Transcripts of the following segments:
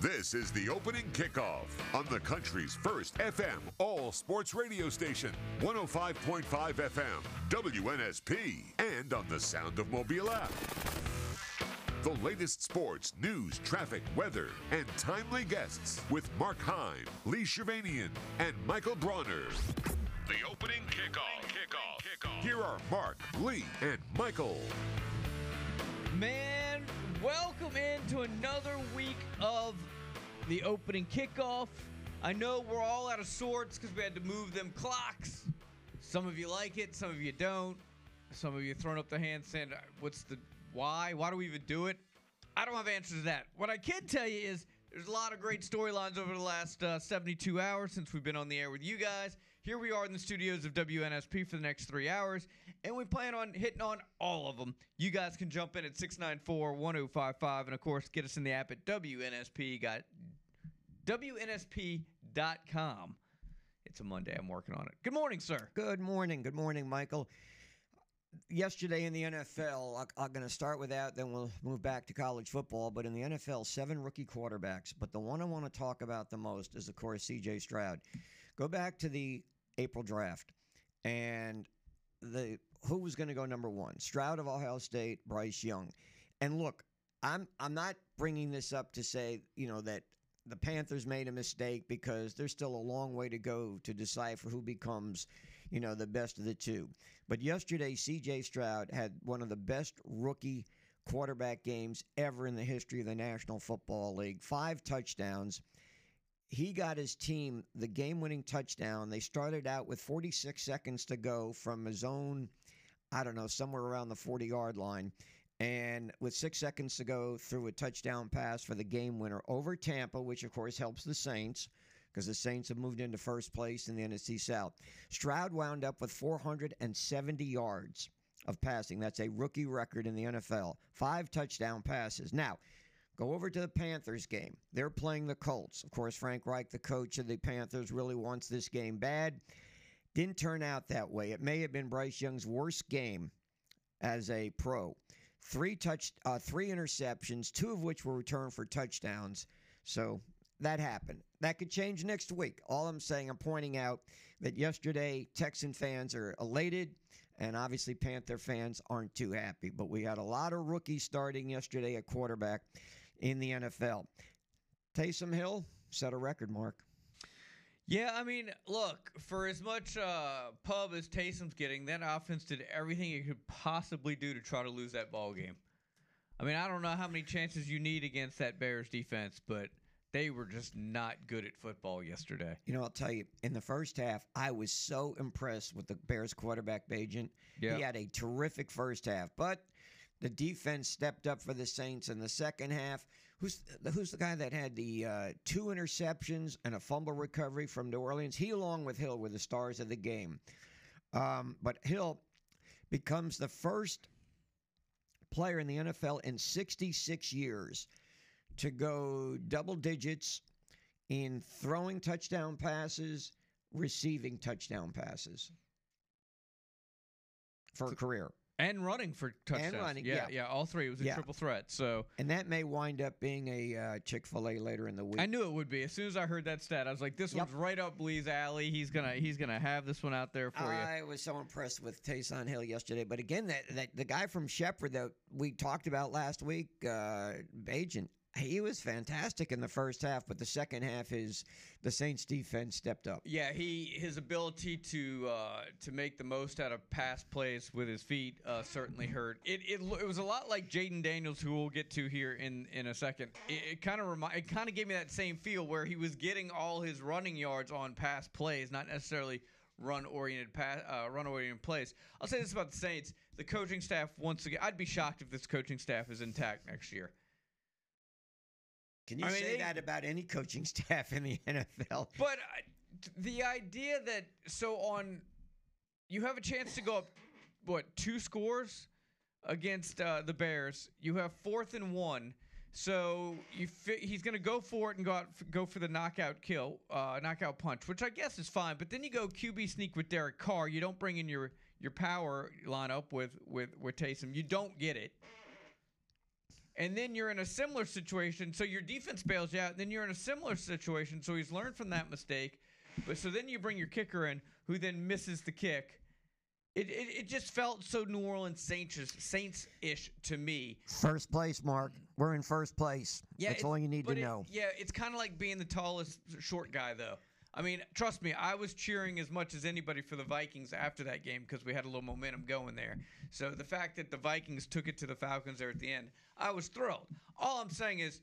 This is the opening kickoff on the country's first FM all sports radio station, 105.5 FM, WNSP, and on the Sound of Mobile app. The latest sports, news, traffic, weather, and timely guests with Mark Heim, Lee Shirvanian, and Michael Bronner. The opening kickoff. Kickoff. Kickoff. Here are Mark, Lee, and Michael. Man, welcome into another week of the opening kickoff. I know we're all out of sorts because we had to move them clocks. Some of you like it, some of you don't. Some of you throwing up the hand saying, "What's the why? Why do we even do it?" I don't have answers to that. What I can tell you is there's a lot of great storylines over the last uh, 72 hours since we've been on the air with you guys. Here we are in the studios of WNSP for the next three hours, and we plan on hitting on all of them. You guys can jump in at 694 1055, and of course, get us in the app at WNSP. Got WNSP.com. It's a Monday. I'm working on it. Good morning, sir. Good morning. Good morning, Michael. Yesterday in the NFL, I'm going to start with that, then we'll move back to college football. But in the NFL, seven rookie quarterbacks. But the one I want to talk about the most is, of course, CJ Stroud. Go back to the April draft, and the who was going to go number one? Stroud of Ohio State, Bryce Young. And look, I'm I'm not bringing this up to say you know that the Panthers made a mistake because there's still a long way to go to decipher who becomes, you know, the best of the two. But yesterday, C.J. Stroud had one of the best rookie quarterback games ever in the history of the National Football League. Five touchdowns. He got his team the game-winning touchdown. They started out with 46 seconds to go from his own, I don't know, somewhere around the 40-yard line and with six seconds to go, threw a touchdown pass for the game winner over Tampa, which of course helps the Saints because the Saints have moved into first place in the NFC South. Stroud wound up with 470 yards of passing. That's a rookie record in the NFL. Five touchdown passes. Now, go over to the Panthers game. They're playing the Colts. Of course, Frank Reich, the coach of the Panthers, really wants this game bad. Didn't turn out that way. It may have been Bryce Young's worst game as a pro three touch, uh, three interceptions, two of which were returned for touchdowns. So that happened. That could change next week. All I'm saying, I'm pointing out that yesterday Texan fans are elated, and obviously Panther fans aren't too happy. But we had a lot of rookies starting yesterday at quarterback in the NFL. Taysom Hill set a record, Mark. Yeah, I mean, look, for as much uh, pub as Taysom's getting, that offense did everything it could possibly do to try to lose that ball game. I mean, I don't know how many chances you need against that Bears defense, but they were just not good at football yesterday. You know, I'll tell you, in the first half, I was so impressed with the Bears quarterback, Bagent. Yeah. He had a terrific first half, but the defense stepped up for the Saints in the second half. Who's who's the guy that had the uh, two interceptions and a fumble recovery from New Orleans? He, along with Hill, were the stars of the game. Um, but Hill becomes the first player in the NFL in 66 years to go double digits in throwing touchdown passes, receiving touchdown passes for a career. And running for touchdowns. running, yeah, yeah. all three. It was a Yeah. triple threat. So And that may wind up being a uh, Chick fil A later in the week. I knew it would be. As soon as I heard that stat, I was like, "This Yep. one's right up Lee's alley. He's gonna he's gonna have this one out there for you." I was so impressed with Taysom Hill yesterday. But again, that, that the guy from Shepherd that we talked about last week, uh, Bagent, he was fantastic in the first half. But the second half, his the Saints defense stepped up. Yeah, he his ability to uh, to make the most out of pass plays with his feet uh, certainly hurt. It, it it was a lot like Jayden Daniels, who we'll get to here in in a second. It, kind of remi- it kind of gave me that same feel where he was getting all his running yards on pass plays, not necessarily run oriented pass uh, run oriented plays. I'll say this about the Saints: the coaching staff once again. I'd be shocked if this coaching staff is intact next year. Can you I mean, say they- that about any coaching staff in the NFL? But uh, the idea that so on, you have a chance to go up, what two scores against uh, the Bears. You have fourth and one, so you fi- he's going to go for it and go out f- go for the knockout kill, uh, knockout punch, which I guess is fine. But then you go QB sneak with Derek Carr. You don't bring in your your power lineup with with with Taysom. You don't get it. And then you're in a similar situation. So your defense bails you out, and then you're in a similar situation. So he's learned from that mistake. But so then you bring your kicker in, who then misses the kick. It, it, it just felt so New Orleans Saints Saints ish to me. First place, Mark. We're in first place. Yeah, That's all you need to it- know. Yeah, it's kind of like being the tallest short guy, though. I mean, trust me, I was cheering as much as anybody for the Vikings after that game because we had a little momentum going there. So the fact that the Vikings took it to the Falcons there at the end, I was thrilled. All I'm saying is,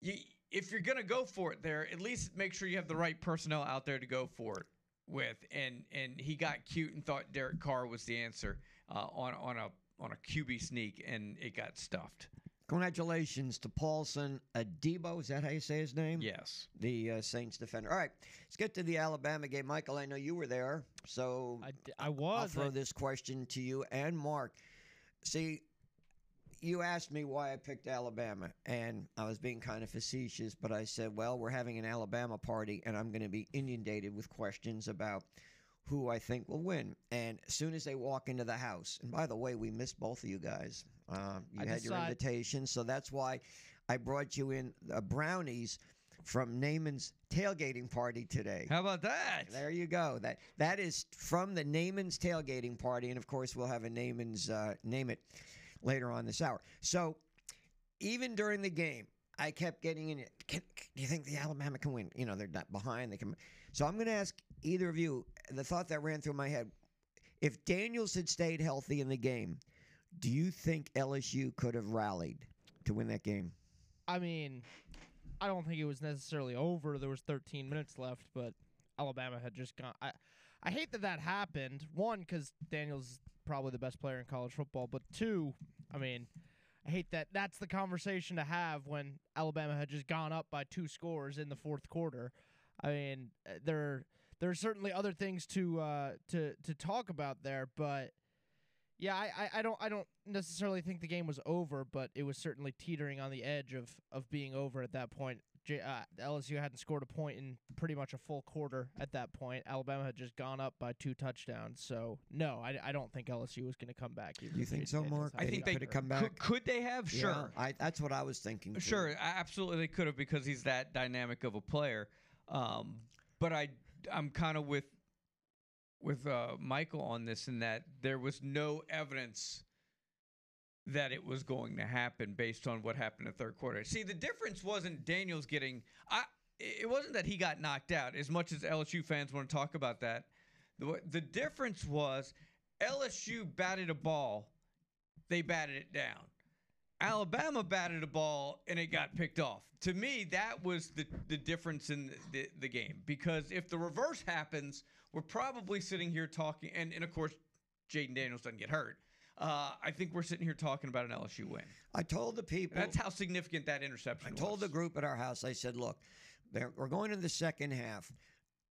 you, if you're gonna go for it there, at least make sure you have the right personnel out there to go for it with. And and he got cute and thought Derek Carr was the answer uh, on on a on a QB sneak, and it got stuffed. Congratulations to Paulson Adebo. Is that how you say his name? Yes. The uh, Saints defender. All right, let's get to the Alabama game. Michael, I know you were there, so I, d- I I'll was. I'll throw I- this question to you and Mark. See, you asked me why I picked Alabama, and I was being kind of facetious, but I said, well, we're having an Alabama party, and I'm going to be inundated with questions about who I think will win. And as soon as they walk into the house, and by the way, we missed both of you guys. Um, you I had your invitation, so that's why I brought you in uh, brownies from Naman's tailgating party today. How about that? There you go. That that is from the Naman's tailgating party, and of course we'll have a Naman's uh, name it later on this hour. So even during the game, I kept getting in. Can, do you think the Alabama can win? You know they're not behind. They can. So I'm going to ask either of you. The thought that ran through my head: If Daniels had stayed healthy in the game, do you think LSU could have rallied to win that game? I mean, I don't think it was necessarily over. There was 13 minutes left, but Alabama had just gone. I, I hate that that happened. One, because Daniels is probably the best player in college football, but two, I mean, I hate that that's the conversation to have when Alabama had just gone up by two scores in the fourth quarter. I mean, uh, there there are certainly other things to uh, to to talk about there, but yeah, I, I, I don't I don't necessarily think the game was over, but it was certainly teetering on the edge of, of being over at that point. J, uh, LSU hadn't scored a point in pretty much a full quarter at that point. Alabama had just gone up by two touchdowns, so no, I, I don't think LSU was going to come back. even You think so, Mark? had I a think they could have come back. could they have? Sure. Yeah, I, that's what I was thinking. too. Sure, absolutely they could have because he's that dynamic of a player. Um, but I, I'm kind of with with uh, Michael on this in that there was no evidence that it was going to happen based on what happened in the third quarter. See, the difference wasn't Daniels getting. I. It wasn't that he got knocked out. As much as LSU fans want to talk about that, the, the difference was LSU batted a ball, they batted it down. Alabama batted a ball and it got picked off. To me, that was the, the difference in the, the, game. Because if the reverse happens, we're probably sitting here talking, and, and of course, Jayden Daniels doesn't get hurt. Uh, I think we're sitting here talking about an LSU win. I told the people. That's how significant that interception I was. told the group at our house, I said, look, we're going to the second half.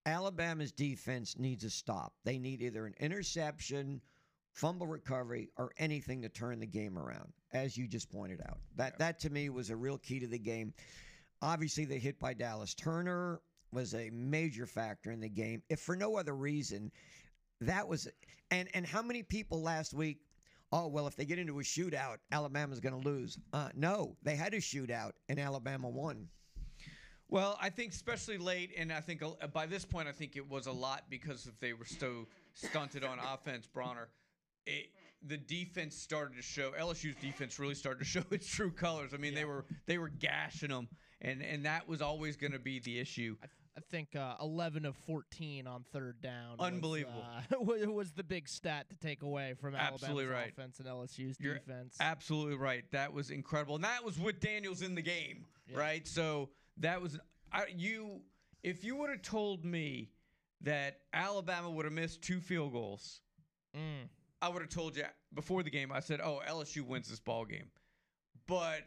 Alabama's defense needs a stop. They need either an interception, fumble recovery, or anything to turn the game around, as you just pointed out. That, that to me was a real key to the game. Obviously, the hit by Dallas Turner was a major factor in the game. If for no other reason, that was and and how many people last week oh well if they get into a shootout alabama's going to lose uh, no they had a shootout and alabama won Well, I think especially late, and I think uh, by this point, I think it was a lot because if they were so stunted on offense, Bronner. It, the defense started to show. LSU's defense really started to show its true colors. I mean, they were they were gashing them, and and that was always going to be the issue. I, I think uh, 11 of 14 on third down. was, Unbelievable. uh, was, was the big stat to take away from Absolutely Alabama's right. offense and LSU's You're defense. Absolutely right. That was incredible, and that was with Daniels in the game, Yeah. right? So that was I, you. If you would have told me that Alabama would have missed two field goals, Mm. I would have told you before the game. I said, "Oh, LSU wins this ball game." But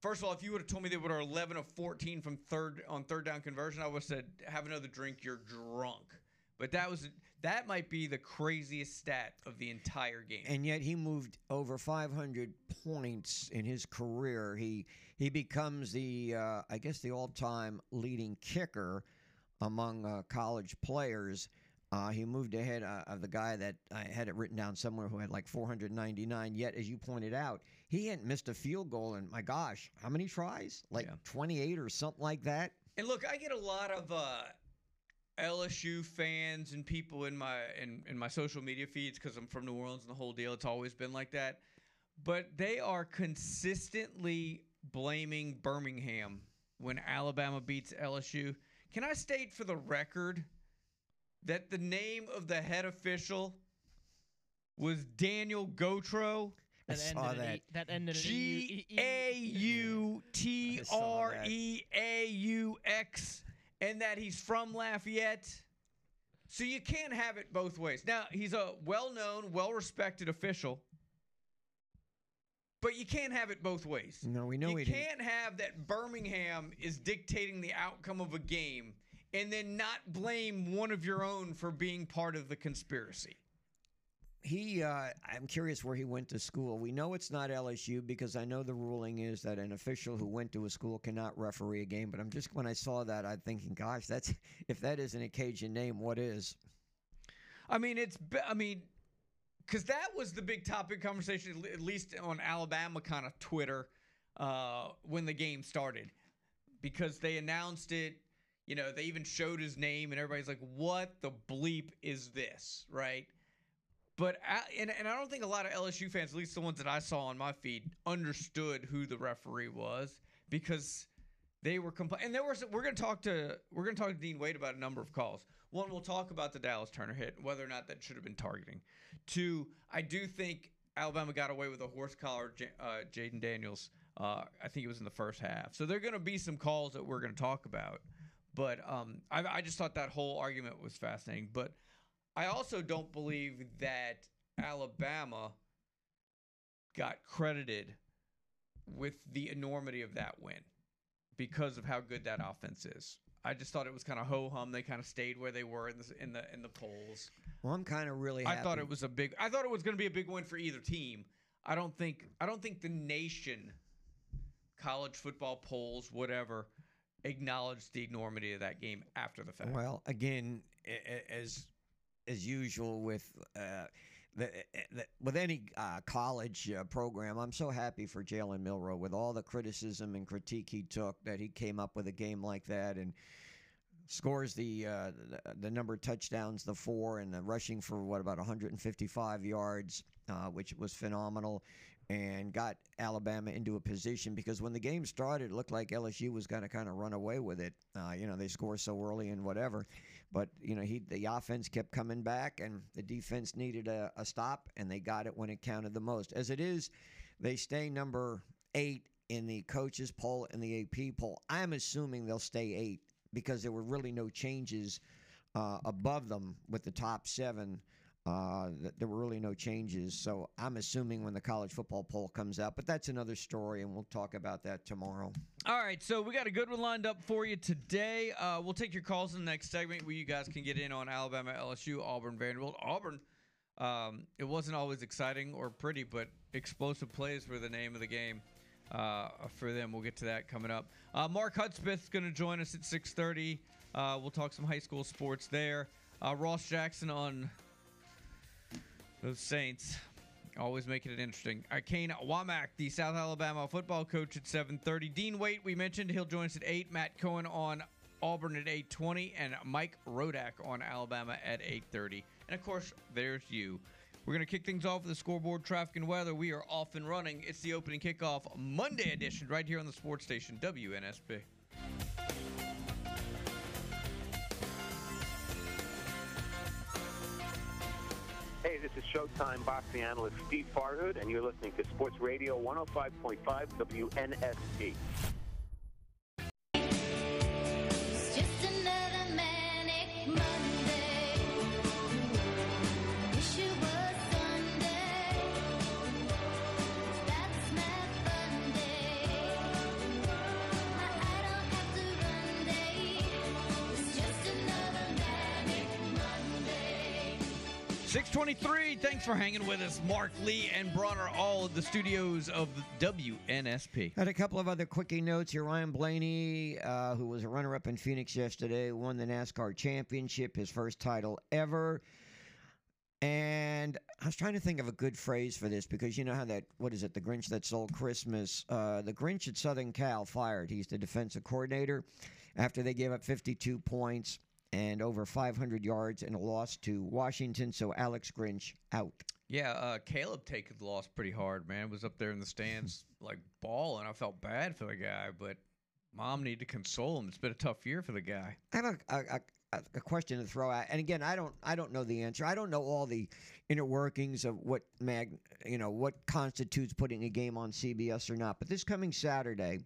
first of all, if you would have told me they were 11 of 14 from third on third down conversion, I would have said, "Have another drink. You're drunk." But that was that might be the craziest stat of the entire game. and yet he moved over 500 points in his career he he becomes the uh, i guess the all-time leading kicker among uh, college players Uh, he moved ahead uh, of the guy that I had it written down somewhere who had like 499. Yet, as you pointed out, he hadn't missed a field goal And my gosh, how many tries? Like Yeah. 28 or something like that. And look, I get a lot of uh, LSU fans and people in my in, in my social media feeds because I'm from New Orleans and the whole deal. It's always been like that. But they are consistently blaming Birmingham when Alabama beats LSU. Can I state for the record that the name of the head official was Daniel Gautreaux? I That saw ended in that. E- that ended in G A U T I saw R that. E A U X, and that he's from Lafayette. So you can't have it both ways. Now, he's a well known, well respected official, but you can't have it both ways. No, we know you he didn't. can't have that Birmingham is dictating the outcome of a game and then not blame one of your own for being part of the conspiracy. He, uh, I'm curious where he went to school. We know it's not LSU because I know the ruling is that an official who went to a school cannot referee a game. But I'm just when I saw that, I'm thinking, gosh, that's if that isn't a Cajun name, what is? I mean, it's. I mean, because that was the big topic conversation, at at least on Alabama kind of Twitter, uh, when the game started, because they announced it. You know, they even showed his name, and everybody's like, "What the bleep is this?" Right? But a- and and I don't think a lot of LSU fans, at least the ones that I saw on my feed, understood who the referee was because they were compl- and there was we're going to talk to we're going to talk to Dean Wade about a number of calls. One, we'll talk about the Dallas Turner hit, whether or not that should have been targeting. Two, I do think Alabama got away with a horse collar uh, Jayden Daniels. Uh, I think it was in the first half. So there are going to be some calls that we're going to talk about. But um, I, I just thought that whole argument was fascinating. But I also don't believe that Alabama got credited with the enormity of that win because of how good that offense is. I just thought it was kind of ho hum. They kind of stayed where they were in the in the in the polls. Well, I'm kind of really. I Happy. thought it was a big. I thought it was going to be a big win for either team. I don't think. I don't think the nation, college football polls, whatever, acknowledged the enormity of that game after the fact. Well, again, as as usual with uh, the, the with any uh, college uh, program, I'm so happy for Jalen Milroe with all the criticism and critique he took that he came up with a game like that and scores the uh, the, the number of touchdowns, the four, and the rushing for what about 155 yards, uh, which was phenomenal. And got Alabama into a position because when the game started, it looked like LSU was going to kind of run away with it. Uh, you know, they score so early and whatever. But you know, he the offense kept coming back, and the defense needed a, a stop, and they got it when it counted the most. As it is, they stay number eight in the coaches poll and the AP poll. I'm assuming they'll stay eight because there were really no changes uh, above them with the top seven. Uh, there were really no changes, so I'm assuming when the college football poll comes out. But that's another story, and we'll talk about that tomorrow. All right, so we got a good one lined up for you today. Uh, we'll take your calls in the next segment where you guys can get in on Alabama, LSU, Auburn, Vanderbilt. Auburn, um, it wasn't always exciting or pretty, but explosive plays were the name of the game uh, for them. We'll get to that coming up. Uh, Mark Hudspeth's going to join us at 6:30. Uh, we'll talk some high school sports there. Uh, Ross Jackson on those Saints. Always making it interesting. Uh, Kane Wommack, the South Alabama football coach at 7:30. Dean Waite, we mentioned he'll join us at 8. Matt Cohen on Auburn at 8:20, and Mike Rodak on Alabama at 8:30. And of course, there's you. We're gonna kick things off with the scoreboard, traffic, and weather. We are off and running. It's the opening kickoff Monday edition right here on the sports station WNSP. Hey, this is Showtime boxing analyst Steve Farhood, and you're listening to Sports Radio 105.5 WNSP. 623. Thanks for hanging with us. Mark Lee and Bronner, all at the studios of WNSP. Had a couple of other quickie notes here. Ryan Blaney, uh, who was a runner-up in Phoenix yesterday, won the NASCAR championship, his first title ever. And I was trying to think of a good phrase for this because you know how that what is it? The Grinch that stole Christmas. Uh, the Grinch at Southern Cal fired. He's the defensive coordinator after they gave up 52 points and over 500 yards and a loss to Washington. So Alex Grinch out. Yeah, uh, Caleb taking the loss pretty hard, man. Was up there in the stands like balling. I felt bad for the guy, but mom needed to console him. It's been a tough year for the guy. I have a, a, a, a question to throw out, and again, I don't I don't know the answer. I don't know all the inner workings of what mag you know what constitutes putting a game on CBS or not. But this coming Saturday,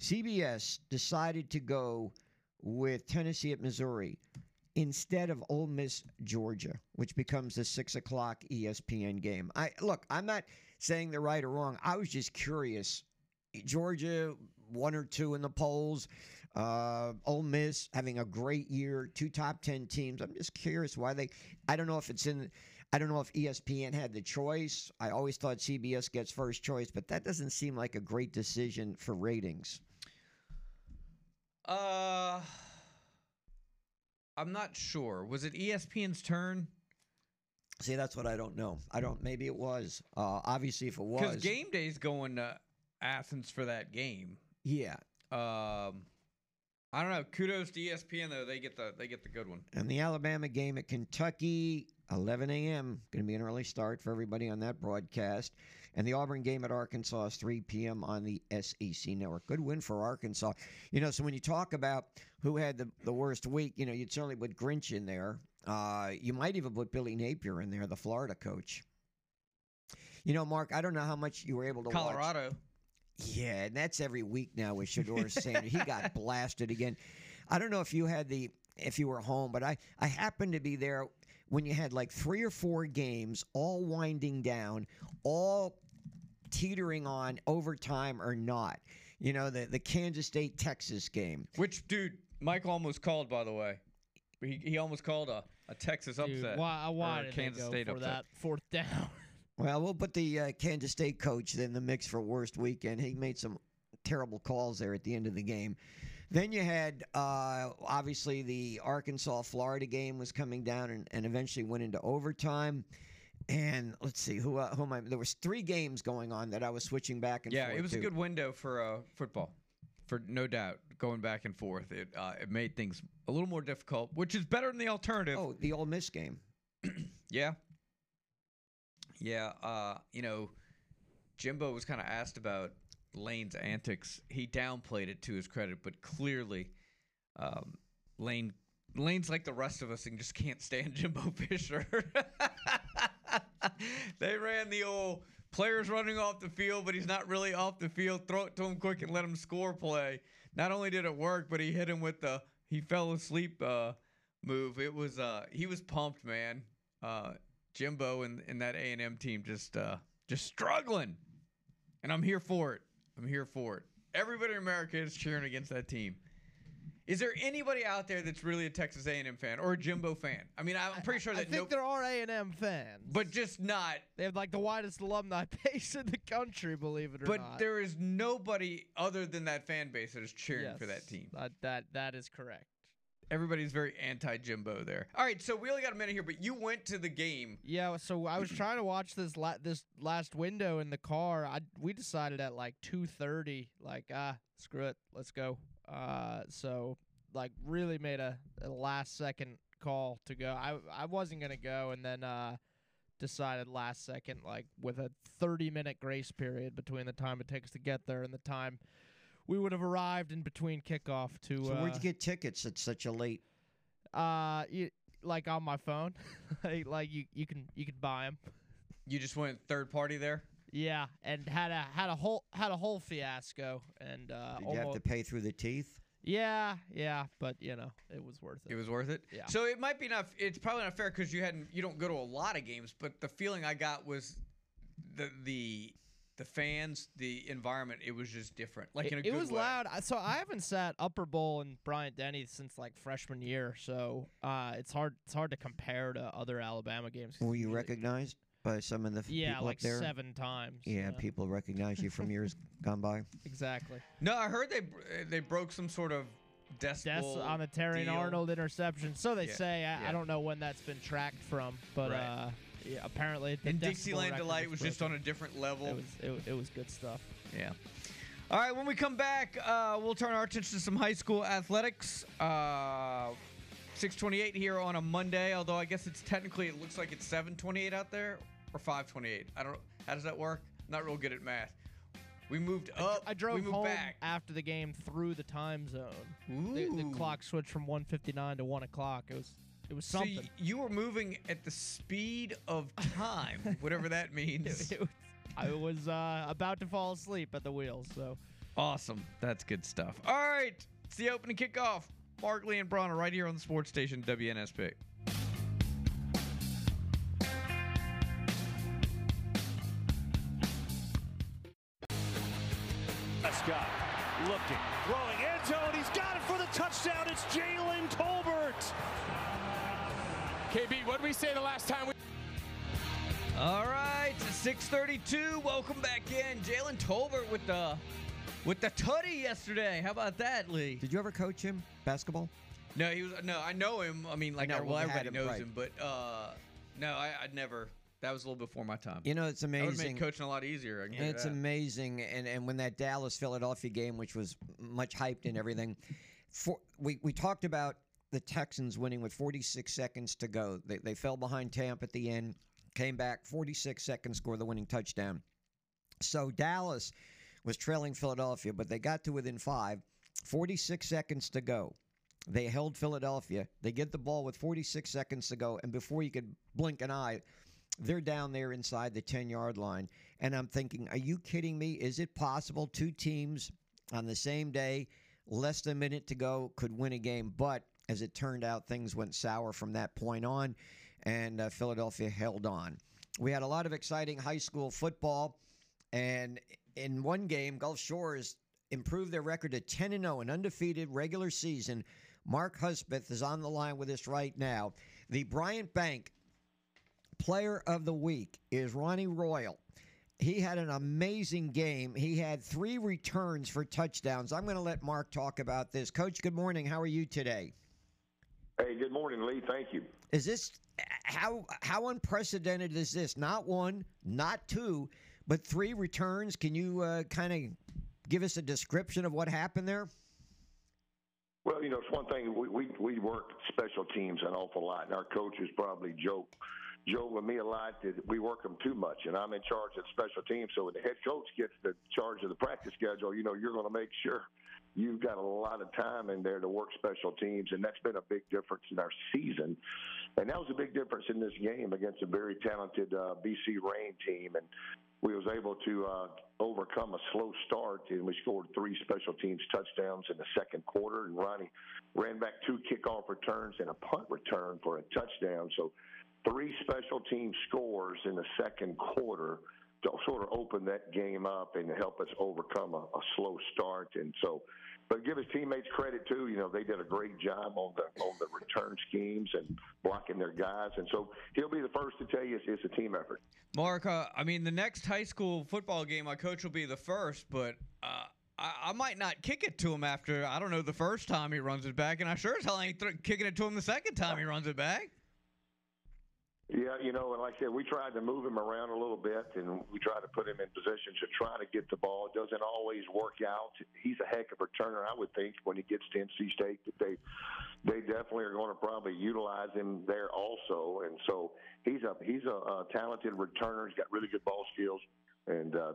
CBS decided to go with Tennessee at Missouri instead of Ole Miss Georgia, which becomes the six o'clock ESPN game. I look, I'm not saying they're right or wrong. I was just curious. Georgia one or two in the polls. Uh, Ole Miss having a great year, two top ten teams. I'm just curious why they. I don't know if it's in. I don't know if ESPN had the choice. I always thought CBS gets first choice, but that doesn't seem like a great decision for ratings. Uh, I'm not sure. Was it ESPN's turn? See, that's what I don't know. I don't. Maybe it was. Uh, obviously, if it was, Because game day's going to Athens for that game. yeah. Um, I don't know. Kudos to ESPN though. They get the they get the good one. And the Alabama game at Kentucky, 11 a.m. Going to be an early start for everybody on that broadcast. And the Auburn game at Arkansas is 3 p.m. on the SEC network. Good win for Arkansas. You know, so when you talk about who had the, the worst week, you know, you'd certainly put Grinch in there. Uh, you might even put Billy Napier in there, the Florida coach. You know, Mark, I don't know how much you were able to watch. Colorado. Yeah, and that's every week now with Shedeur Sanders. He got blasted again. I don't know if you had the if you were home, but I I happened to be there when you had like three or four games all winding down, all teetering on overtime or not. You know, the the Kansas State Texas game. Which dude? Mike almost called. By the way, he he almost called a, a Texas Dude, upset. why why or did Kansas they go State for upset. that fourth down? Well, we'll put the uh, Kansas State coach in the mix for worst weekend. He made some terrible calls there at the end of the game. Then you had uh, obviously the Arkansas Florida game was coming down and, and eventually went into overtime. And let's see who uh, who am I? There was three games going on that I was switching back and Yeah, it was a good window for uh, football, for no doubt. Going back and forth, it uh, it made things a little more difficult, which is better than the alternative. Oh, the Ole Miss game. Yeah. Yeah, uh, you know, Jimbo was kind of asked about Lane's antics. He downplayed it to his credit, but clearly, um, Lane Lane's like the rest of us and just can't stand Jimbo Fisher. they ran the old players running off the field, but he's not really off the field. Throw it to him quick and let him score play. Not only did it work, but he hit him with the he fell asleep uh, move. It was uh, he was pumped, man. Uh, Jimbo and, and that A and M team just uh, just struggling, and I'm here for it. I'm here for it. Everybody in America is cheering against that team. Is there anybody out there that's really a Texas A&M fan or a Jimbo fan? I mean, I'm pretty sure that I think no, there are A and M fans, but just not. they have like the widest alumni base in the country. Believe it or But not. But there is nobody other than that fan base that is cheering for that team. That that that is correct. Everybody's very anti-Jimbo there. All right, so we only got a minute here, but you went to the game. Yeah, so I was trying to watch this la- this last window in the car. I we decided at like two thirty, like ah, screw it, let's go. Uh, so like really made a, a last second call to go. I I wasn't gonna go, and then uh, decided last second, like with a thirty minute grace period between the time it takes to get there and the time we would have arrived in between kickoff to. So uh, where'd you get tickets at such a late? Uh, you, like on my phone, like, like you you can you can buy them. You just went third party there. Yeah, and had a had a whole had a whole fiasco, and uh, Did you have to pay through the teeth? yeah, yeah, but you know it was worth it. It was worth it. Yeah. So it might be not. It's probably not fair because you hadn't. You don't go to a lot of games, but the feeling I got was the the the fans, the environment, it was just different. Like it, in a it good was way. loud. So I haven't sat Upper Bowl in Bryant Denny since like freshman year. So uh, it's hard. It's hard to compare to other Alabama games. Were you usually- recognized by some of the f- Yeah, people like up there? seven times. Yeah, people recognize you from years gone by. exactly. No, I heard they uh, they broke some sort of decibel That's on the Terry deal. Arnold interception. So they Yeah, say. I, yeah. I don't know when that's been tracked from, but Right. uh, yeah, apparently the And Dixieland Delight was just on a different level. It was it, it was good stuff. Yeah. All right, when we come back, uh, we'll turn our attention to some high school athletics. Uh, 628 here on a Monday, although I guess it's technically, it looks like it's 728 out there or 528. I don't know. How does that work? Not real good at math. We moved up. I drove home back. after the game through the time zone. The, the clock switched from 1:59 to 1 o'clock. It was it was So something. y- you were moving at the speed of time, whatever that means. It- it was- I was uh, about to fall asleep at the wheel. So Awesome. That's good stuff. All right. It's the opening kickoff. Mark Lee and Bronner right here on the sports station WNSP. Prescott looking, throwing end zone. He's got it for the touchdown. It's Jalen Tolbert. KB, what did we say the last time we? All right, 632. Welcome back in. Jalen Tolbert with the with the tutty yesterday. How about that, Lee? Did you ever coach him basketball? No, he was no. I know him. I mean, like, know, I- well, well, you had everybody him, knows right. him, but uh, no, I, I'd never. That was a little before my time. You know, it's that would have amazing. made coaching a lot easier. I can tell you It's that. amazing, and and when that Dallas Philadelphia game, which was much hyped and everything, for, we we talked about the Texans winning with 46 seconds to go. They they fell behind Tampa at the end, came back 46 seconds, scored the winning touchdown. So Dallas was trailing Philadelphia, but they got to within five. 46 seconds to go. They held Philadelphia. They get the ball with 46 seconds to go, and before you could blink an eye, they're down there inside the 10 yard line. And I'm thinking, are you kidding me? Is it possible two teams on the same day, less than a minute to go, could win a game? But as it turned out, things went sour from that point on, and uh, Philadelphia held on. We had a lot of exciting high school football, and in one game, Gulf Shores improved their record to 10 and 0, an undefeated regular season. Mark Hudspeth is on the line with us right now. The Bryant Bank Player of the Week is Ronnie Royal. He had an amazing game. He had three returns for touchdowns. I'm going to let Mark talk about this. Coach, good morning. How are you today? Hey, good morning, Lee. Thank you. Is this how how unprecedented is this? Not one, not two, but three returns. Can you uh, kind of give us a description of what happened there? Well, you know, it's one thing we we, we work special teams an awful lot, and our coaches probably joke joke with me a lot that we work them too much, and I'm in charge of special teams. So when the head coach gets the charge of the practice schedule, you know, you're going to make sure you've got a lot of time in there to work special teams, and that's been a big difference in our season. And that was a big difference in this game against a very talented uh, BC Rain team, and we was able to uh, overcome a slow start, and we scored three special teams touchdowns in the second quarter. And Ronnie ran back two kickoff returns and a punt return for a touchdown. So three special team scores in the second quarter to sort of open that game up and help us overcome a, a slow start. And so, but give his teammates credit too. You know, they did a great job on the on the return schemes and blocking their guys. And so he'll be the first to tell you it's, it's a team effort. Mark, uh, I mean, the next high school football game, my coach will be the first, but uh, I, I might not kick it to him after, I don't know, the first time he runs it back, and I sure as hell ain't th- kicking it to him the second time he runs it back. Yeah, you know, and like I said, we tried to move him around a little bit, and we tried to put him in positions to try to get the ball. It doesn't always work out. He's a heck of a returner, I would think, when he gets to NC State. That they they definitely are going to probably utilize him there also. And so he's a he's a, a talented returner. He's got really good ball skills, and uh,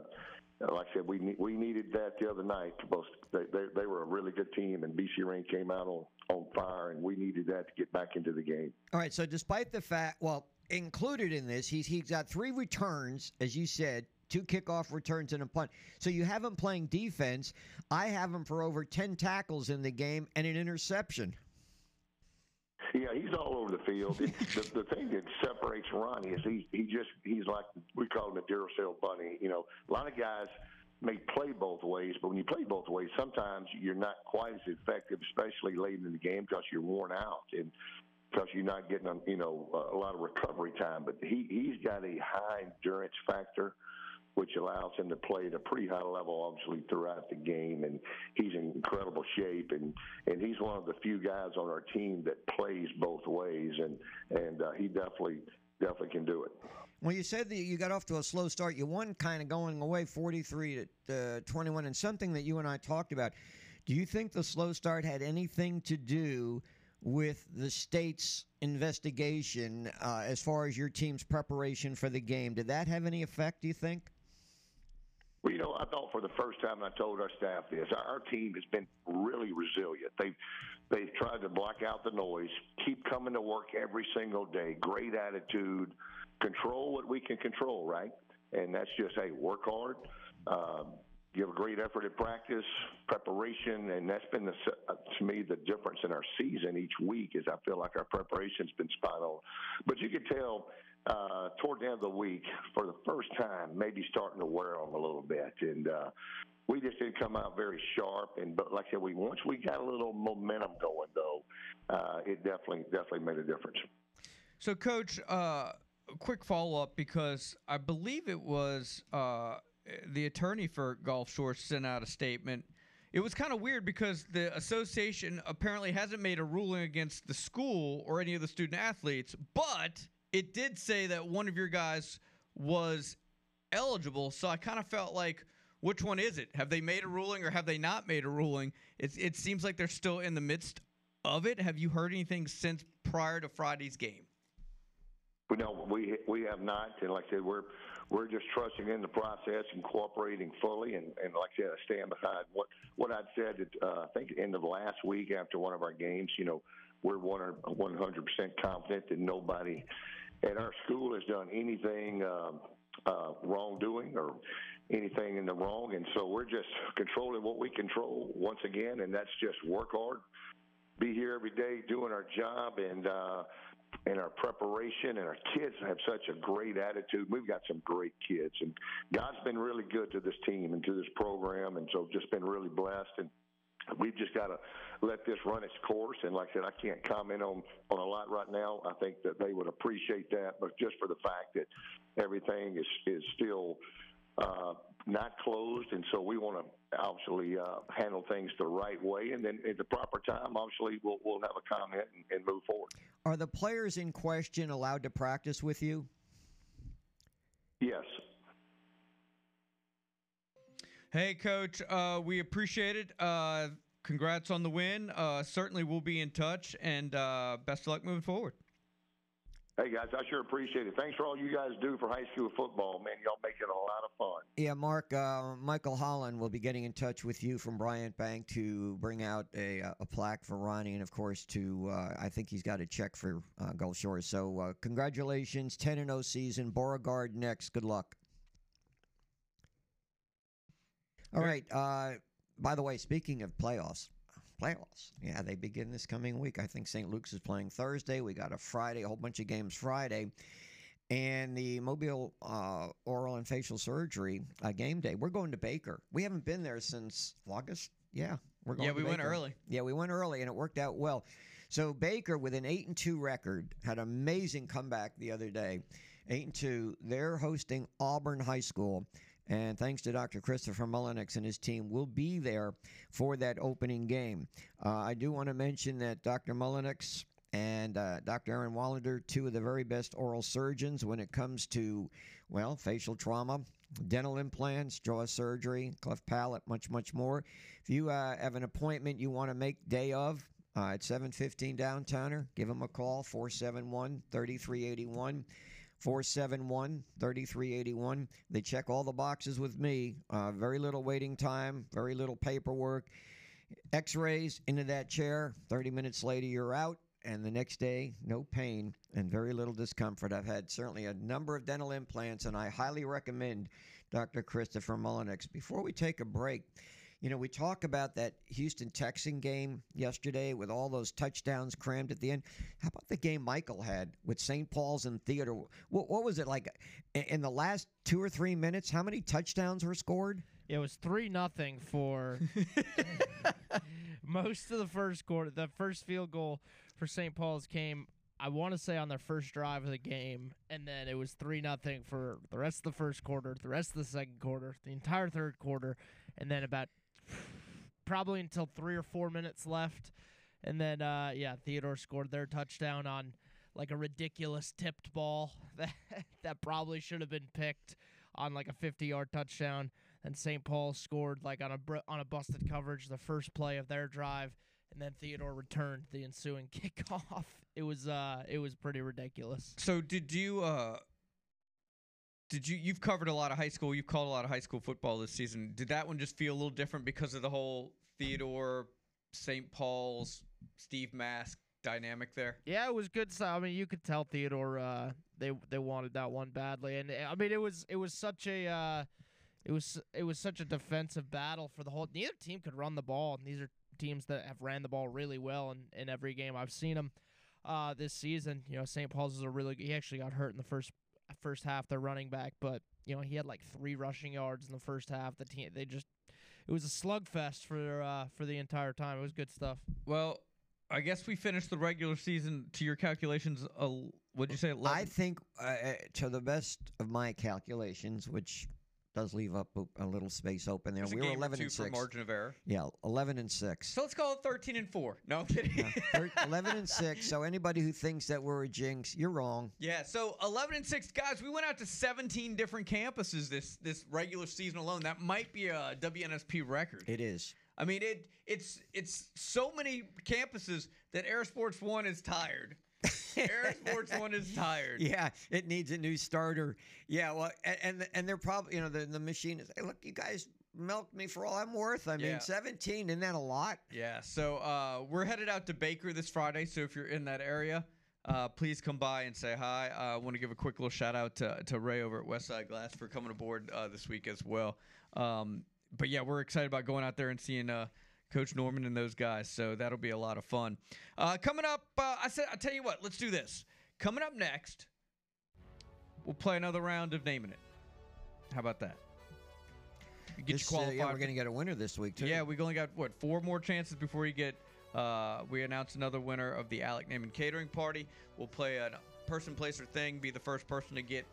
like I said, we we needed that the other night. Both they, they they were a really good team, and BC Rain came out on on fire, and we needed that to get back into the game. All right. So despite the fact, well, included in this, he's he's got three returns, as you said, two kickoff returns and a punt. So you have him playing defense. I have him for over ten tackles in the game and an interception. Yeah, he's all over the field. The, the thing that separates Ronnie is he he just he's like we call him a Duracell bunny. You know, a lot of guys may play both ways, but when you play both ways, sometimes you're not quite as effective, especially late in the game because you're worn out and because you're not getting you know a lot of recovery time. But he he's got a high endurance factor which allows him to play at a pretty high level, obviously, throughout the game. And he's in incredible shape, and and he's one of the few guys on our team that plays both ways, and and uh, he definitely definitely can do it. Well, you said that you got off to a slow start. You won kind of going away 43 to uh, 21, and something that you and I talked about. Do you think the slow start had anything to do with the state's investigation uh, as far as your team's preparation for the game? Did that have any effect, do you think? Well, you know, I thought for the first time, I told our staff this, our, our team has been really resilient. They've they've tried to block out the noise, keep coming to work every single day, great attitude, control what we can control, right? And that's just hey, work hard, um, give a great effort at practice, preparation, and that's been the uh, to me the difference in our season each week. Is I feel like our preparation's been spot on, but you could tell uh, toward the end of the week, for the first time, maybe starting to wear on a little bit. And uh, we just didn't come out very sharp. And but like I said, we once we got a little momentum going, though, uh, it definitely definitely made a difference. So, Coach, uh, a quick follow up because I believe it was uh, the attorney for Gulf Shores sent out a statement. It was kind of weird because the association apparently hasn't made a ruling against the school or any of the student athletes, but it did say that one of your guys was eligible. So I kind of felt like, which one is it? Have they made a ruling or have they not made a ruling? It, it seems like they're still in the midst of it. Have you heard anything since prior to Friday's game? Know we we have not, and like I said, we're we're just trusting in the process and cooperating fully. And, and like I said, I stand behind what what I'd said. At, uh, I think end of last week after one of our games, you know, we're 100 percent confident that nobody at our school has done anything um, uh, wrongdoing or anything in the wrong, and so we're just controlling what we control once again, and that's just work hard, be here every day doing our job, and uh, and our preparation, and our kids have such a great attitude. We've got some great kids, and God's been really good to this team and to this program, and so just been really blessed and we've just got to let this run its course. And like I said, I can't comment on on a lot right now. I think that they would appreciate that, but just for the fact that everything is is still uh, not closed, and so we want to obviously uh, handle things the right way, and then at the proper time, obviously we'll we'll have a comment and, and move forward. Are the players in question allowed to practice with you? Yes. Hey, Coach, uh, we appreciate it. Uh, congrats on the win. Uh, certainly, we'll be in touch, and uh, best of luck moving forward. Hey guys, I sure appreciate it. Thanks for all you guys do for high school football, man. Y'all make it a lot of fun. Yeah, Mark. Uh, Michael Holland will be getting in touch with you from Bryant Bank to bring out a, a plaque for Ronnie, and of course, to uh, I think he's got a check for uh, Gulf Shores. So, uh, congratulations, ten and zero season. Beauregard next. Good luck. All right. Uh, by the way, speaking of playoffs, playoffs. Yeah, they begin this coming week. I think St. Luke's is playing Thursday. We got a Friday, a whole bunch of games Friday. And the Mobile uh, Oral and Facial Surgery uh, game day. We're going to Baker. We haven't been there since August. Yeah, we're going. Yeah, we went early. Yeah, we went early, and it worked out well. So Baker, with an eight and two record, had an amazing comeback the other day. Eight and two. They're hosting Auburn High School. And thanks to Dr. Christopher Mullenix and his team, we'll be there for that opening game. Uh, I do want to mention that Dr. Mullenix and uh, Dr. Aaron Wallander, two of the very best oral surgeons when it comes to, well, facial trauma, dental implants, jaw surgery, cleft palate, much, much more. If you uh, have an appointment you want to make day of, uh, at 715 downtowner, give them a call, 471 3381. 471 3381. They check all the boxes with me. Uh, very little waiting time, very little paperwork. X rays into that chair. 30 minutes later, you're out. And the next day, no pain and very little discomfort. I've had certainly a number of dental implants, and I highly recommend Dr. Christopher Mullenix. Before we take a break, You know, we talk about that Houston Texan game yesterday with all those touchdowns crammed at the end. How about the game Michael had with St. Paul's and Theodore? What, what was it like in the last two or three minutes? How many touchdowns were scored? It was three nothing for most of the first quarter. The first field goal for St. Paul's came, I want to say, on their first drive of the game, and then it was three nothing for the rest of the first quarter, the rest of the second quarter, the entire third quarter, and then about probably until three or four minutes left, and then uh, yeah, Theodore scored their touchdown on like a ridiculous tipped ball that that probably should have been picked on like a 50 yard touchdown and St. Paul scored like on a br- on a busted coverage the first play of their drive, and then Theodore returned the ensuing kickoff. It was uh it was pretty ridiculous. So did you uh did you you've covered a lot of high school, you've called a lot of high school football this season. Did that one just feel a little different because of the whole Theodore St. Paul's Steve Mask dynamic there? Yeah, it was good. So I mean, you could tell Theodore uh they they wanted that one badly, and uh, I mean it was it was such a uh it was it was such a defensive battle for the whole. Neither team could run the ball, and these are teams that have ran the ball really well in, in every game I've seen them uh, this season. You know, St. Paul's is a really. He actually got hurt in the first first half. Their running back, but you know he had like three rushing yards in the first half. The team they just it was a slugfest for uh, for the entire time. It was good stuff. Well, I guess we finished the regular season to your calculations. Uh, what'd you say? 11? I think, uh, uh, to the best of my calculations, which does leave up a- little space open there, There's we were game or 11 two and for 6. margin of error. Yeah, 11 and 6. So let's call it 13 and 4. No, I'm kidding. Yeah, thir- 11 and 6. So anybody who thinks that we're a jinx, you're wrong. Yeah, so 11 and 6 guys, we went out to 17 different campuses this this regular season alone. That might be a WNSP record. It is. I mean, it it's it's so many campuses that Air Sports 1 is tired. Air Sports 1 is tired. Yeah, it needs a new starter. Yeah, well, and and, and they're probably you know the the machine is. Hey, look, you guys milked me for all I'm worth. I mean, Yeah. 17 isn't that a lot? Yeah, so uh, we're headed out to Baker this Friday. So if you're in that area, uh, please come by and say hi. Uh, I want to give a quick little shout out to, to Ray over at Westside Glass for coming aboard uh, this week as well. Um, but yeah, we're excited about going out there and seeing uh, Coach Norman and those guys. So that'll be a lot of fun. Uh, coming up, uh, I said, I tell you what, let's do this. Coming up next, we'll play another round of naming it. How about that? You Get This, you uh, qualified. yeah, we're going to get a winner this week too. yeah, we've only got what four more chances before you get. Uh, we announce another winner of the Alec Naman Catering Party. We'll play a person, place, or thing. Be the first person to get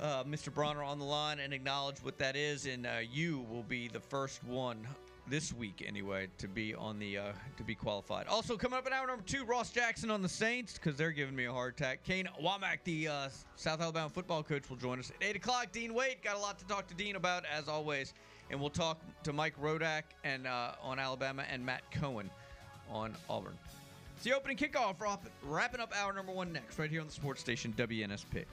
uh, Mr. Bronner on the line and acknowledge what that is, and uh, you will be the first one this week anyway to be on the uh, to be qualified. Also coming up in hour number two, Ross Jackson on the Saints because they're giving me a heart attack. Kane Wommack, the uh, South Alabama football coach, will join us at eight o'clock. Dean Wade got a lot to talk to Dean about as always, and we'll talk to Mike Rodak and uh, on Alabama and Matt Cohen on Auburn. It's the opening kickoff, wrapping up hour number one next, right here on the sports station WNSP.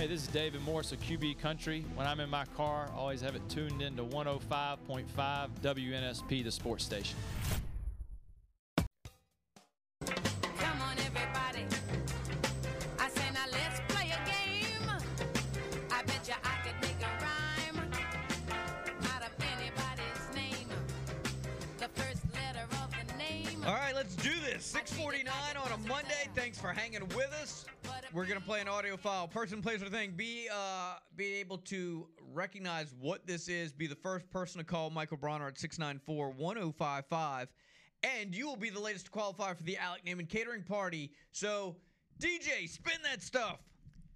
Hey, this is David Morris of QB Country. When I'm in my car, I always have it tuned into 105.5 WNSP, the sports station. File. Person, place, or thing. Be uh, be able to recognize what this is. Be the first person to call Michael Bronner at 694-1055. And you will be the latest to qualify for the Alec Naman catering party. So, DJ, spin that stuff.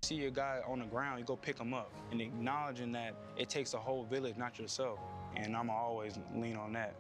see a guy on the ground, you go pick him up, and acknowledging that it takes a whole village, not yourself. And I'm always lean on that.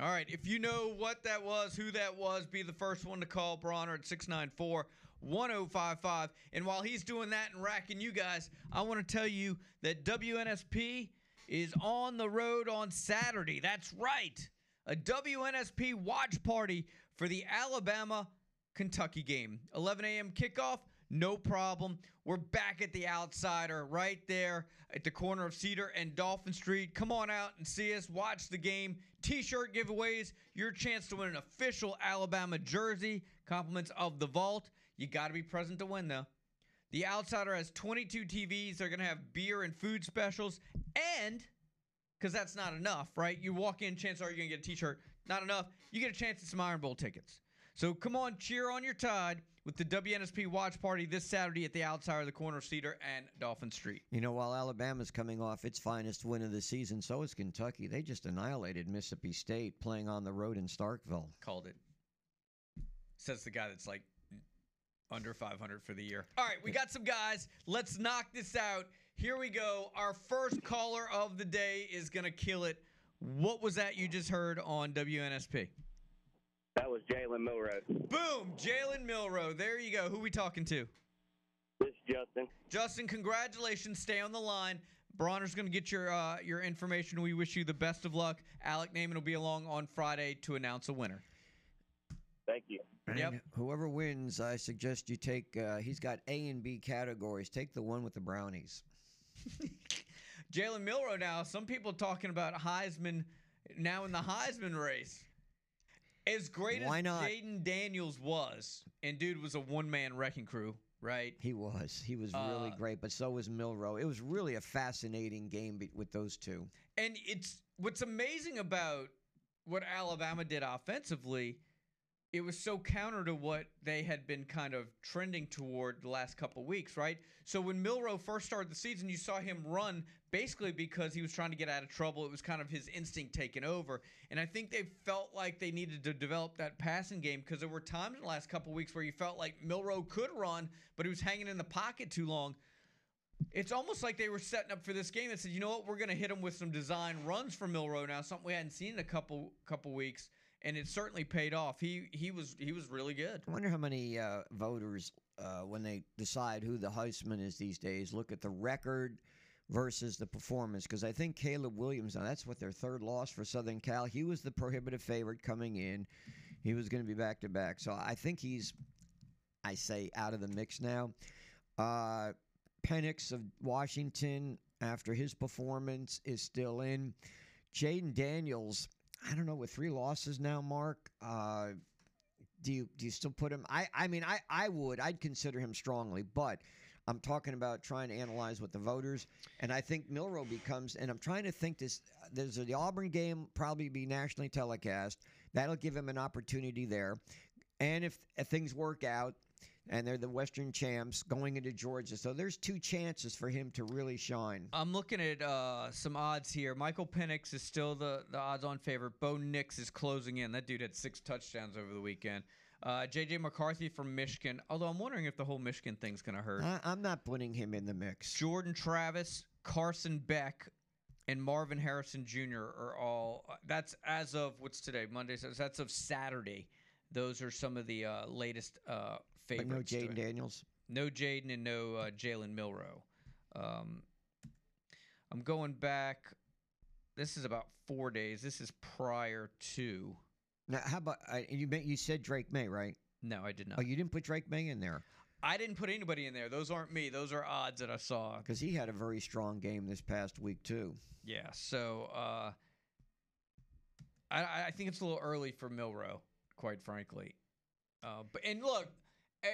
All right, if you know what that was, who that was, be the first one to call Bronner at 694 1055. And while he's doing that and racking you guys, I want to tell you that WNSP is on the road on Saturday. That's right, a WNSP watch party for the Alabama Kentucky game. 11 a.m. kickoff, no problem. We're back at the outsider right there at the corner of Cedar and Dolphin Street. Come on out and see us, watch the game. T shirt giveaways, your chance to win an official Alabama jersey, compliments of the vault. You got to be present to win, though. The Outsider has 22 TVs. They're going to have beer and food specials. And, because that's not enough, right? You walk in, chances are you're going to get a t shirt. Not enough. You get a chance at some Iron Bowl tickets. So come on, cheer on your tide with the WNSP watch party this Saturday at the outside of the corner of Cedar and Dolphin Street. You know, while Alabama's coming off its finest win of the season, so is Kentucky. They just annihilated Mississippi State playing on the road in Starkville. Called it. Says the guy that's like under 500 for the year. All right, we got some guys. Let's knock this out. Here we go. Our first caller of the day is going to kill it. What was that you just heard on WNSP? That was Jalen Milroe. Boom, Jalen Milroe. There you go. Who we talking to? This is Justin. Justin, congratulations. Stay on the line. Bronner's going to get your uh, your information. We wish you the best of luck. Alec Naman will be along on Friday to announce a winner. Thank you. Yep. Whoever wins, I suggest you take. Uh, he's got A and B categories. Take the one with the brownies. Jalen Milroe now. Some people talking about Heisman now in the Heisman race. As great Why as not? Jayden Daniels was, and dude was a one man wrecking crew, right? He was. He was really Uh, great, but so was Milroe. It was really a fascinating game be- with those two. And it's what's amazing about what Alabama did offensively, it was so counter to what they had been kind of trending toward the last couple weeks, right? So when Milroe first started the season, you saw him run basically because he was trying to get out of trouble. It was kind of his instinct taking over. And I think they felt like they needed to develop that passing game because there were times in the last couple weeks where you felt like Milroe could run, but he was hanging in the pocket too long. It's almost like they were setting up for this game and said, you know what, we're going to hit him with some design runs for Milroe now, something we hadn't seen in a couple couple weeks, and it certainly paid off. He he was he was really good. I wonder how many uh, voters, uh, when they decide who the Heisman is these days, look at the record versus the performance. Because I think Caleb Williams, now that's what their third loss for Southern Cal. He was the prohibitive favorite coming in. He was going to be back to back. So I think he's, I say, out of the mix now. Uh, Penix of Washington, after his performance, is still in. Jayden Daniels, I don't know, with three losses now, Mark. Uh, do you do you still put him? I I mean I I would I'd consider him strongly, but I'm talking about trying to analyze what the voters and I think Milroe becomes and I'm trying to think this. There's the Auburn game probably be nationally telecast. That'll give him an opportunity there, and if, if things work out. And they're the Western champs going into Georgia. So there's two chances for him to really shine. I'm looking at uh, some odds here. Michael Penix is still the, the odds-on favorite. Bo Nix is closing in. That dude had six touchdowns over the weekend. Uh, J.J. McCarthy from Michigan. Although I'm wondering if the whole Michigan thing's going to hurt. I, I'm not putting him in the mix. Jordan Travis, Carson Beck, and Marvin Harrison Jr. are all. That's as of what's today, Monday. So that's of Saturday. Those are some of the uh, latest uh, But no Jayden. Daniels. No Jayden and no uh, Jalen Milroe. Um, I'm going back. This is about four days. This is prior to. Now, how about uh, you? You said Drake Maye, right? No, I did not. Oh, you didn't put Drake Maye in there I didn't put anybody in there. Those aren't me. Those are odds that I saw. because he had a very strong game this past week too. Yeah. So uh, I, I think it's a little early for Milroe, quite frankly. Uh, but and look,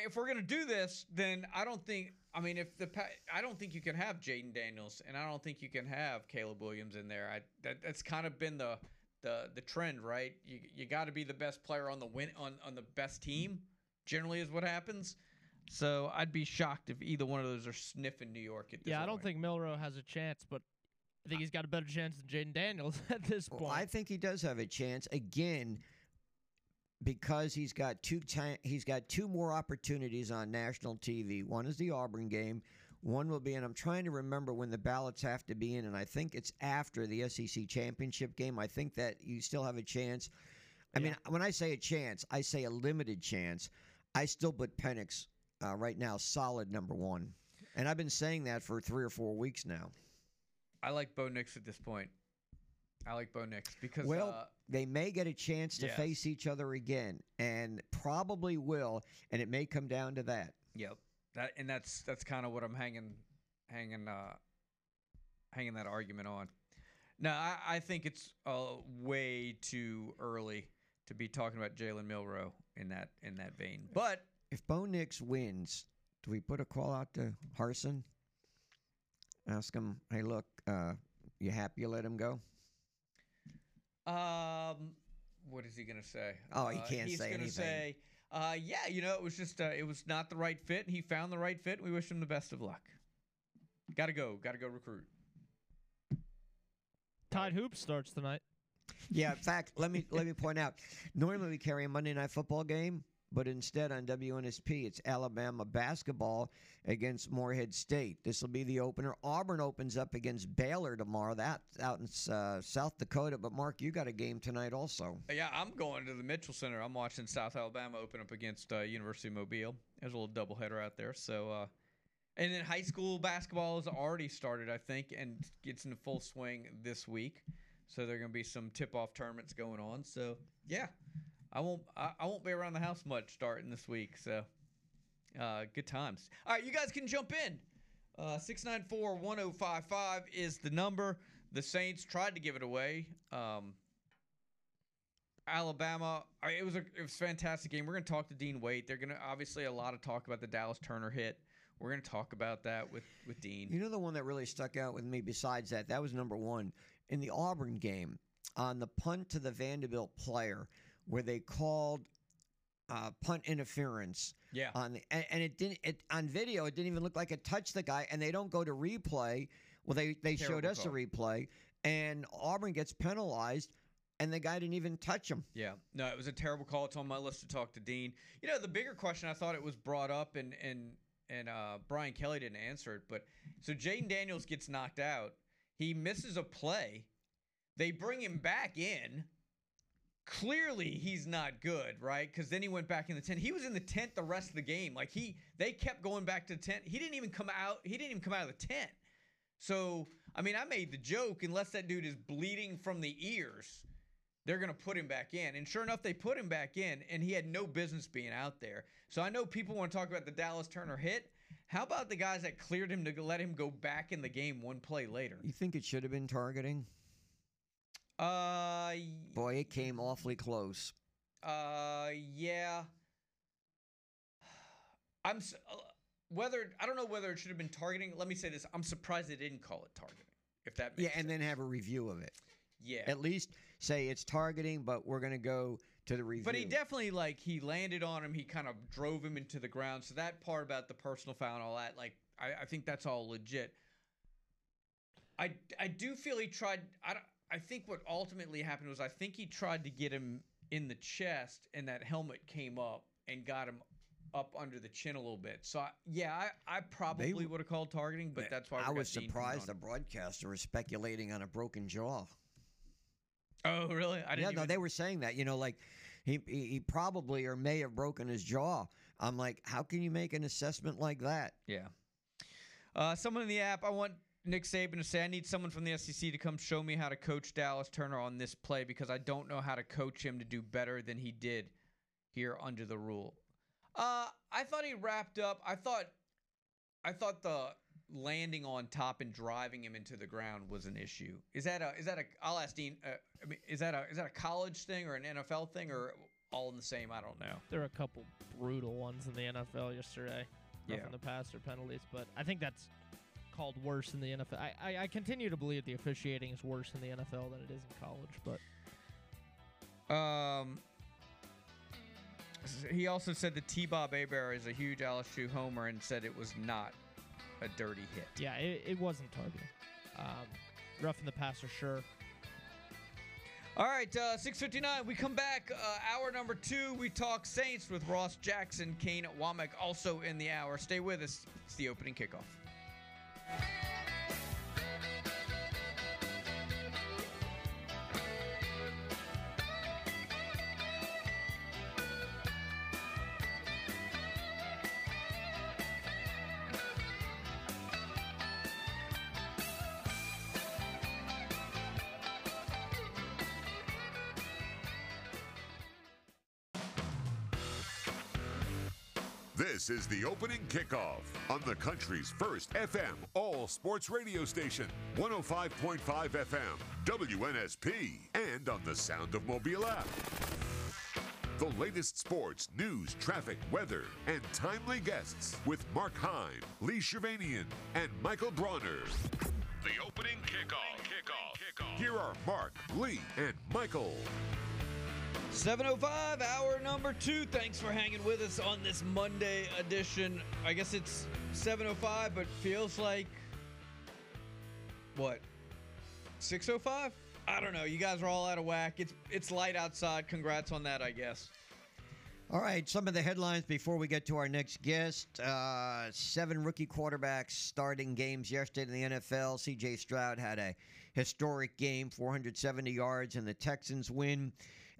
if we're gonna do this, then I don't think. I mean, if the I don't think you can have Jayden Daniels, and I don't think you can have Caleb Williams in there. I that, that's kind of been the the the trend, right? You you got to be the best player on the win on on the best team. Generally, is what happens. So I'd be shocked if either one of those are sniffing New York at this point. Yeah, I don't think Milroe has a chance, but I think he's got a better chance than Jayden Daniels at this point. Well, I think he does have a chance again because he's got two ti- he's got two more opportunities on national TV. One is the Auburn game. One will be, and I'm trying to remember when the ballots have to be in, and I think it's after the SEC championship game. I think that you still have a chance. I mean, when I say a chance, I say a limited chance. I still put Penix uh, right now solid number one, and I've been saying that for three or four weeks now. I like Bo Nix at this point. I like Bo Nix because Well, uh, they may get a chance to yes. face each other again, and probably will, and it may come down to that. Yep. That and that's that's kind of what I'm hanging hanging uh hanging that argument on. No, I, I think it's uh, way too early to be talking about Jalen Milroe in that in that vein. But If Bo Nix wins, Do we put a call out to Harsin? Ask him, hey, look, uh, you happy you let him go? Um, what is he gonna say? Oh, he Uh, can't he's say gonna anything. say, uh, yeah, you know, it was just, uh, it was not the right fit. He found the right fit. We wish him the best of luck. Got to go. Got to go recruit. Tide Hoops starts tonight. Yeah, in fact, let me let me point out. Normally we carry a Monday night football game, but instead on WNSP it's Alabama basketball against Morehead State. This will be the opener. Auburn opens up against Baylor tomorrow. That's out in uh, South Dakota. But Mark, you got a game tonight also. Yeah, I'm going to the Mitchell Center. I'm watching South Alabama open up against uh, University of Mobile. There's a little doubleheader out there. So, uh, and then high school basketball has already started, I think, and gets into full swing this week. So there are going to be some tip-off tournaments going on. So yeah, I won't I, I won't be around the house much starting this week. So uh, good times. All right, you guys can jump in. Uh, 694-1055 is the number. The Saints tried to give it away. Um, Alabama. It was a it was a fantastic game. We're gonna talk to Dean Waite. They're gonna obviously a lot of talk about the Dallas Turner hit. We're gonna talk about that with with Dean. You know the one that really stuck out with me besides that, that was number one. In the Auburn game, on the punt to the Vanderbilt player, where they called uh, punt interference. Yeah. On the, and, and it didn't it on video it didn't even look like it touched the guy, and they don't go to replay. Well, they they showed us call. a replay, and Auburn gets penalized, and the guy didn't even touch him. Yeah, no, it was a terrible call. It's on my list to talk to Dean. You know, the bigger question I thought it was brought up, and and and uh, Brian Kelly didn't answer it. But so Jayden Daniels gets knocked out. He misses a play. They bring him back in. Clearly, he's not good, right? Because then he went back in the tent. He was in the tent the rest of the game. Like he, they kept going back to the tent. He didn't even come out. He didn't even come out of the tent. So, I mean, I made the joke. Unless that dude is bleeding from the ears, they're to put him back in. And sure enough, they put him back in, and he had no business being out there. So I know people want to talk about the Dallas Turner hit. How about the guys that cleared him to let him go back in the game one play later? You think it should have been targeting? Uh, Boy, it came awfully close. uh, yeah. I'm uh, whether I don't know whether it should have been targeting. Let me say this: I'm surprised they didn't call it targeting. If that Yeah, and then have a review of it. yeah, At least say it's targeting, but we're going to go to the review. But he definitely like he landed on him. He kind of drove him into the ground. So that part about the personal foul and all that, like I, I think that's all legit. I I do feel he tried. I don't- I think what ultimately happened was I think he tried to get him in the chest, and that helmet came up and got him up under the chin a little bit. So I, yeah, I, I probably would have called targeting, but that's why I was surprised the broadcaster was speculating on a broken jaw. Oh really? I yeah, didn't. no, even- they were saying that. You know, like he, he he probably or may have broken his jaw. I'm like, how can you make an assessment like that? Yeah. Uh, someone in the app, I want Nick Saban to say, I need someone from the SEC to come show me how to coach Dallas Turner on this play because I don't know how to coach him to do better than he did here under the rule. Uh, I thought he wrapped up. I thought, I thought the landing on top and driving him into the ground was an issue. Is that a? Is that a? I'll ask Dean. Uh, I mean, is that a? Is that a college thing or an NFL thing or all in the same? I don't know. There are a couple brutal ones in the NFL yesterday. Yeah. Roughing the passer penalties, but I think that's called worse in the NFL. I, I, I continue to believe the officiating is worse in the NFL than it is in college, but Um, he also said that T. Bob Hebert is a huge LSU homer and said it was not a dirty hit. yeah, it, it wasn't targeting. Um, roughing the passer, sure. All right, uh, 659. We come back. Uh, hour number two. We talk Saints with Ross Jackson, Kane Wommack, also in the hour. Stay with us. It's the opening kickoff. This is the opening kickoff on the country's first FM all sports radio station, 105.5 FM, WNSP, and on the Sound of Mobile app. The latest sports, news, traffic, weather, and timely guests with Mark Heim, Lee Shirvanian, and Michael Bronner. The opening kickoff. Kickoff. Kickoff. Here are Mark, Lee, and Michael. 705, hour number two. Thanks for hanging with us on this Monday edition. I guess it's 705, but feels like what? 605? I don't know. You guys are all out of whack. It's it's light outside. Congrats on that, I guess. All right, some of the headlines before we get to our next guest. Uh, seven rookie quarterbacks starting games yesterday in the NFL. CJ Stroud had a historic game, 470 yards, and the Texans win.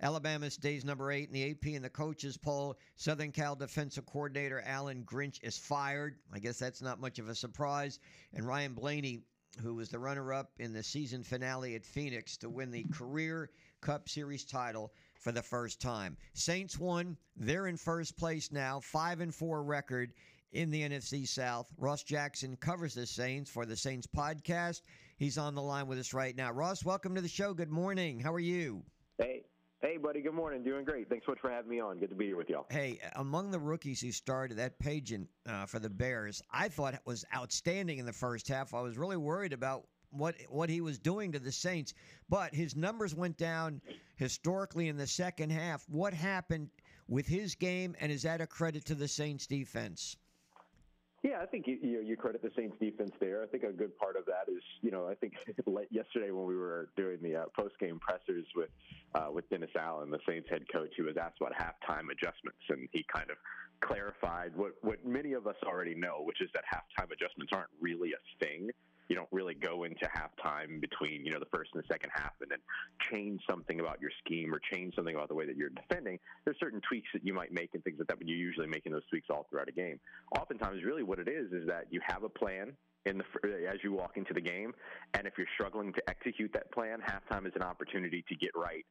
Alabama stays number eight in the AP and the coaches poll. Southern Cal defensive coordinator Alan Grinch is fired. I guess that's not much of a surprise. And Ryan Blaney, who was the runner up in the season finale at Phoenix to win the career Cup Series title for the first time. Saints won. They're in first place now, 5 and 4 record in the NFC South. Ross Jackson covers the Saints for the Saints podcast. He's on the line with us right now. Ross, welcome to the show. Good morning. How are you? Hey, hey, buddy. Good morning. Doing great. Thanks so much for having me on. Good to be here with y'all. Hey, among the rookies who started that Bagent uh, for the Bears, I thought it was outstanding in the first half. I was really worried about what what he was doing to the Saints, but his numbers went down historically in the second half. What happened with his game, and is that a credit to the Saints defense? Yeah, I think you, you, you credit the Saints defense there. I think a good part of that is, you know, I think yesterday when we were doing the uh, post game pressers with uh, with Dennis Allen, the Saints head coach, he was asked about halftime adjustments, and he kind of clarified what what many of us already know, which is that halftime adjustments aren't really a thing you don't really go into halftime between you know the first and the second half and then change something about your scheme or change something about the way that you're defending. There's certain tweaks that you might make and things like that, but you're usually making those tweaks all throughout a game. Oftentimes, really, what it is is that you have a plan in the as you walk into the game, and if you're struggling to execute that plan, halftime is an opportunity to get right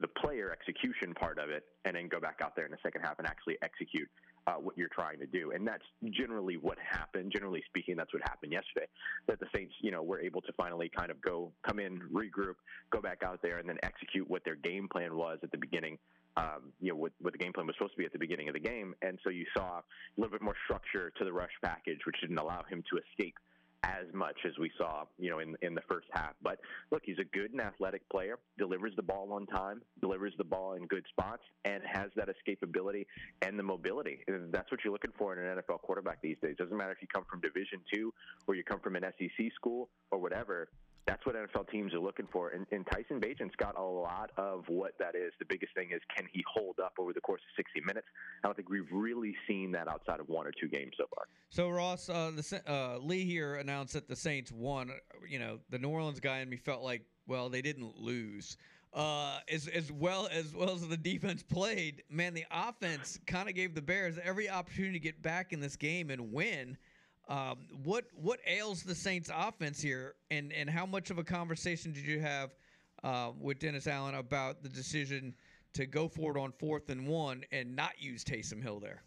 the player execution part of it, and then go back out there in the second half and actually execute uh, what you're trying to do. And that's generally what happened. Generally speaking, that's what happened yesterday. That the Saints, you know, were able to finally kind of go, come in, regroup, go back out there, and then execute what their game plan was at the beginning. Um, you know, what, what the game plan was supposed to be at the beginning of the game. And so you saw a little bit more structure to the rush package, which didn't allow him to escape as much as we saw, you know, in in the first half. But look, he's a good and athletic player. Delivers the ball on time, delivers the ball in good spots, and has that escapability and the mobility. And that's what you're looking for in an NFL quarterback these days. Doesn't matter if you come from Division two or you come from an SEC school or whatever that's what NFL teams are looking for. And, and Tyson Bagent's got a lot of what that is. The biggest thing is can he hold up over the course of 60 minutes? I don't think we've really seen that outside of one or two games so far. So Ross, uh, the uh, Lee here announced that the Saints won. You know, the New Orleans guy in me felt like, well, they didn't lose. Uh, as as well as well as the defense played, man, the offense kind of gave the Bears every opportunity to get back in this game and win. Um, what what ails the Saints offense here, and and how much of a conversation did you have uh, with Dennis Allen about the decision to go for it on fourth and one and not use Taysom Hill there?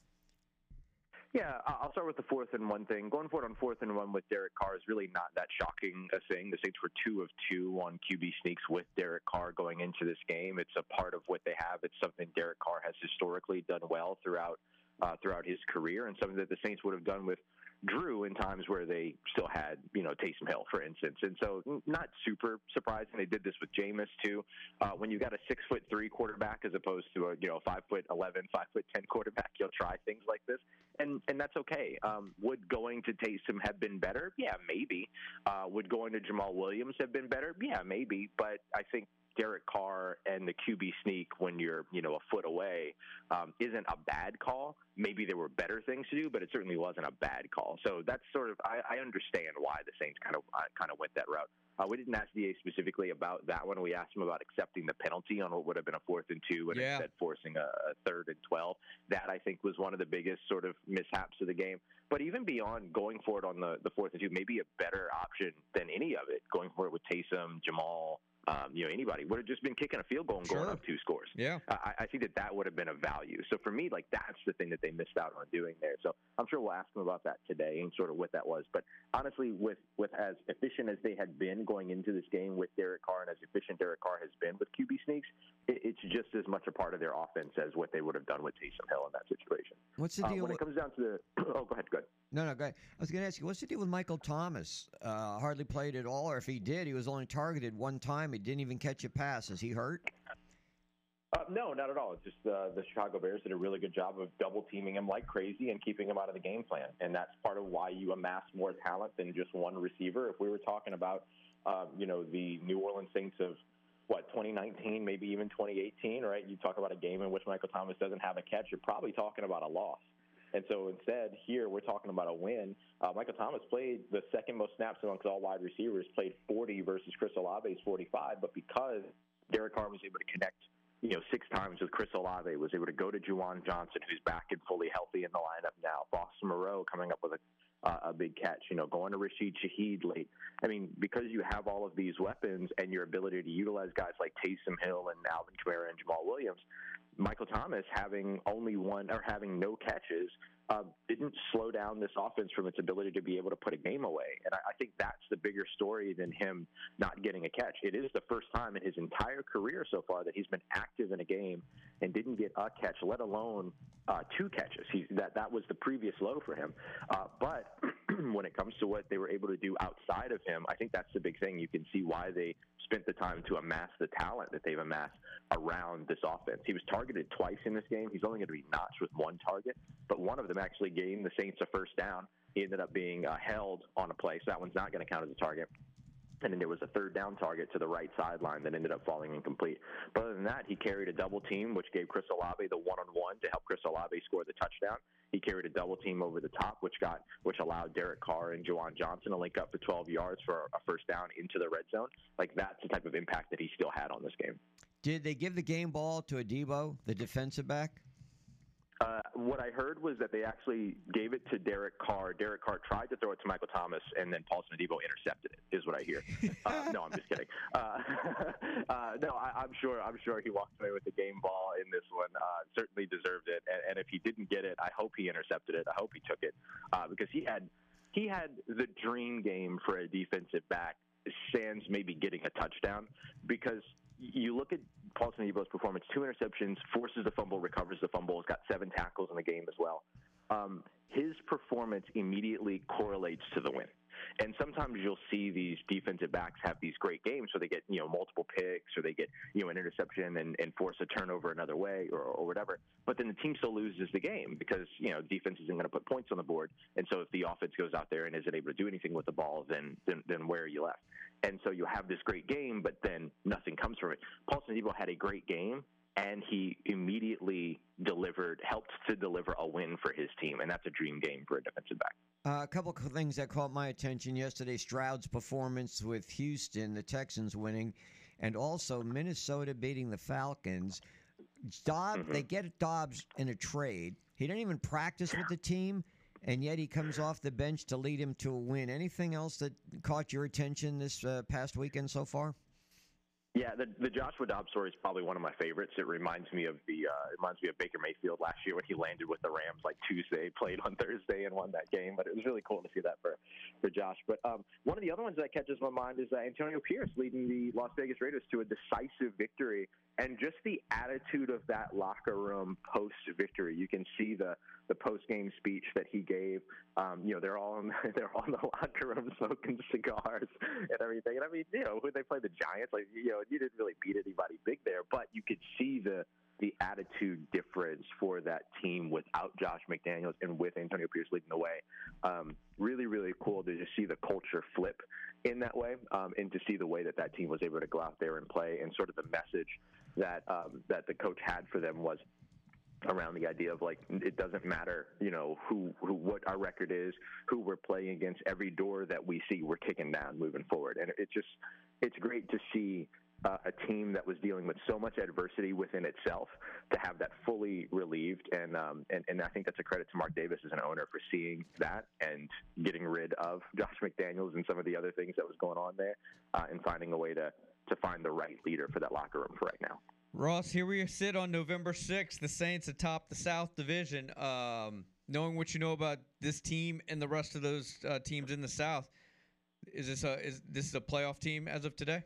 Yeah, I'll start with the fourth and one thing. Going for it on fourth and one with Derek Carr is really not that shocking a thing. The Saints were two of two on QB sneaks with Derek Carr going into this game. It's a part of what they have. It's something Derek Carr has historically done well throughout uh, throughout his career, and something that the Saints would have done with Drew in times where they still had, you know, Taysom Hill, for instance. And so, not super surprising. They did this with Jameis too. Uh, when you've got a six foot three quarterback as opposed to a, you know, five foot eleven, five foot ten quarterback, you'll try things like this, and and that's okay. Um, would going to Taysom have been better? Yeah, maybe. Uh, would going to Jamaal Williams have been better? Yeah, maybe. But I think Derek Carr and the QB sneak when you're, you know, a foot away um, isn't a bad call. Maybe there were better things to do, but it certainly wasn't a bad call. So that's sort of I, I understand why the Saints kind of uh, kind of went that route. Uh, we didn't ask Da specifically about that one. We asked him about accepting the penalty on what would have been a fourth and two, and yeah. instead forcing a, a third and twelve. That I think was one of the biggest sort of mishaps of the game. But even beyond going for it on the, the fourth and two, maybe a better option than any of it, going for it with Taysom, Jamaal, um, you know, anybody would have just been kicking a field goal and going up two scores. Yeah. I, I think that that would have been a value. So for me, like that's the thing that they missed out on doing there. So I'm sure we'll ask them about that today and sort of what that was. But honestly, with with as efficient as they had been going into this game with Derek Carr and as efficient Derek Carr has been with QB sneaks, it, it's just as much a part of their offense as what they would have done with Taysom Hill in that situation. What's the Uh, deal when it comes down to the? oh, go ahead. Go ahead. No, no, go ahead. I was going to ask you, what's the deal with Michael Thomas? Uh, hardly played at all, or if he did, he was only targeted one time. He didn't even catch a pass. Is he hurt? Uh, no, not at all. It's just uh, the Chicago Bears did a really good job of double teaming him like crazy and keeping him out of the game plan. And that's part of why you amass more talent than just one receiver. If we were talking about, um, you know, the New Orleans Saints of what 2019, maybe even 2018, right? You talk about a game in which Michael Thomas doesn't have a catch. You're probably talking about a loss. And so instead, here we're talking about a win. Uh, Michael Thomas played the second most snaps amongst all wide receivers, played 40 versus Chris Olave's 45. But because Derek Carr was able to connect, you know, six times with Chris Olave, was able to go to Juwan Johnson, who's back and fully healthy in the lineup now. Foster Moreau coming up with a uh, a big catch, you know, going to Rashid Shaheed late. I mean, because you have all of these weapons and your ability to utilize guys like Taysom Hill and Alvin Kamara and Jamaal Williams, Michael Thomas having only one or having no catches uh, didn't slow down this offense from its ability to be able to put a game away. And I, I think that's the bigger story than him not getting a catch. It is the first time in his entire career so far that he's been active in a game and didn't get a catch, let alone uh, two catches. He, that that was the previous low for him. Uh, but when it comes to what they were able to do outside of him, I think that's the big thing. You can see why they spent the time to amass the talent that they've amassed around this offense. He was targeted twice in this game. He's only going to be notched with one target, but one of them actually gained the Saints a first down. He ended up being uh, held on a play, so that one's not going to count as a target. And then there was a third down target to the right sideline that ended up falling incomplete. But other than that, he carried a double team, which gave Chris Olave the one on one to help Chris Olave score the touchdown. He carried a double team over the top, which got which allowed Derek Carr and Juwan Johnson to link up for 12 yards for a first down into the red zone. Like that's the type of impact that he still had on this game. Did they give the game ball to Adebo, the defensive back? Uh, what I heard was that they actually gave it to Derek Carr. Derek Carr tried to throw it to Michael Thomas, and then Paulson Adebo intercepted it. Is what I hear. Uh, no, I'm just kidding. Uh, uh, no, I, I'm sure. I'm sure he walked away with the game ball in this one. Uh, certainly deserved it. And, and if he didn't get it, I hope he intercepted it. I hope he took it uh, because he had he had the dream game for a defensive back. Sans maybe getting a touchdown because you look at Paulson Adebo's performance: two interceptions, forces the fumble, recovers the fumble, has got seven tackles in the game as well. Um, his performance immediately correlates to the win. And sometimes you'll see these defensive backs have these great games where they get, you know, multiple picks or they get, you know, an interception and, and force a turnover another way or, or whatever. But then the team still loses the game because, you know, defense isn't going to put points on the board. And so if the offense goes out there and isn't able to do anything with the ball, then, then, then where are you left? And so you have this great game, but then nothing comes from it. Paulson Debo had a great game, and he immediately delivered, helped to deliver a win for his team, and that's a dream game for a defensive back. Uh, a couple of things that caught my attention yesterday Stroud's performance with Houston, the Texans winning, and also Minnesota beating the Falcons. Dobbs, Mm-hmm. they get Dobbs in a trade. He didn't even practice with the team, and yet he comes off the bench to lead him to a win. Anything else that caught your attention this uh, past weekend so far? Yeah, the the Joshua Dobbs story is probably one of my favorites. It reminds me of the uh, it reminds me of Baker Mayfield last year when he landed with the Rams like Tuesday, played on Thursday and won that game. But it was really cool to see that for for Josh. But um, one of the other ones that catches my mind is uh, Antonio Pierce leading the Las Vegas Raiders to a decisive victory, and just the attitude of that locker room post victory. You can see the the post game speech that he gave. Um, you know, they're all in, they're all in the locker room smoking cigars and everything. And I mean, you know, when they play the Giants, like you know, you didn't really beat anybody big there, but you could see the the attitude difference for that team without Josh McDaniels and with Antonio Pierce leading the way. Um, really, really cool to just see the culture flip in that way, um, and to see the way that that team was able to go out there and play, and sort of the message that um, that the coach had for them was around the idea of like it doesn't matter you know who who what our record is who we're playing against every door that we see we're kicking down moving forward and it just it's great to see uh, a team that was dealing with so much adversity within itself to have that fully relieved. And, um, and and I think that's a credit to Mark Davis as an owner for seeing that and getting rid of Josh McDaniels and some of the other things that was going on there, uh, and finding a way to to find the right leader for that locker room for right now. Ross, here we sit on November 6th, the Saints atop the South Division. Um, knowing what you know about this team and the rest of those uh, teams in the South, is this a is this a playoff team as of today?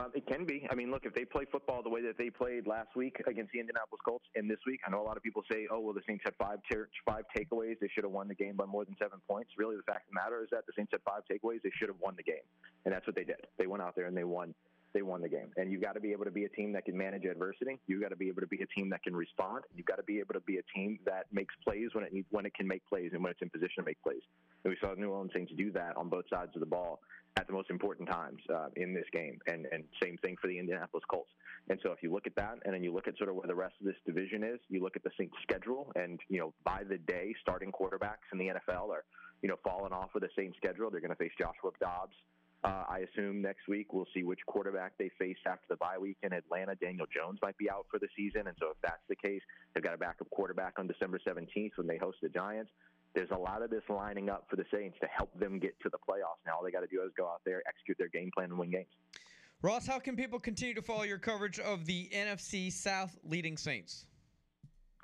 Um, it can be. I mean, look, if they play football the way that they played last week against the Indianapolis Colts and this week, I know a lot of people say, oh, well, the Saints had five ter- five takeaways. They should have won the game by more than seven points. Really, the fact of the matter is that the Saints had five takeaways. They should have won the game. And that's what they did. They went out there and they won they won the game. And you've got to be able to be a team that can manage adversity. You've got to be able to be a team that can respond. You've got to be able to be a team that makes plays when it needs, when it can make plays and when it's in position to make plays. And we saw New Orleans Saints do that on both sides of the ball at the most important times uh, in this game. And and same thing for the Indianapolis Colts. And so if you look at that, and then you look at sort of where the rest of this division is, you look at the Saints schedule, and you know by the day, starting quarterbacks in the NFL are you know falling off of the same schedule. They're going to face Joshua Dobbs. Uh, I assume next week we'll see which quarterback they face after the bye week in Atlanta. Daniel Jones might be out for the season, and so if that's the case, they've got a backup quarterback on December 17th when they host the Giants. There's a lot of this lining up for the Saints to help them get to the playoffs. Now all they got to do is go out there, execute their game plan, and win games. Ross, how can people continue to follow your coverage of the NFC South leading Saints?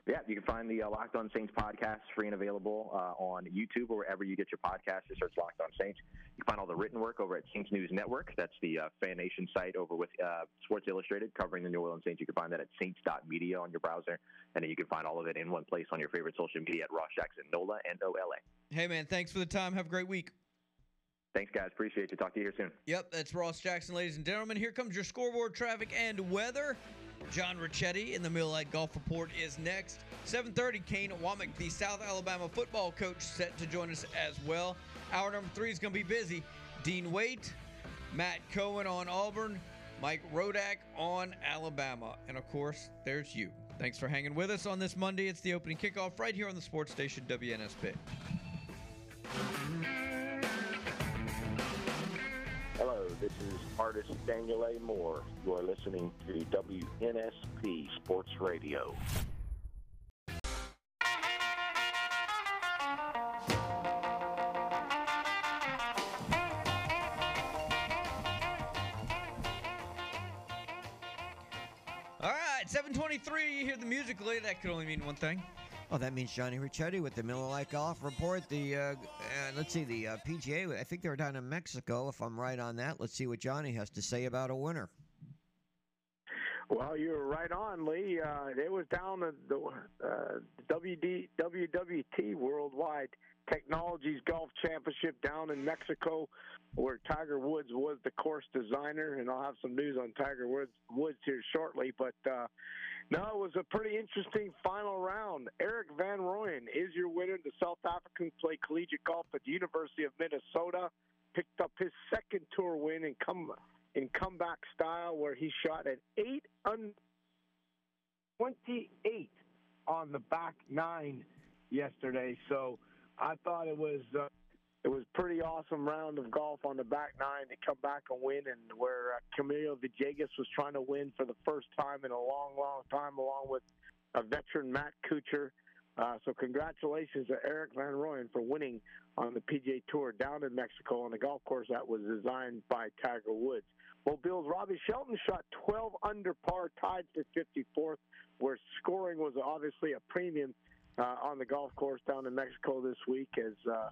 Yeah, you can find the uh, Locked On Saints podcast free and available uh, on YouTube or wherever you get your podcasts. Just search Locked On Saints. You can find all the written work over at Saints News Network. That's the uh, Fan Nation site over with uh, Sports Illustrated covering the New Orleans Saints. You can find that at saints.media on your browser. And then you can find all of it in one place on your favorite social media at Ross Jackson, NOLA, and OLA. Hey, man, thanks for the time. Have a great week. Thanks, guys. Appreciate you. Talk to you here soon. Yep, that's Ross Jackson, ladies and gentlemen. Here comes your scoreboard, traffic, and weather. John Ricchetti in the Miller Lite Golf Report is next. 7:30, Kane Wommack, the South Alabama football coach, set to join us as well. Hour number three is going to be busy. Dean Waite, Matt Cohen on Auburn, Mike Rodak on Alabama, and of course, there's you. Thanks for hanging with us on this Monday. It's the opening kickoff right here on the sports station WNSP. Hello, this is artist Daniel A. Moore. You are listening to WNSP Sports Radio. You hear the music play. That could only mean one thing. Oh, that means Johnny Ricchetti with the Miller Lite Golf Report. The uh, uh, let's see, the uh, PGA. I think they were down in Mexico, if I'm right on that. Let's see what Johnny has to say about a winner. Well, you're right on, Lee. Uh, it was down at the uh, WD, WWT Worldwide Technologies Golf Championship down in Mexico, where Tiger Woods was the course designer, and I'll have some news on Tiger Woods, Woods here shortly. But uh, no, it was a pretty interesting final round. Erik van Rooyen is your winner. The South African played collegiate golf at the University of Minnesota, picked up his second tour win and come in comeback style, where he shot at eight un- 28 on the back nine yesterday. So I thought it was uh, it was pretty awesome round of golf on the back nine to come back and win, and where uh, Camilo Villegas was trying to win for the first time in a long, long time, along with a veteran Matt Kuchar. Uh, so congratulations to Erik van Rooyen for winning on the PGA Tour down in Mexico on a golf course that was designed by Tiger Woods. Well, Bill's Robbie Shelton shot 12 under par, tied for 54th, where scoring was obviously a premium uh, on the golf course down in Mexico this week. As uh,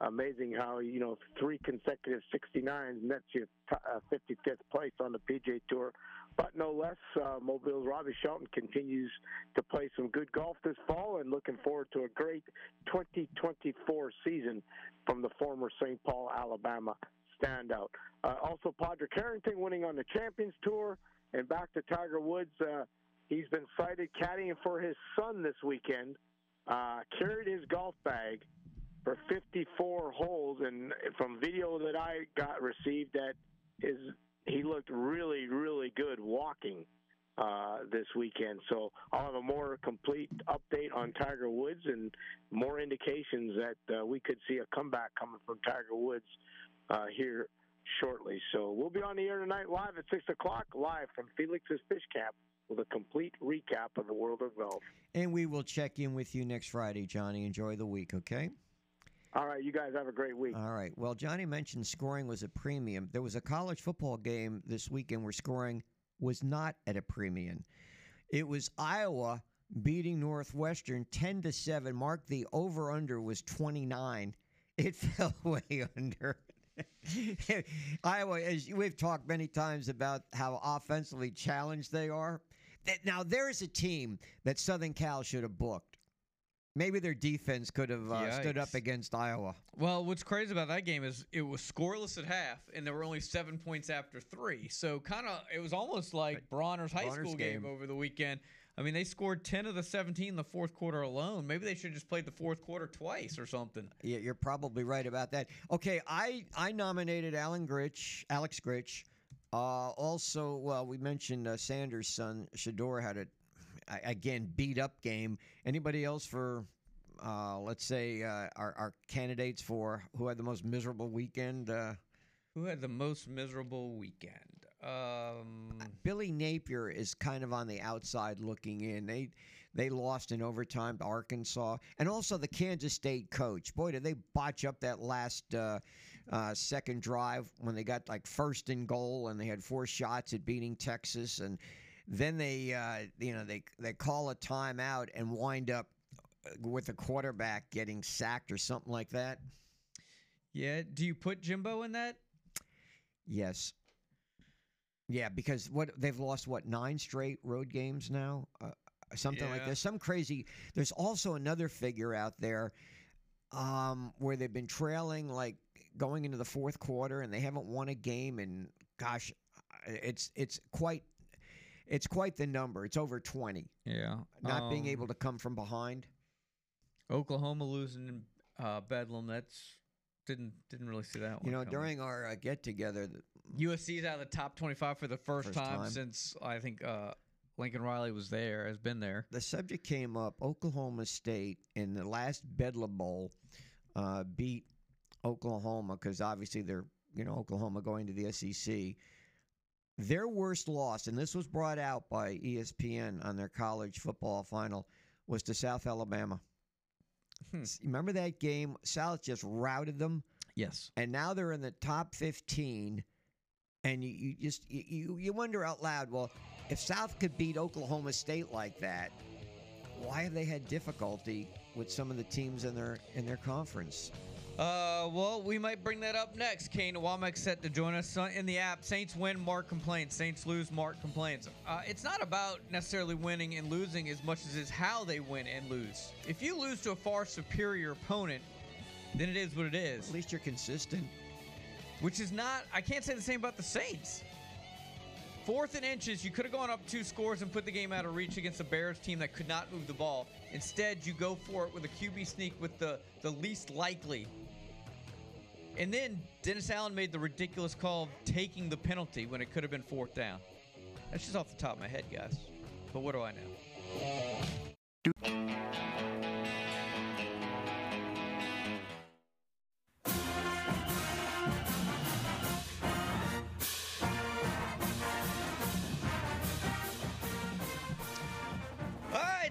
amazing how you know three consecutive 69s nets you t- uh, 55th place on the PGA Tour. But no less, uh, Mobile's Robbie Shelton continues to play some good golf this fall and looking forward to a great 2024 season from the former St. Paul, Alabama standout. Uh, also, Padraig Harrington winning on the Champions Tour. And back to Tiger Woods, uh, he's been cited caddying for his son this weekend. Uh, carried his golf bag for 54 holes, and from video that I got received, that his he looked really, really good walking uh, this weekend. So I'll have a more complete update on Tiger Woods and more indications that uh, we could see a comeback coming from Tiger Woods uh, here shortly. So we'll be on the air tonight live at 6 o'clock, live from Felix's Fish Camp with a complete recap of the world of golf. And we will check in with you next Friday, Johnny. Enjoy the week, okay? All right, you guys have a great week. All right. Well, Johnny mentioned scoring was a premium. There was a college football game this weekend where scoring was not at a premium. It was Iowa beating Northwestern 10 to 7. Mark the over under was 29. It fell way under. Iowa, as we've talked many times about how offensively challenged they are. That- Now, there's a team that Southern Cal should have booked. Maybe their defense could have uh, stood up against Iowa. Well, what's crazy about that game is it was scoreless at half, and there were only seven points after three. So kind of, it was almost like Bronner's high Bronner's school game. game. over the weekend. I mean, they scored ten of the seventeen in the fourth quarter alone. Maybe they should have just played the fourth quarter twice or something. Yeah, you're probably right about that. Okay, I I nominated Alan Grinch, Alex Grinch. Uh, also, well, we mentioned uh, Sanders' son Shedeur had a again beat up game. Anybody else for? Uh, let's say uh, our, our candidates for who had the most miserable weekend. Uh, Who had the most miserable weekend? Um, Billy Napier is kind of on the outside looking in. They they lost in overtime to Arkansas, and also the Kansas State coach. Boy, did they botch up that last uh, second drive when they got like first and goal, and they had four shots at beating Texas, and then they uh, you know they they call a timeout and wind up with the quarterback getting sacked or something like that. yeah. Do you put Jimbo in that? Yes. Yeah, because what they've lost what nine straight road games now, uh, something like this. Some crazy. There's also another figure out there um, where they've been trailing, like going into the fourth quarter, and they haven't won a game. And gosh, it's it's quite it's quite the number. It's over twenty. Yeah. Not being Um, able to come from behind. Oklahoma losing in uh, Bedlam. That's didn't didn't really see that one. You know, coming. during our uh, get together, USC's out of the top 25 for the first, First time, time. since I think uh, Lincoln Riley was there, has been there. the subject came up. Oklahoma State in the last Bedlam Bowl uh, beat Oklahoma because obviously they're you know Oklahoma going to the SEC. Their worst loss, and this was brought out by ESPN on their college football final, was to South Alabama. Hmm. Remember that game? South just routed them, Yes. and now they're in the top fifteen. And you, you just you you wonder out loud. Well, if South could beat Oklahoma State like that, why have they had difficulty with some of the teams in their in their conference? Uh, well, we might bring that up next. Kane Wommack set to join us in the app. Saints win, Mark complains. Saints lose, Mark complains. Uh, it's not about necessarily winning and losing as much as it's how they win and lose. If you lose to a far superior opponent, then it is what it is. At least you're consistent. Which is not, I can't say the same about the Saints. Fourth and inches, you could have gone up two scores and put the game out of reach against a Bears team that could not move the ball. Instead, you go for it with a QB sneak with the, the least likely. And then Dennis Allen made the ridiculous call of taking the penalty when it could have been fourth down. That's just off the top of my head, guys. But what do I know?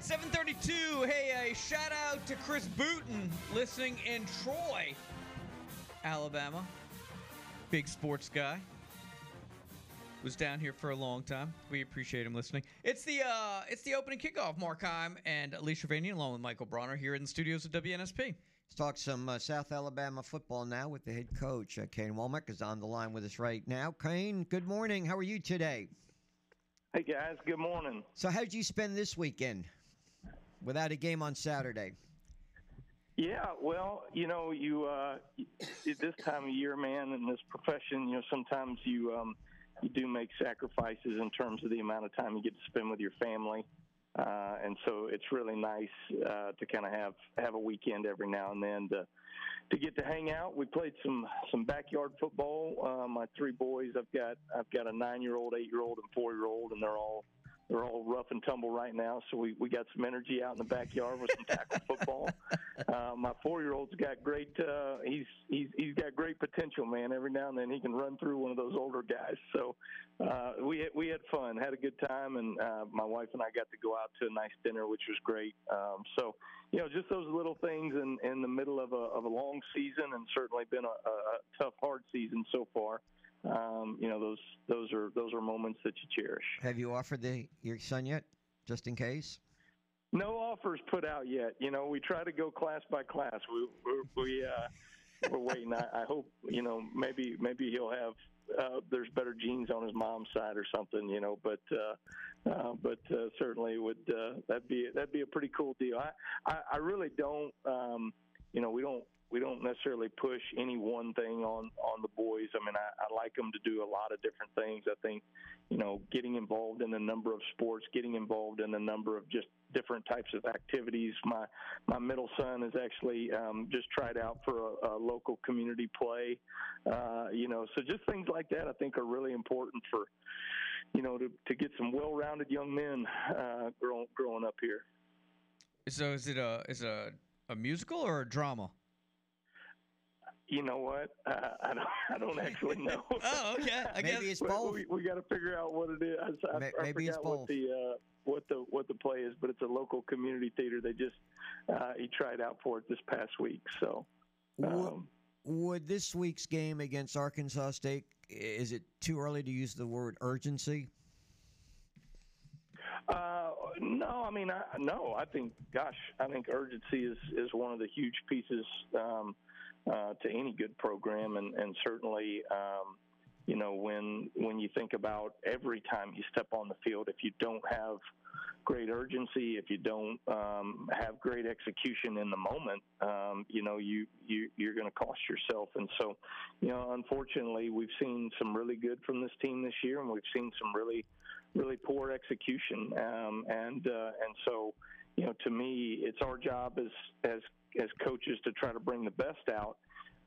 732. Hey, a shout out to Chris Booton listening in Troy, Alabama. Big sports guy. Was down here for a long time. We appreciate him listening. It's the uh, it's the opening kickoff. Mark Heim and Lee Shirvanian, along with Michael Bronner, here in the studios of WNSP. Let's talk some uh, South Alabama football now with the head coach. Uh, Kane Wommack is on the line with us right now. Kane, good morning. How are you today? Hey guys, good morning. So, how'd you spend this weekend without a game on Saturday? Yeah, well, you know, you uh, at this time of year, man, in this profession, you know, sometimes you um, you do make sacrifices in terms of the amount of time you get to spend with your family, uh, and so it's really nice uh, to kind of have have a weekend every now and then to to get to hang out. We played some some backyard football. Uh, my three boys, I've got I've got a nine year old, eight year old, and four year old, and they're all they're all rough and tumble right now. So we we got some energy out in the backyard with some tackle football. Uh, my four year old's got great. Uh, he's he's he's got great potential, man. Every now and then he can run through one of those older guys. So uh, we had, we had fun, had a good time, and uh, my wife and I got to go out to a nice dinner, which was great. Um, so you know, just those little things in in the middle of a of a long season, and certainly been a, a tough, hard season so far um, you know those those are those are moments that you cherish. Have you offered the your son yet, just in case? No offers put out yet. You know, we try to go class by class. We we, we uh, we're waiting. I, I hope you know maybe maybe he'll have uh, there's better genes on his mom's side or something, you know. But uh, uh, but uh, certainly would uh, that be that'd be a pretty cool deal. I I, I really don't. Um, you know, we don't we don't necessarily push any one thing on on the boys. I mean, I, I like them to do a lot of different things. I think, you know, getting involved in a number of sports, getting involved in a number of just different types of activities. My my middle son has actually um, just tried out for a, a local community play. Uh, you know, so just things like that I think are really important for, you know, to to get some well-rounded young men uh, growing growing up here. So is it a is it a, a musical or a drama? You know what? Uh, I don't. I don't actually know. oh, okay. I Maybe guess it's both. We, we got to figure out what it is. I, I maybe it's forgot what both. the uh, what the what the play is, but it's a local community theater. They just uh, he tried out for it this past week. So um, Would this week's game against Arkansas State is it too early to use the word urgency? Uh, no, I mean, I, no. I think, gosh, I think urgency is is one of the huge pieces um, uh, to any good program, and and certainly, um, you know, when when you think about every time you step on the field, if you don't have great urgency, if you don't um, have great execution in the moment, um, you know, you, you you're going to cost yourself. And so, you know, unfortunately, we've seen some really good from this team this year, and we've seen some really really poor execution. Um, and uh, and so, you know, to me, it's our job as as as coaches to try to bring the best out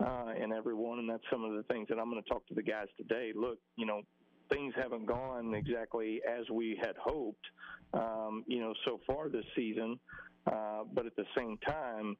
uh, in everyone, and that's some of the things that I'm going to talk to the guys today. Look, you know, things haven't gone exactly as we had hoped, um, you know, so far this season. Uh, but at the same time,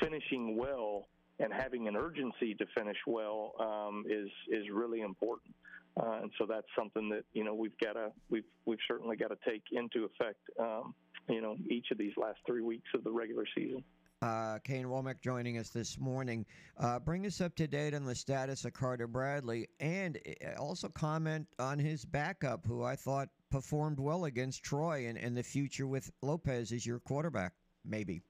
finishing well and having an urgency to finish well um, is is really important. Uh, and so that's something that you know we've got to we've we've certainly got to take into effect. Um, you know, each of these last three weeks of the regular season. Uh, Kane Wommack joining us this morning. Uh, bring us up to date on the status of Carter Bradley and uh, also comment on his backup, who I thought performed well against Troy and, and the future with Lopez as your quarterback, maybe.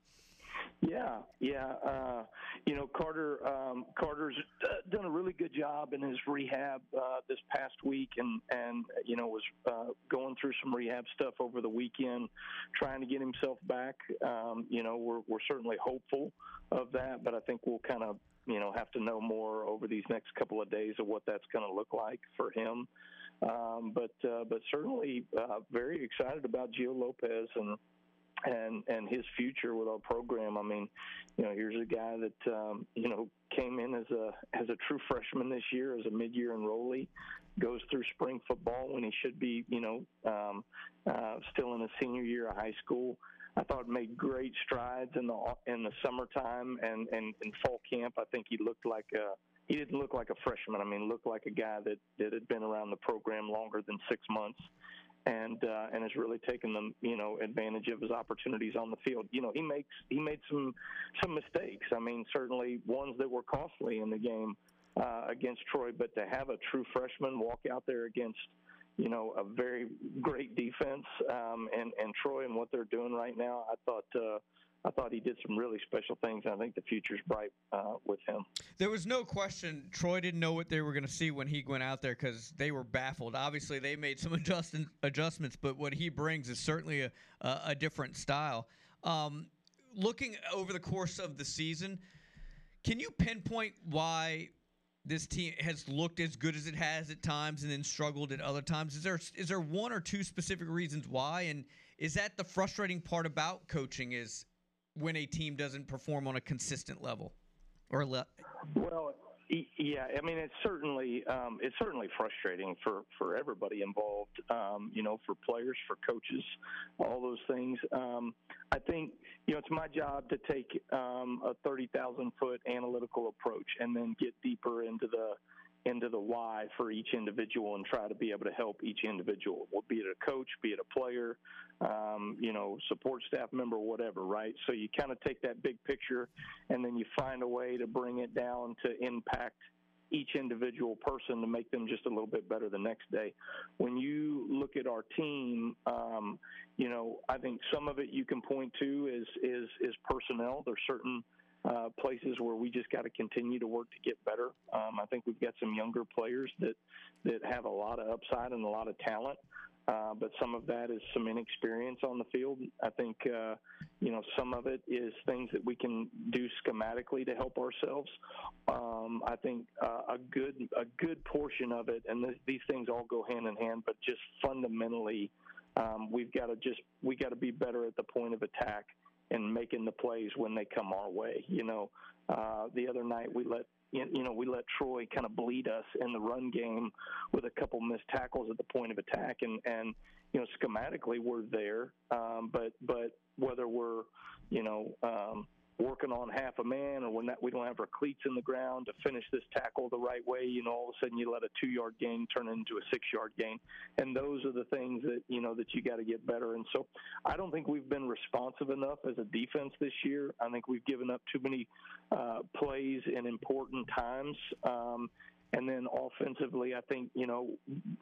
Yeah, yeah. Uh, you know, Carter. Um, Carter's uh, done a really good job in his rehab uh, this past week, and and you know was uh, going through some rehab stuff over the weekend, trying to get himself back. Um, you know, we're we're certainly hopeful of that, but I think we'll kind of you know have to know more over these next couple of days of what that's going to look like for him. Um, but uh, but certainly uh, very excited about Gio Lopez and and and his future with our program. I mean, you know, here's a guy that um, you know came in as a as a true freshman this year as a mid-year enrollee, goes through spring football when he should be, you know, um, uh, still in his senior year of high school. I thought made great strides in the in the summertime and and in fall camp. I think he looked like a he didn't look like a freshman. I mean, looked like a guy that that had been around the program longer than six months and uh, and has really taken them you know advantage of his opportunities on the field. You know he makes he made some some mistakes. I mean certainly ones that were costly in the game uh, against Troy, but to have a true freshman walk out there against you know a very great defense um, and and Troy and what they're doing right now, I thought. Uh, I thought he did some really special things. I think the future's bright uh, with him. There was no question Troy didn't know what they were going to see when he went out there because they were baffled. Obviously, they made some adjust- adjustments, but what he brings is certainly a, a, different style. Um, looking over the course of the season, can you pinpoint why this team has looked as good as it has at times and then struggled at other times? Is there is there one or two specific reasons why? And is that the frustrating part about coaching? Is when a team doesn't perform on a consistent level or le- Well, Yeah, I mean it's certainly um, it's certainly frustrating for for everybody involved. Um, you know, for players, for coaches, all those things. Um, I think you know it's my job to take um, a thirty thousand foot analytical approach and then get deeper into the into the why for each individual and try to be able to help each individual, be it a coach, be it a player, um, you know, support staff member, whatever, right? So you kind of take that big picture and then you find a way to bring it down to impact each individual person to make them just a little bit better the next day. When you look at our team, um, you know, I think some of it you can point to is is is personnel. There's certain uh, places where we just got to continue to work to get better. Um, I think we've got some younger players that that have a lot of upside and a lot of talent. Uh, but some of that is some inexperience on the field. I think, uh, you know, some of it is things that we can do schematically to help ourselves. Um, I think uh, a good a good portion of it, and th- these things all go hand in hand, but just fundamentally, um, we've got to just we got to be better at the point of attack and making the plays when they come our way. You know, uh, the other night we let you know we let Troy kind of bleed us in the run game with a couple missed tackles at the point of attack, and and you know schematically we're there, um, but but whether we're you know um, working on half a man or when that we don't have our cleats in the ground to finish this tackle the right way, you know, all of a sudden you let a two yard gain turn into a six yard gain. And those are the things that, you know, that you got to get better. And so I don't think we've been responsive enough as a defense this year. I think we've given up too many uh, plays in important times. Um, and then offensively, I think, you know,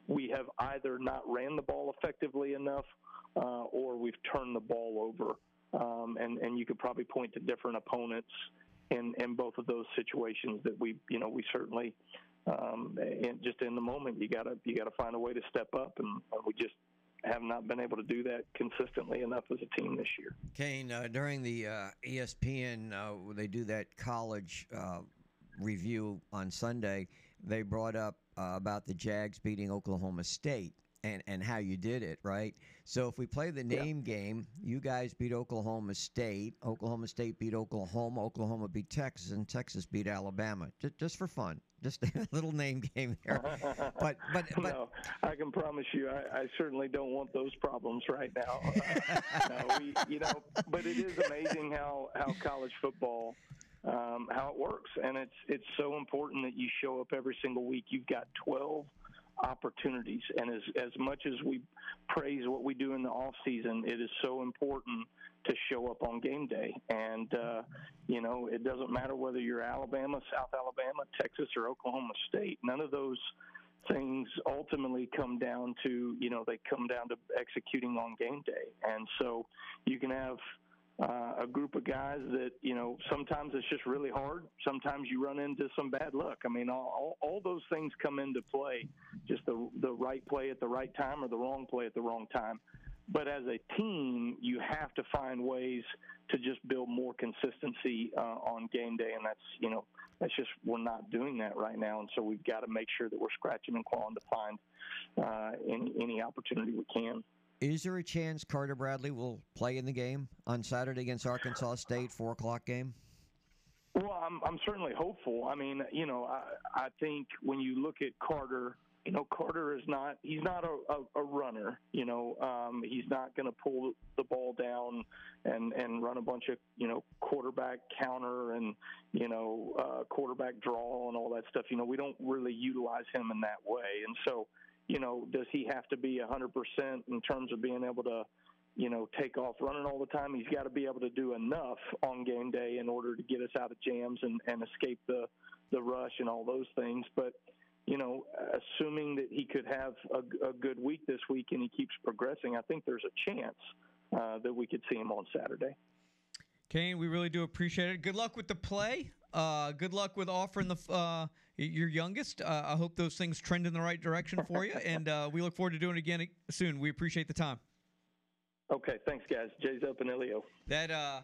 we have either not ran the ball effectively enough uh, or we've turned the ball over. Um, and, and you could probably point to different opponents in, in both of those situations that we, you know, we certainly, um, and just in the moment, you gotta, you gotta find a way to step up and, we just have not been able to do that consistently enough as a team this year. Kane, uh, during the uh, ESPN, uh, they do that college uh, review on Sunday, they brought up uh, about the Jags beating Oklahoma State and, and how you did it, right? So if we play the name game, you guys beat Oklahoma State, Oklahoma State beat Oklahoma, Oklahoma beat Texas, and Texas beat Alabama. Just, just for fun, just a little name game there. But but but no, I can promise you, I, I certainly don't want those problems right now. no, we, you know, but it is amazing how how college football. Um, how it works, and it's it's so important that you show up every single week. You've got twelve opportunities, and as as much as we praise what we do in the off season, it is so important to show up on game day. And uh, you know, it doesn't matter whether you're Alabama, South Alabama, Texas, or Oklahoma State. None of those things ultimately come down to you know they come down to executing on game day and so you can have uh, a group of guys that you know sometimes it's just really hard. Sometimes you run into some bad luck. I mean all, all, those things come into play. Just the the right play at the right time or the wrong play at the wrong time. But as a team you have to find ways to just build more consistency uh, on game day. And that's you know that's just we're not doing that right now. And so we've got to make sure that we're scratching and clawing to find uh, any any opportunity we can is there a chance Carter Bradley will play in the game on Saturday against Arkansas State, four o'clock game? Well, I'm I'm certainly hopeful. I mean, you know, I I think when you look at Carter, you know, Carter is not he's not a, a, a runner. You know, um, he's not going to pull the ball down and and run a bunch of you know quarterback counter and you know uh, quarterback draw and all that stuff. You know, we don't really utilize him in that way, and so you know, does he have to be 100% in terms of being able to, you know, take off running all the time? He's got to be able to do enough on game day in order to get us out of jams and, and escape the, the rush and all those things. But, you know, assuming that he could have a, a good week this week and he keeps progressing, I think there's a chance uh, that we could see him on Saturday. Kane, we really do appreciate it. Good luck with the play. Uh, good luck with offering the uh, your youngest. Uh, I hope those things trend in the right direction for you, and uh, we look forward to doing it again soon. We appreciate the time. Okay, thanks, guys. Jay's up and Elio. That uh,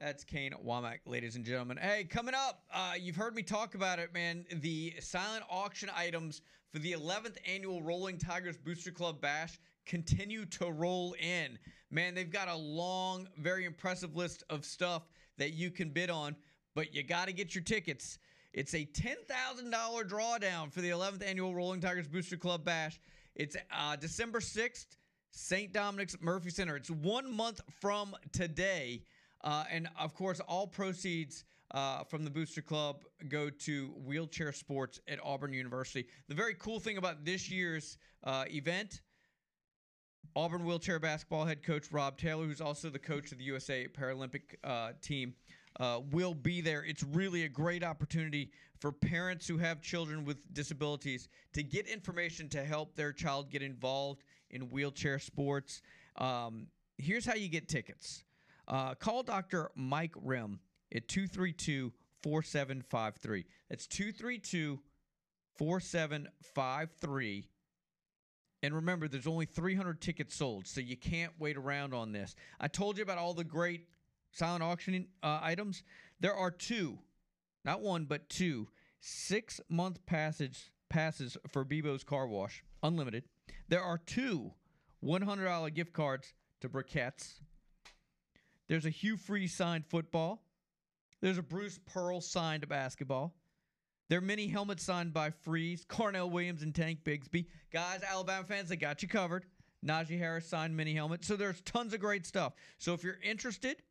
that's Kane Wommack, ladies and gentlemen. Hey, coming up, uh, you've heard me talk about it, man. The silent auction items for the 11th annual Rolling Tigers Booster Club Bash continue to roll in. Man, they've got a long, very impressive list of stuff that you can bid on, but you got to get your tickets. It's a $10,000 drawdown for the 11th annual Rolling Tigers Booster Club Bash. It's uh, December 6th, St. Dominic's Murphy Center. It's one month from today. Uh, and of course, all proceeds uh, from the Booster Club go to wheelchair sports at Auburn University. The very cool thing about this year's uh, event Auburn wheelchair basketball head coach Rob Taylor, who's also the coach of the USA Paralympic uh, team, uh, will be there. It's really a great opportunity for parents who have children with disabilities to get information to help their child get involved in wheelchair sports. Um, here's how you get tickets uh, call Dr. Mike Rim at 232 4753. That's 232 4753. And remember, there's only 300 tickets sold, so you can't wait around on this. I told you about all the great silent auctioning uh, items. There are two, not one, but two six month passage passes for Bebo's Car Wash, unlimited. There are two $100 gift cards to Briquettes. There's a Hugh Freeze signed football. There's a Bruce Pearl signed basketball. There are mini helmets signed by Freeze, Carnell Williams, and Tank Bigsby. Guys, Alabama fans, they got you covered. Najee Harris signed mini helmet. So there's tons of great stuff. So if you're interested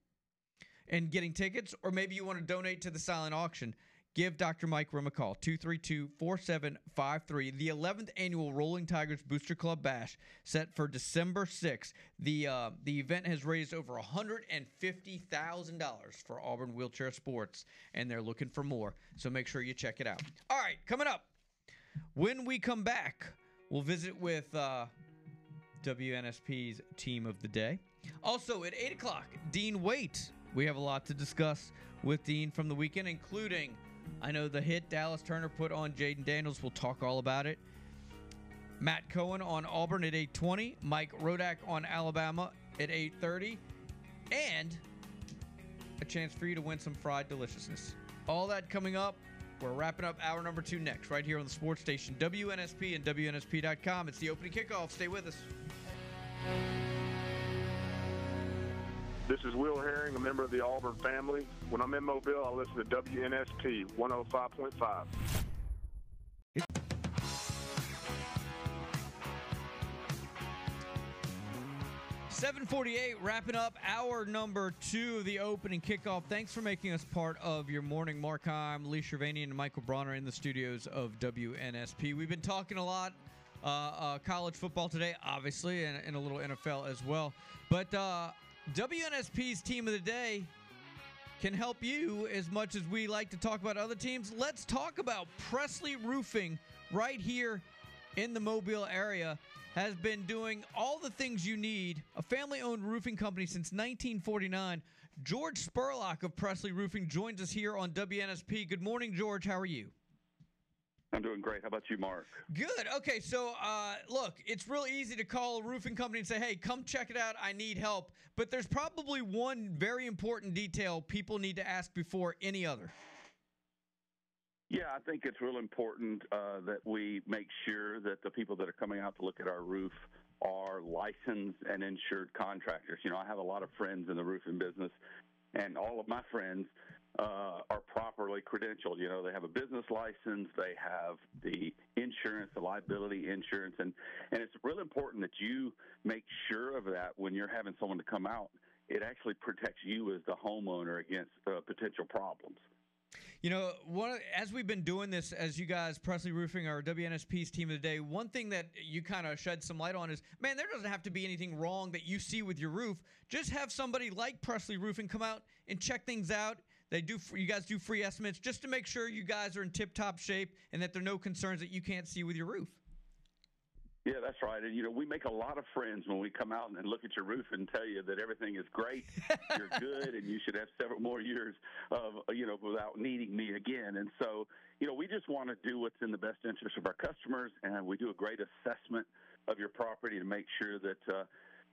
in getting tickets, or maybe you want to donate to the silent auction, give Dr. Mike Rim a call 232 4753. The 11th annual Rolling Tigers Booster Club Bash set for December 6th. The, uh, the event has raised over $150,000 for Auburn Wheelchair Sports, and they're looking for more. So make sure you check it out. All right, coming up. When we come back, we'll visit with uh, WNSP's team of the day. Also at 8 o'clock, Dean Waite. We have a lot to discuss with Dean from the weekend, including I know the hit Dallas Turner put on Jayden Daniels. We'll talk all about it. Matt Cohen on Auburn at 8:20. Mike Rodak on Alabama at 8:30, and a chance for you to win some fried deliciousness. All that coming up. We're wrapping up hour number two next, right here on the sports station WNSP and WNSP.com. It's the opening kickoff. Stay with us. This is Will Herring, a member of the Auburn family. When I'm in Mobile, I listen to WNSP 105.5. 748, wrapping up hour number two of the opening kickoff. Thanks for making us part of your morning. Mark Heim, Lee Shirvanian, and Michael Bronner in the studios of WNSP. We've been talking a lot uh, uh, college football today, obviously, and, and, a little NFL as well. But uh, WNSP's team of the day can help you as much as we like to talk about other teams. Let's talk about Presley Roofing right here in the Mobile area has been doing all the things you need. A family owned roofing company since 1949. George Spurlock of Presley Roofing joins us here on WNSP. Good morning, George. How are you? I'm doing great. How about you, Mark? Good. Okay, so uh, look, it's real easy to call a roofing company and say, hey, come check it out. I need help. But there's probably one very important detail people need to ask before any other. Yeah, I think it's real important uh, that we make sure that the people that are coming out to look at our roof are licensed and insured contractors. You know, I have a lot of friends in the roofing business, and all of my friends uh, are properly credentialed. You know, they have a business license, they have the insurance, the liability insurance, and and it's really important that you make sure of that when you're having someone to come out. It actually protects you as the homeowner against uh, potential problems. You know, one as we've been doing this, as you guys, Presley Roofing, our WNSP's team of the day, one thing that you kind of shed some light on is, man, there doesn't have to be anything wrong that you see with your roof. Just have somebody like Presley Roofing come out and check things out. They do. You guys do free estimates just to make sure you guys are in tip-top shape and that there are no concerns that you can't see with your roof. Yeah, that's right. And you know, we make a lot of friends when we come out and look at your roof and tell you that everything is great, you're good, and you should have several more years of you know without needing me again. And so, you know, we just want to do what's in the best interest of our customers, and we do a great assessment of your property to make sure that. Uh,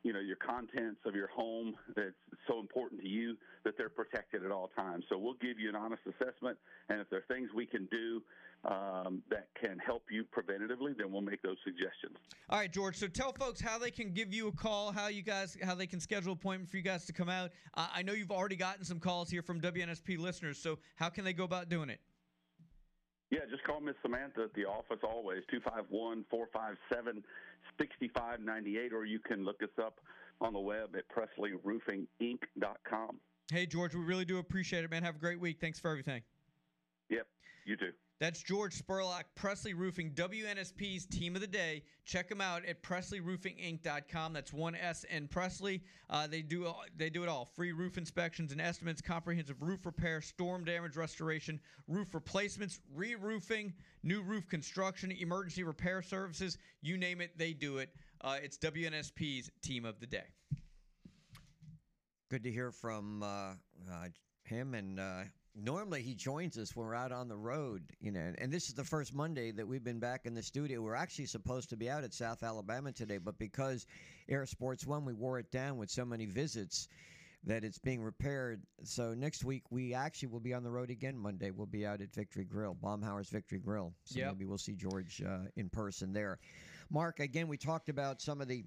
you know your contents of your home that's so important to you that they're protected at all times so we'll give you an honest assessment and if there are things we can do um, that can help you preventatively, then we'll make those suggestions. All right, George. So tell folks how they can give you a call, how you guys, how they can schedule an appointment for you guys to come out. Uh, I know you've already gotten some calls here from WNSP listeners. So how can they go about doing it? Yeah, just call Miss Samantha at the office always, 251 457 6598, or you can look us up on the web at PresleyRoofingInc.com. Hey, George, we really do appreciate it, man. Have a great week. Thanks for everything. Yep, you too. That's George Spurlock, Presley Roofing, WNSP's team of the day. Check them out at PresleyRoofingInc.com. That's one S in Presley. Uh, they do they do it all: free roof inspections and estimates, comprehensive roof repair, storm damage restoration, roof replacements, re-roofing, new roof construction, emergency repair services. You name it, they do it. Uh, it's WNSP's team of the day. Good to hear from uh, uh, him. And uh, normally he joins us when we're out on the road, you know. And this is the first Monday that we've been back in the studio. We're actually supposed to be out at South Alabama today, but because Air Sports One, we wore it down with so many visits that it's being repaired. So next week we actually will be on the road again. Monday we'll be out at Victory Grill, Baumhower's Victory Grill. So Yep. maybe we'll see George uh, in person there. Mark, again, we talked about some of the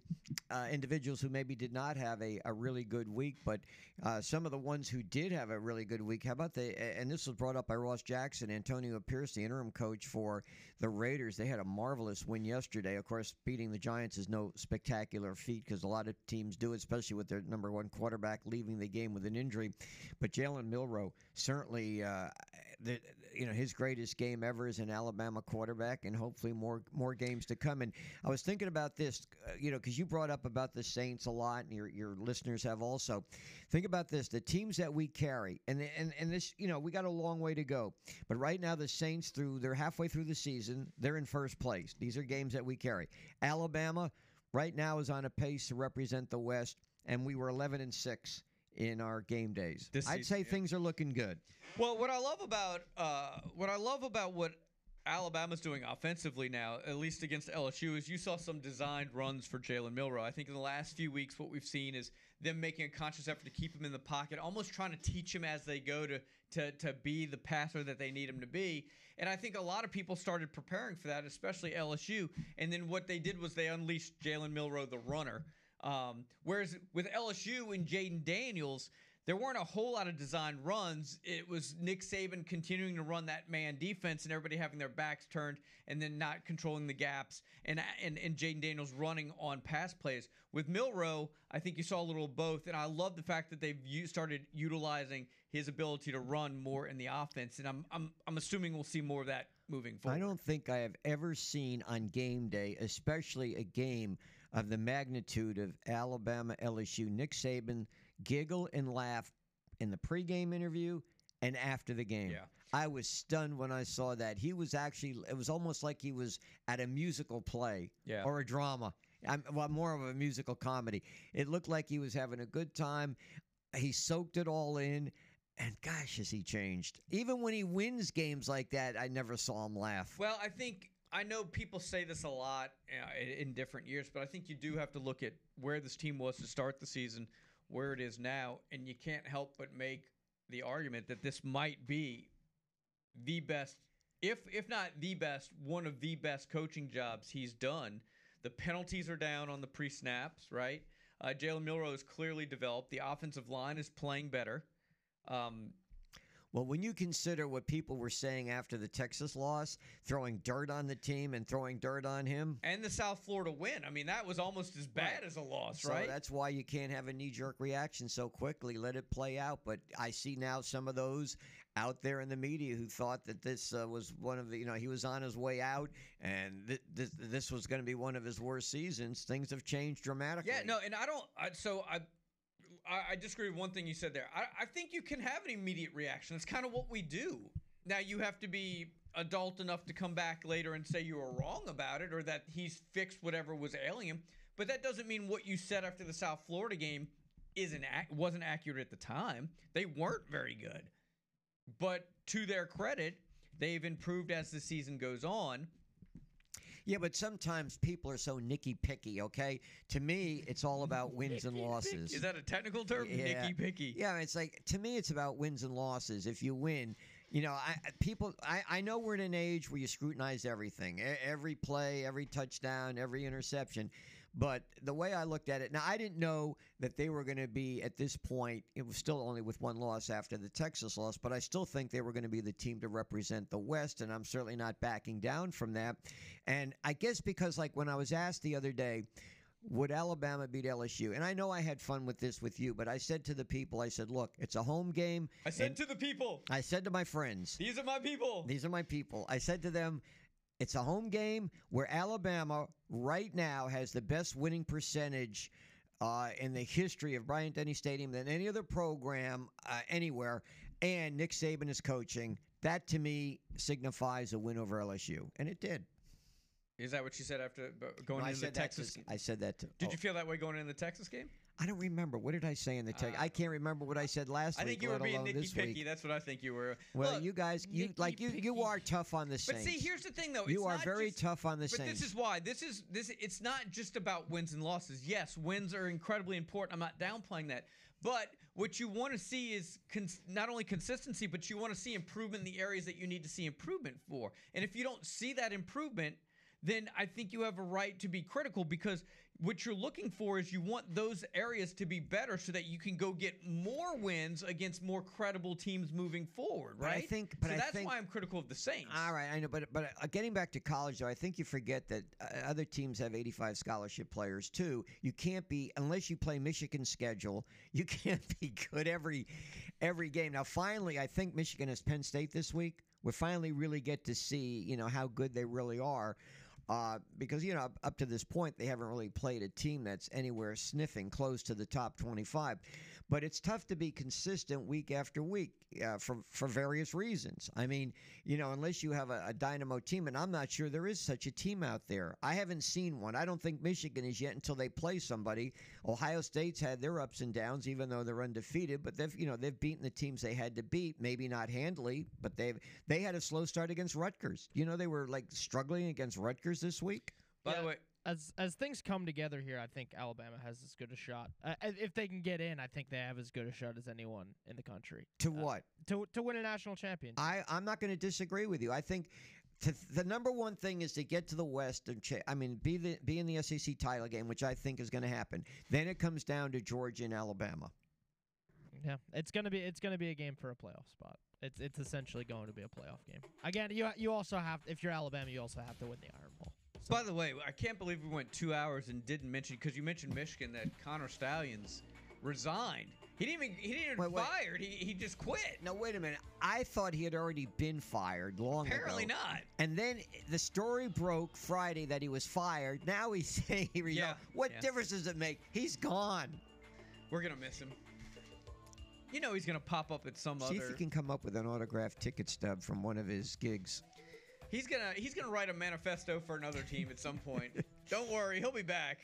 uh, individuals who maybe did not have a, a really good week, but uh, some of the ones who did have a really good week. How about the, and this was brought up by Ross Jackson, Antonio Pierce, the interim coach for the Raiders. They had a marvelous win yesterday. Of course, beating the Giants is no spectacular feat because a lot of teams do especially with their number one quarterback leaving the game with an injury. But Jalen Milroe certainly, uh, the, you know, his greatest game ever as an Alabama quarterback, and hopefully more more games to come. And I was thinking about this, uh, you know, because you brought up about the Saints a lot, and your your listeners have also. Think about this: the teams that we carry, and and and this, you know, we got a long way to go. But right now, the Saints through they're halfway through the season. They're in first place. These are games that we carry. Alabama right now is on a pace to represent the West, and we were 11 and six in our game days. This I'd season, say yeah. things are looking good. Well, what I love about uh, what I love about what Alabama's doing offensively now, at least against LSU, is you saw some designed runs for Jalen Milroe. I think in the last few weeks, what we've seen is them making a conscious effort to keep him in the pocket, almost trying to teach him as they go to to to be the passer that they need him to be. And I think a lot of people started preparing for that, especially LSU. And then what they did was they unleashed Jalen Milroe, the runner. Um, whereas with LSU and Jayden Daniels, there weren't a whole lot of designed runs. It was Nick Saban continuing to run that man defense and everybody having their backs turned and then not controlling the gaps and and, and Jayden Daniels running on pass plays. With Milroe, I think you saw a little of both, and I love the fact that they've u- started utilizing his ability to run more in the offense, and I'm I'm I'm assuming we'll see more of that moving forward. I don't think I have ever seen on game day, especially a game of the magnitude of Alabama LSU, Nick Saban giggle and laugh in the pregame interview and after the game. Yeah. I was stunned when I saw that. He was actually, it was almost like he was at a musical play Yeah. or a drama. I'm, well, more of a musical comedy. It looked like he was having a good time. He soaked it all in. And gosh, has he changed. Even when he wins games like that, I never saw him laugh. Well, I think I know people say this a lot uh, in, different years, but I think you do have to look at where this team was to start the season, where it is now, and you can't help but make the argument that this might be the best, if if not the best, one of the best coaching jobs he's done. The penalties are down on the pre-snaps, right? Uh, Jalen Milroe is clearly developed. The offensive line is playing better. Um, Well, when you consider what people were saying after the Texas loss, throwing dirt on the team and throwing dirt on him, and the South Florida win. I mean, that was almost as bad as a loss, right? so right? that's why you can't have a knee jerk reaction so quickly. Let it play out. But I see now some of those out there in the media who thought that this uh, was one of the, you know, he was on his way out and th- th- this was going to be one of his worst seasons. Things have changed dramatically. Yeah, no, and I don't. I, so I, I, I disagree with one thing you said there. I, I think you can have an immediate reaction. That's kind of what we do. Now you have to be adult enough to come back later and say you were wrong about it or that he's fixed whatever was ailing him. But that doesn't mean what you said after the South Florida game isn't wasn't accurate at the time. They weren't very good. But to their credit, they've improved as the season goes on. Yeah, but sometimes people are so nicky picky, okay? To me, it's all about wins and losses. Is that a technical term? Yeah. Nicky picky. Yeah, it's like to me, it's about wins and losses. If you win, you know, I people. I I know we're in an age where you scrutinize everything, every play, every touchdown, every interception. But the way I looked at it, now I didn't know that they were going to be at this point. It was still only with one loss after the Texas loss, but I still think they were going to be the team to represent the West, and I'm certainly not backing down from that. And I guess because, like, when I was asked the other day, would Alabama beat LSU? And I know I had fun with this with you, but I said to the people, I said, look, it's a home game. I said to the people, I said to my friends, these are my people. these are my people. I said to them, it's a home game where Alabama right now has the best winning percentage uh, in the history of Bryant Denny Stadium than any other program uh, anywhere, and Nick Saban is coaching. That to me signifies a win over LSU, and it did. Is that what you said after going No, into the that Texas? to- I said that. To, Did oh, you feel that way going into the Texas game? I don't remember. What did I say in the text? Uh, I can't remember what I said last I week. I think you were being nicky picky. week. That's what I think you were. Well, Look, you guys, you like you. You are tough on the But see, here's the thing, though. You are very just- tough on the But Saints. this is why. This is this. It's not just about wins and losses. Yes, wins are incredibly important. I'm not downplaying that. But what you want to see is cons- not only consistency, but you want to see improvement in the areas that you need to see improvement for. And if you don't see that improvement, then I think you have a right to be critical because what you're looking for is you want those areas to be better so that you can go get more wins against more credible teams moving forward, But I think- but so I that's think- why I'm critical of the Saints. All right, I know, but but uh, getting back to college though, I think you forget that uh, other teams have 85 scholarship players too. You can't be unless you play Michigan's schedule. You can't be good every every game. Now, finally, I think Michigan has Penn State this week. We finally really get to see you know how good they really are. Uh, because you know up, up to this point they haven't really played a team that's anywhere sniffing close to the top 25 but it's tough to be consistent week after week uh, for for various reasons. I mean, you know, unless you have a, a dynamo team, and I'm not sure there is such a team out there. I haven't seen one. I don't think Michigan is yet until they play somebody. Ohio State's had their ups and downs, even though they're undefeated. But they've you know they've beaten the teams they had to beat. Maybe not handily, but they've they had a slow start against Rutgers. You know, they were like struggling against Rutgers this week. By the way, as as things come together here, I think Alabama has as good a shot. Uh, if they can get in, I think they have as good a shot as anyone in the country To what? to to win a national championship. I, I'm not going to disagree with you. I think to, the number one thing is to get to the West and cha- I mean be the be in the SEC title game, which I think is going to happen. Then it comes down to Georgia and Alabama. Yeah, it's gonna be it's gonna be a game for a playoff spot. It's it's essentially going to be a playoff game. Again, you you also have if you're Alabama, you also have to win the Iron Bowl. By the way, I can't believe we went two hours and didn't mention because you mentioned Michigan that Connor Stalions resigned. He didn't even he didn't even Wait, wait. fired. He, he just quit. No, wait a minute. I thought he had already been fired long Apparently ago. Apparently not. And then the story broke Friday that he was fired. Now he's saying he resigned. Yeah, What yeah. difference does it make? He's gone. We're gonna miss him. You know he's gonna pop up at some See if other. you can come up with an autographed ticket stub from one of his gigs. He's gonna he's gonna write a manifesto for another team at some point. Don't worry, he'll be back.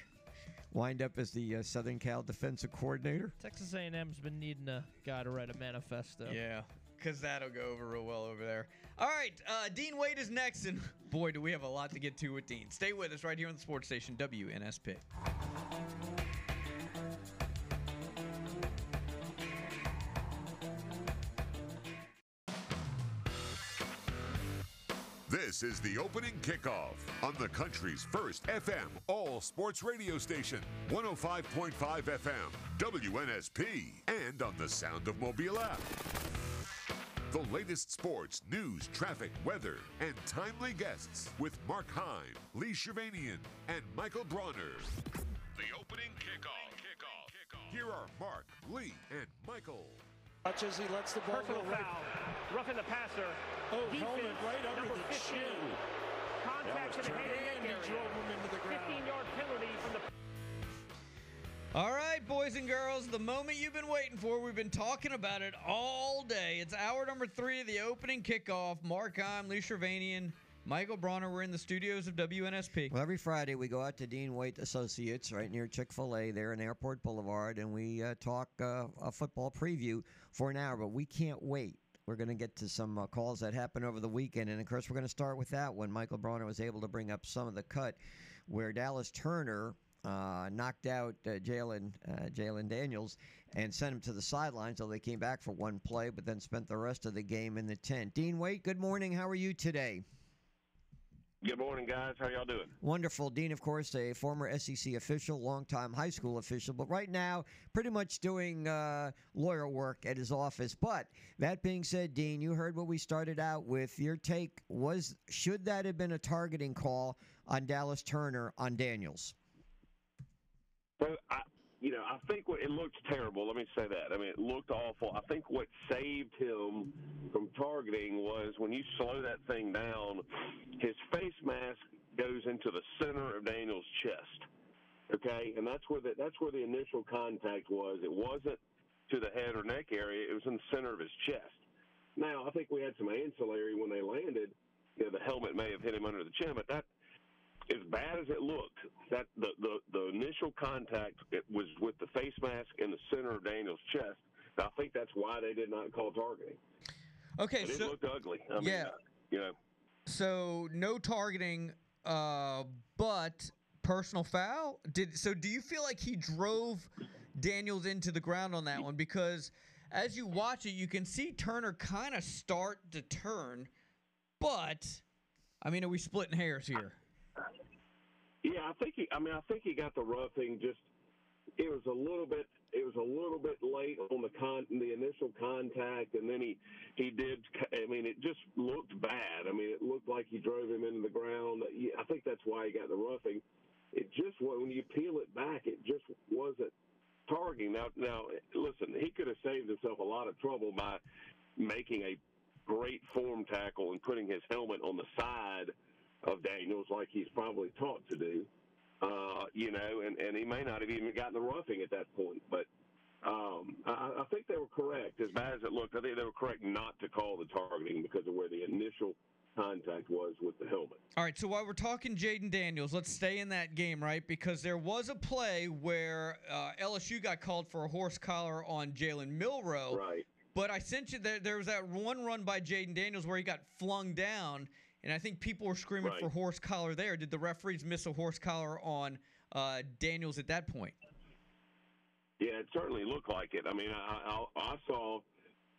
Wind up as the uh, Southern Cal defensive coordinator. Texas A&M's been needing a guy to write a manifesto. Yeah, because that'll go over real well over there. All right, uh, Dean Waite is next, and boy, do we have a lot to get to with Dean. Stay with us right here on the sports station WNSP. This is the opening kickoff on the country's first FM all sports radio station, 105.5 FM, WNSP, and on the Sound of Mobile app. The latest sports, news, traffic, weather, and timely guests with Mark Heim, Lee Shirvanian, and Michael Bronner. The opening kickoff. Here are Mark, Lee, and Michael. Much as he lets the ball Personal go right. foul. Roughing the passer. Oh, Defense, helmet right under the 15. chin. Contact That to the head and terrible. neck And he area. drove him into the ground. 15-yard penalty from the All right, boys and girls, the moment you've been waiting for. We've been talking about it all day. It's hour number three of the opening kickoff. Mark Heim, Lee Shirvanian, Michael Bronner. We're in the studios of WNSP. Well, every Friday we go out to Dean Waite Associates right near Chick fil A there in Airport Boulevard, and we uh, talk uh, a football preview for an hour, but we can't wait. We're going to get to some uh, calls that happened over the weekend, and of course, we're going to start with that when Michael Bronner was able to bring up some of the cut where Dallas Turner uh, knocked out uh, Jalen uh, Jalen Daniels and sent him to the sidelines. So they came back for one play, but then spent the rest of the game in the tent. Dean Waite, good morning. How are you today? Good morning, guys. How y'all doing? Wonderful. Dean, of course, a former SEC official, longtime high school official, but right now pretty much doing uh, lawyer work at his office. But that being said, Dean, you heard what we started out with. Your take was should that have been a targeting call on Dallas Turner on Daniels? Well, I, you know, I think what it looked terrible. Let me say that. I mean, it looked awful. I think what saved him from targeting was when you slow that thing down, his face mask goes into the center of Daniel's chest. Okay, and that's where the that's where the initial contact was. It wasn't to the head or neck area. It was in the center of his chest. Now, I think we had some ancillary when they landed. You know, the helmet may have hit him under the chin, but that as bad as it looked, that the, the, the initial contact it was with the face mask in the center of Daniel's chest. I think that's why they did not call targeting. Okay, But it so looked ugly. I mean, yeah. uh, you know, So no targeting, uh, but personal foul. Did so? Do you feel like he drove Daniels into the ground on that one? Because as you watch it, you can see Turner kind of start to turn, but I mean, are we splitting hairs here? Yeah, I think he. I mean, I think he got the roughing. Just it was a little bit. It was a little bit late on the con the initial contact, and then he he did. I mean, it just looked bad. I mean, it looked like he drove him into the ground. I think that's why he got the roughing. It just when you peel it back, it just wasn't targeting. Now, now, listen, he could have saved himself a lot of trouble by making a great form tackle and putting his helmet on the side of Daniels like he's probably taught to do. Uh, you know, and, and he may not have even gotten the roughing at that point. But um, I, I think they were correct. As bad as it looked, I think they were correct not to call the targeting because of where the initial contact was with the helmet. All right, so while we're talking Jayden Daniels, let's stay in that game, right? Because there was a play where uh, LSU got called for a horse collar on Jalen Milroe. Right. But I sent you there. There was that one run by Jayden Daniels where he got flung down, and I think people were screaming Right. for horse collar there. Did the referees miss a horse collar on uh, Daniels at that point? Yeah, it certainly looked like it. I mean, I, I, I saw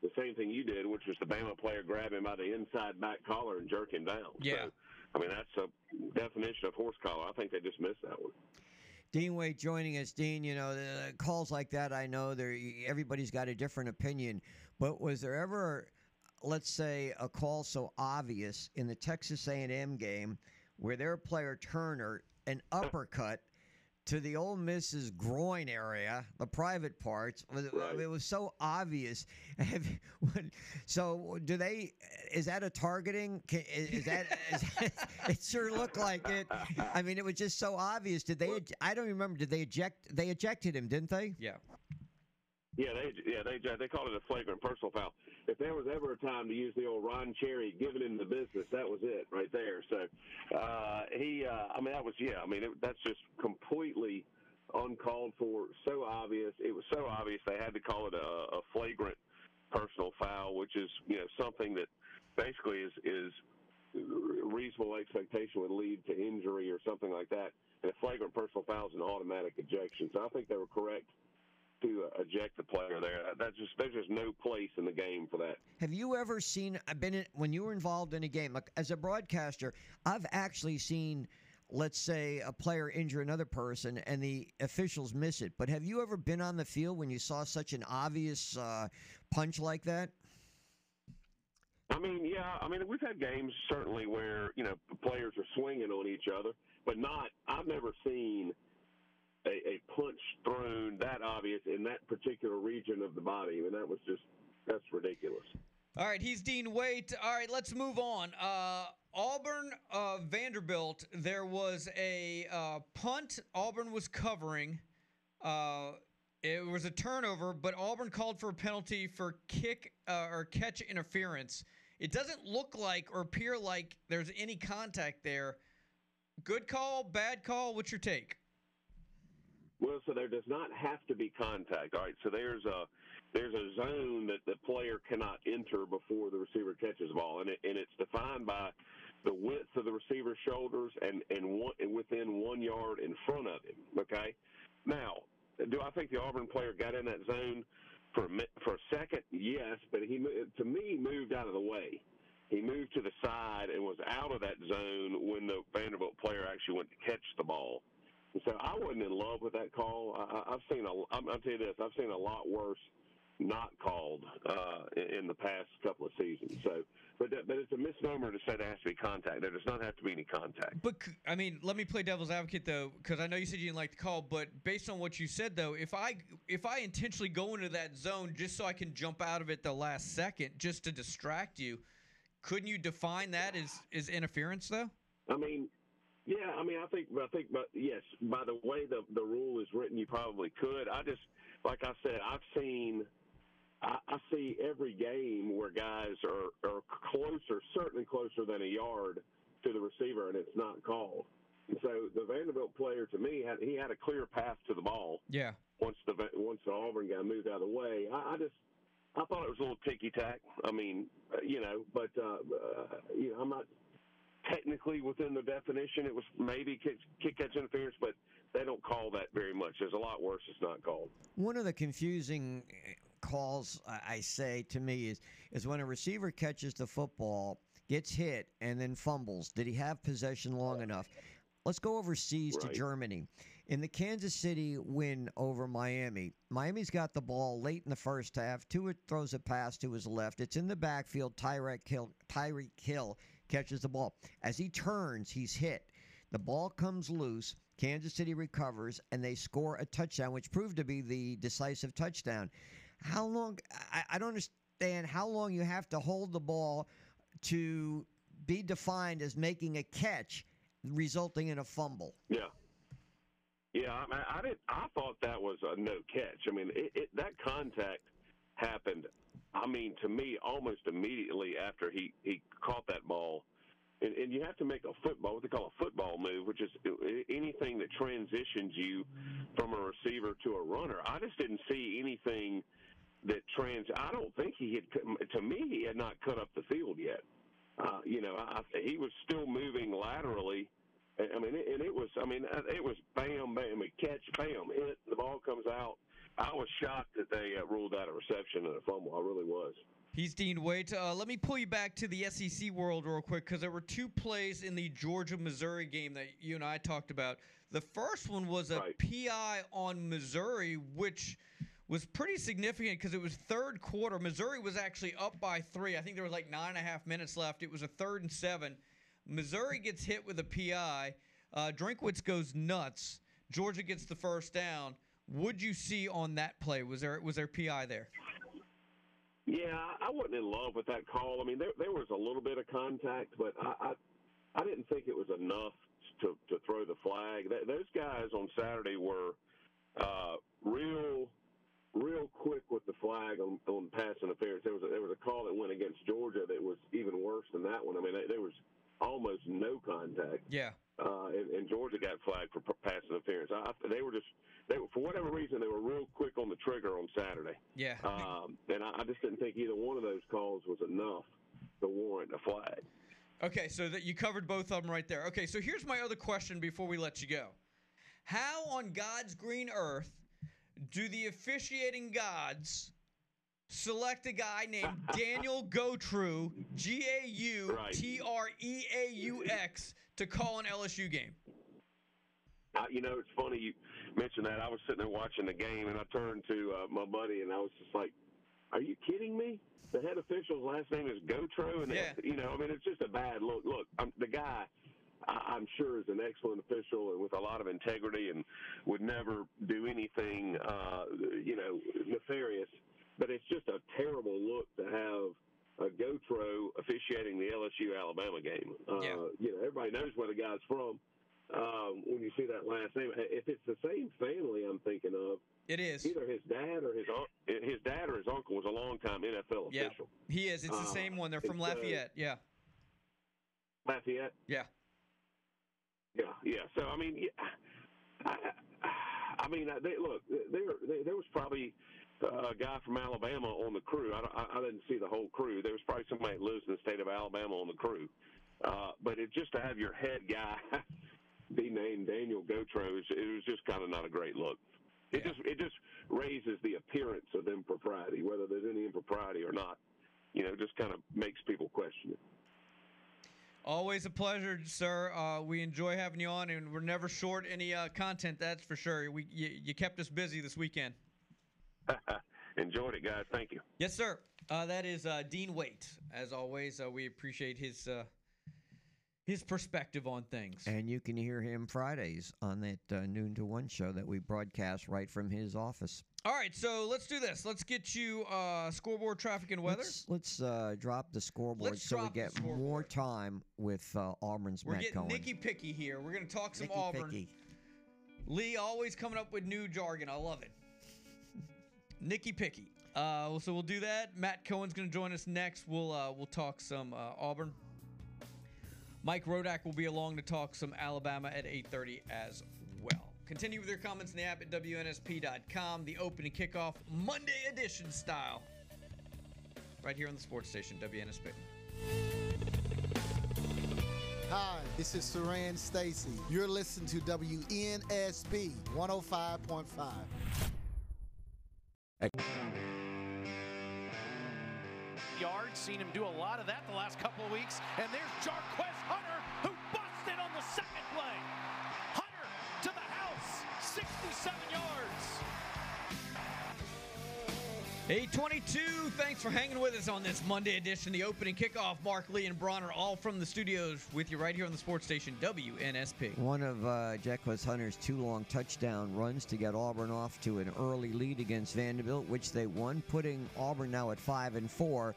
the same thing you did, which was the Bama player grab him by the inside back collar and jerk him down. Yeah. So, I mean, that's a definition of horse collar. I think they just missed that one. Dean Waite joining us. Dean, you know, the calls like that, I know there everybody's got a different opinion, but was there ever, let's say, a call so obvious in the Texas A&M game where their player Turner an uppercut to the Ole Miss's groin area, the private parts? Was it, it was so obvious. Have you- when- so, do they? Is that a targeting? Is, is that? Is, it sure looked like it. I mean, it was just so obvious. Did they? I don't remember. Did they eject? They ejected him, didn't they? Yeah. Yeah, they yeah they they called it a flagrant personal foul. If there was ever a time to use the old Ron Cherry giving him the business, that was it right there. So uh, he, uh, I mean, that was yeah. I mean, it, that's just completely uncalled for. So obvious. It was so obvious they had to call it a, a flagrant personal foul, which is you know something that basically is is reasonable expectation would lead to injury or something like that. And a flagrant personal foul is an automatic ejection. So I think they were correct to uh, eject the player there. That's just there's just no place in the game for that. Have you ever seen? I've been in, when you were involved in a game. Like as a broadcaster, I've actually seen, let's say, a player injure another person and the officials miss it. But have you ever been on the field when you saw such an obvious uh, punch like that? I mean, yeah, I mean we've had games certainly where you know players are swinging on each other, but not. I've never seen a, a punch thrown that obvious in that particular region of the body. I mean that was just that's ridiculous. All right, he's Dean Waite. All right, let's move on. Uh, Auburn, uh, Vanderbilt. There was a uh, punt. Auburn was covering. Uh, it was a turnover, but Auburn called for a penalty for kick uh, or catch interference. It doesn't look like or appear like there's any contact there. Good call, bad call. What's your take? Well, so there does not have to be contact. All right, so there's a there's a zone that the player cannot enter before the receiver catches the ball, and it, and it's defined by the width of the receiver's shoulders and and, one, and within one yard in front of him. Okay, now do I think the Auburn player got in that zone for a, for a second? Yes, but he to me moved out of the way. he moved to the side and was out of that zone when the Vanderbilt player actually went to catch the ball. So I wasn't in love with that call. I, I've seen a, I'm, I'll tell you this, I've seen a lot worse not called uh, in, in the past couple of seasons. So, but that, but it's a misnomer to say there has to be contact. There does not have to be any contact. But I mean, let me play devil's advocate though, because I know you said you didn't like the call. But based on what you said though, if I if I intentionally go into that zone just so I can jump out of it the last second, just to distract you, couldn't you define that as as interference though? I mean, yeah, I mean, I think, I think, but yes, by the way the the rule is written, you probably could. I just, like I said, I've seen, I, I see every game where guys are are closer, certainly closer than a yard to the receiver, and it's not called. And so the Vanderbilt player, to me, had he had a clear path to the ball Yeah. once the once the Auburn guy moved out of the way. I, I just I thought it was a little ticky tack. I mean, uh, you know, but uh, uh, you know, I'm not technically within the definition. It was maybe kick, kick catch interference, but they don't call that very much. There's a lot worse it's not called. One of the confusing eh, calls I say to me is is when a receiver catches the football, gets hit, and then fumbles. Did he have possession long enough? Let's go overseas to Germany. In the Kansas City win over Miami, Miami's got the ball late in the first half. Tua throws a pass to his left. It's in the backfield. Tyreek Hill, Tyreek Hill catches the ball. As he turns, he's hit. The ball comes loose. Kansas City recovers, and they score a touchdown, which proved to be the decisive touchdown. How long? I, I don't understand how long you have to hold the ball to be defined as making a catch, resulting in a fumble. Yeah. Yeah, I, mean, I didn't. I thought that was a no catch. I mean, it, it, that contact happened. I mean, to me, almost immediately after he he caught that ball, and, and you have to make a football, what they call a football move, which is anything that transitions you from a receiver to a runner. I just didn't see anything that trans. I don't think he had. To me, he had not cut up the field yet. Uh, you know, I, he was still moving laterally. I mean, and it was. I mean, uh, it was bam, bam, a catch, bam, hit. The ball comes out. I was shocked that they uh, ruled out a reception and a fumble. I really was. He's Dean Waite. Uh, let me pull you back to the SEC world real quick because there were two plays in the Georgia Missouri game that you and I talked about. The first one was a PI on Missouri, which was pretty significant because it was third quarter. Missouri was actually up by three. I think there was like nine and a half minutes left. It was a third and seven. Missouri gets hit with a PI. Uh, Drinkwitz goes nuts. Georgia gets the first down. Would you see on that play? Was there was there PI there? Yeah, I wasn't in love with that call. I mean, there there was a little bit of contact, but I I, I didn't think it was enough to to throw the flag. Th- those guys on Saturday were uh, real real quick with the flag on, on pass interference. There was a, there was a call that went against Georgia that was even worse than that one. I mean, there was almost no contact. Yeah. Uh, and, and Georgia got flagged for pass interference. I- they were just, they were, for whatever reason, they were real quick on the trigger on Saturday. Yeah. Um, and I, I just didn't think either one of those calls was enough to warrant a flag. Okay, so that you covered both of them right there. Okay, so here's my other question before we let you go. How on God's green earth do the officiating gods select a guy named Daniel Gautreaux, G A U T R E A U X, to call an LSU game? I, you know, it's funny you mentioned that. I was sitting there watching the game, and I turned to uh, my buddy, and I was just like, "Are you kidding me?" The head official's last name is Gautreaux, and Yeah. you know, I mean, it's just a bad look. Look, I'm, the guy, I, I'm sure, is an excellent official and with a lot of integrity, and would never do anything, uh, you know, nefarious. But it's just a terrible look to have a Gautreaux officiating the LSU Alabama game. Uh, You know, everybody knows where the guy's from. Um, when you see that last name, if it's the same family I'm thinking of, It is. either his dad or his his dad or his uncle was a longtime NFL Yeah, official. he is. It's the Uh, same one. They're from so- Lafayette. Yeah. Lafayette. Yeah. Yeah, yeah. So I mean, yeah, I, I mean, uh, they, look, there there there was probably uh, a guy from Alabama on the crew. I, I, I didn't see the whole crew. There was probably somebody that lives in the state of Alabama on the crew. Uh, but it just to have your head guy be named Daniel Gautreaux, is- it was just kind of not a great look. It just it just raises the appearance of impropriety, whether there's any impropriety or not. You know, just kind of makes people question it. Always a pleasure, sir. Uh, we enjoy having you on, and we're never short any uh, content. That's for sure. We you, you kept us busy this weekend. Enjoyed it, guys. Thank you. Yes, sir. Uh, that is uh, Dean Waite. As always, uh, we appreciate his uh, his perspective on things. And you can hear him Fridays on that uh, noon to one show that we broadcast right from his office. All right, so let's do this. Let's get you uh, scoreboard, traffic, and weather. Let's, let's uh, drop the scoreboard Let's so we get more time with uh, Auburn's We're Matt getting Cohen. Nicky Picky here. We're going to talk some Nicky Auburn. Picky. Lee always coming up with new jargon. I love it. Nicky Picky. Uh, so we'll do that. Matt Cohen's going to join us next. We'll uh, we'll talk some uh, Auburn. Mike Rodak will be along to talk some Alabama at 8:30 as well. Continue with your comments in the app at wnsp.com. The opening kickoff Monday edition style. Right here on the sports station WNSP. Hi, this is Saran Stacy. You're listening to WNSP 105.5. Yards, seen him do a lot of that the last couple of weeks. And there's Jarquez Hunter, who busted on the second play. Hunter to the house, 67 yards. 822, thanks for hanging with us on this Monday edition. The opening kickoff, Mark Lee and Bronner, all from the studios with you right here on the sports station WNSP. One of uh, Hunter's two long touchdown runs to get Auburn off to an early lead against Vanderbilt, which they won, putting Auburn now at five and four,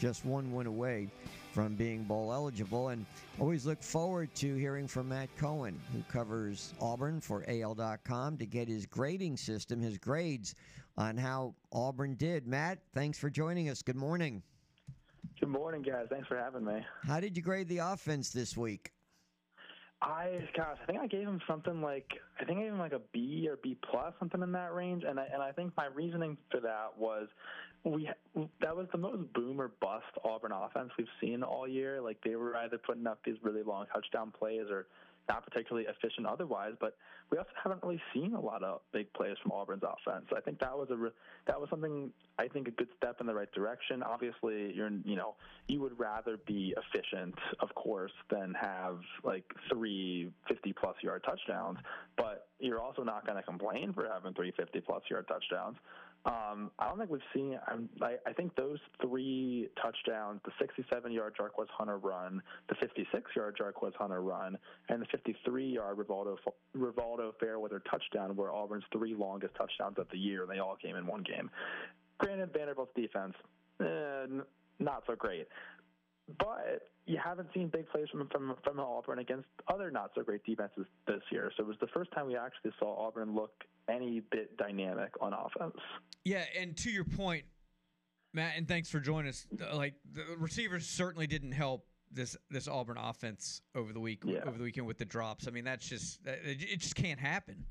just one win away from being bowl eligible. And always look forward to hearing from Matt Cohen, who covers Auburn for AL.com, to get his grading system, his grades on how Auburn did. Matt, thanks for joining us. Good morning. Good morning, guys. Thanks for having me. How did you grade the offense this week? I gosh, I think I gave him something like I think I gave him like a B or B plus, something in that range. And I and I think my reasoning for that was we that was the most boom or bust Auburn offense we've seen all year. Like they were either putting up these really long touchdown plays or not particularly efficient otherwise, but we also haven't really seen a lot of big plays from Auburn's offense. I think that was a re- that was something I think a good step in the right direction. Obviously, you're you know you would rather be efficient, of course, than have like three 50 plus yard touchdowns, but you're also not going to complain for having three 50 plus yard touchdowns. Um, I don't think we've seen. I'm, I, I think those three touchdowns, the 67-yard Jarquez Hunter run, the 56-yard Jarquez Hunter run, and the 53-yard Rivaldo Rivaldo Fairweather touchdown, were Auburn's three longest touchdowns of the year. And they all came in one game. Granted, Vanderbilt's defense, eh, not so great. But you haven't seen big plays from from from Auburn against other not so great defenses this year. So it was the first time we actually saw Auburn look any bit dynamic on offense. Yeah, and to your point, Matt, and thanks for joining us. Like the receivers certainly didn't help this this Auburn offense over the week Yeah. over the weekend with the drops. I mean, that's just it, it just can't happen.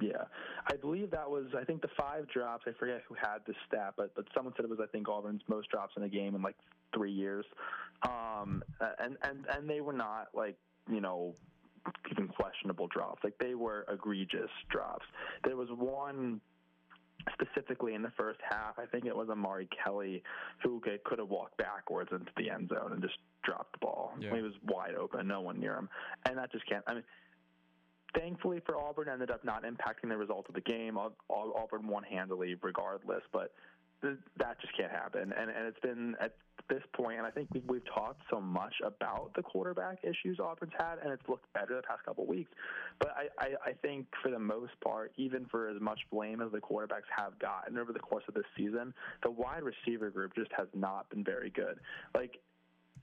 Yeah, I believe that was. I think the five drops. I forget who had the stat, but but someone said it was. I think Auburn's most drops in a game in like three years. Um, and and and they were not like you know even questionable drops. Like they were egregious drops. There was one specifically in the first half. I think it was Amari Kelly who could, have walked backwards into the end zone and just dropped the ball. Yeah. He was wide open, no one near him, and that just can't. I mean, thankfully for Auburn, ended up not impacting the result of the game. Au- Au- Auburn won handily, regardless, but that just can't happen. And and it's been at this point, and I think we've, we've talked so much about the quarterback issues Auburn's had, and it's looked better the past couple of weeks. But I, I, I think for the most part, even for as much blame as the quarterbacks have gotten over the course of this season, the wide receiver group just has not been very good. Like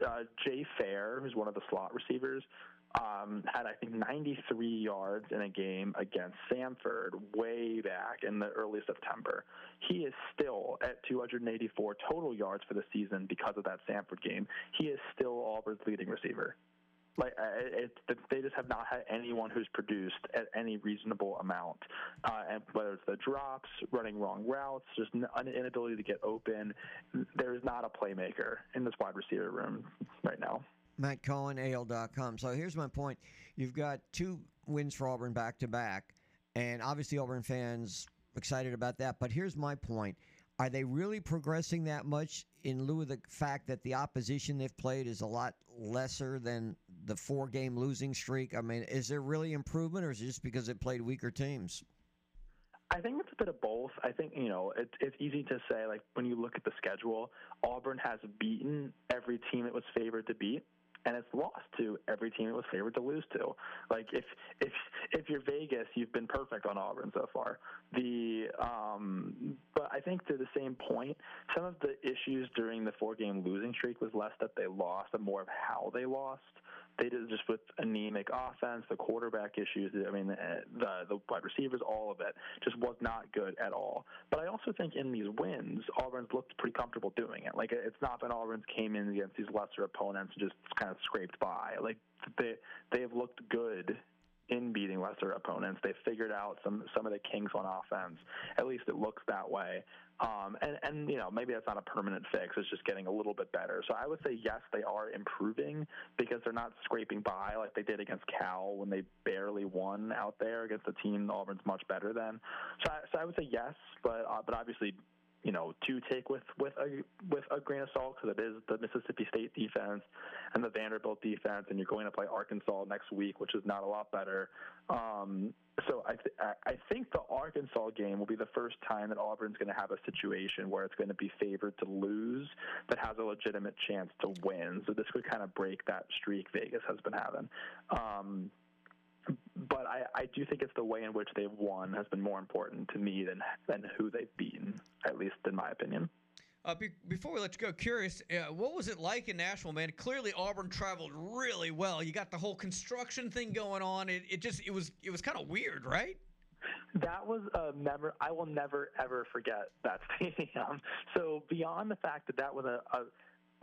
uh, Jay Fair, who's one of the slot receivers, um, had I think 93 yards in a game against Samford way back in the early September. He is still at 284 total yards for the season because of that Samford game. He is still Auburn's leading receiver. Like uh, it, it, they just have not had anyone who's produced at any reasonable amount, uh, and whether it's the drops, running wrong routes, just an an inability to get open. There is not a playmaker in this wide receiver room right now. Matt Cohen, AL.com. So here's my point. You've got two wins for Auburn back to back, and obviously Auburn fans excited about that. But here's my point. Are they really progressing that much in lieu of the fact that the opposition they've played is a lot lesser than the four game losing streak? I mean, is there really improvement or is it just because they played weaker teams? I think it's a bit of both. I think you know it's it's easy to say like when you look at the schedule, Auburn has beaten every team it was favored to beat, and it's lost to every team it was favored to lose to. Like if if if you're Vegas, you've been perfect on Auburn so far. The um, but I think to the same point, some of the issues during the four game losing streak was less that they lost, but more of how they lost. They did just with anemic offense, the quarterback issues. I mean, the the wide receivers, all of it just was not good at all. But I also think in these wins, Auburn's looked pretty comfortable doing it. Like it's not been Auburn's came in against these lesser opponents and just kind of scraped by. Like they they have looked good in beating lesser opponents. They figured out some some of the kinks on offense. At least it looks that way. Um, and and you know maybe that's not a permanent fix. It's just getting a little bit better. So I would say yes, they are improving because they're not scraping by like they did against Cal when they barely won out there against a team Auburn's much better than. So I, so I would say yes, but uh, but obviously you know, to take with with a with a grain of salt because it is the Mississippi State defense and the Vanderbilt defense, and you're going to play Arkansas next week, which is not a lot better. Um, so I th- I think the Arkansas game will be the first time that Auburn's going to have a situation where it's going to be favored to lose that has a legitimate chance to win. So this could kind of break that streak Vegas has been having. Um, but I, I do think it's the way in which they've won has been more important to me than than who they've beaten, at least in my opinion. Uh, be- before we let you go, curious, uh, what was it like in Nashville, man? Clearly, Auburn traveled really well. You got the whole construction thing going on. It, it just it was it was kind of weird, right? That was a memor. I will never ever forget that stadium. So beyond the fact that that was a, a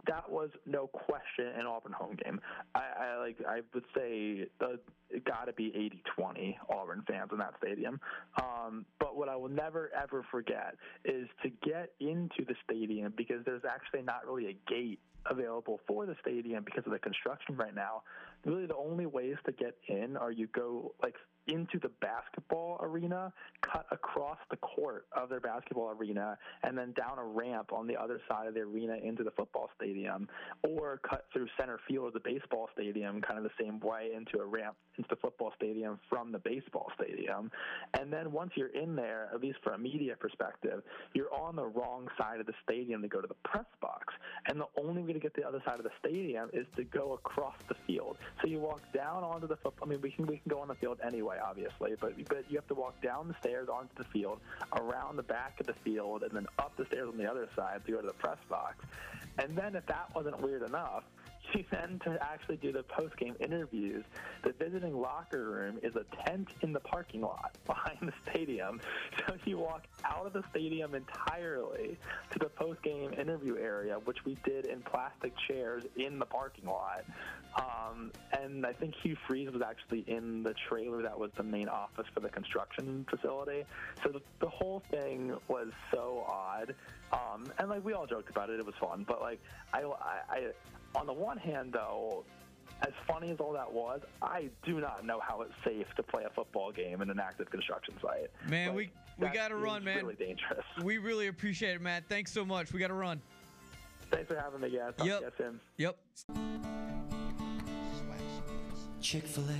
that was no question an Auburn home game. I, I like I would say the it got to be 80-20 Auburn fans in that stadium. Um, but what I will never ever forget is to get into the stadium because there's actually not really a gate available for the stadium because of the construction right now. Really, the only ways to get in are you go like into the basketball arena, cut across the court of their basketball arena, and then down a ramp on the other side of the arena into the football stadium, or cut through center field of the baseball stadium, kind of the same way into a ramp into the football stadium from the baseball stadium. And then once you're in there, at least from a media perspective, you're on the wrong side of the stadium to go to the press box. And the only way to get to the other side of the stadium is to go across the field. So you walk down onto the football. I mean, we can we can go on the field anyway, obviously, but but you have to walk down the stairs onto the field, around the back of the field, and then up the stairs on the other side to go to the press box. And then if that wasn't weird enough, you then to actually do the post game interviews, the visiting locker room is a tent in the parking lot behind the stadium. So you walk out of the stadium entirely to the post game interview area, which we did in plastic chairs in the parking lot. Um, and I think Hugh Freeze was actually in the trailer that was the main office for the construction facility. So the, the whole thing was so odd. Um, and like we all joked about it, it was fun. But like I, I on the one hand, though, as funny as all that was, I do not know how it's safe to play a football game in an active construction site. Man, Like, we we got to run, man. Really dangerous. We really appreciate it, Matt. Thanks so much. We got to run. Thanks for having me, guys. Talk Yep. to you soon. Yep. Chick fil A.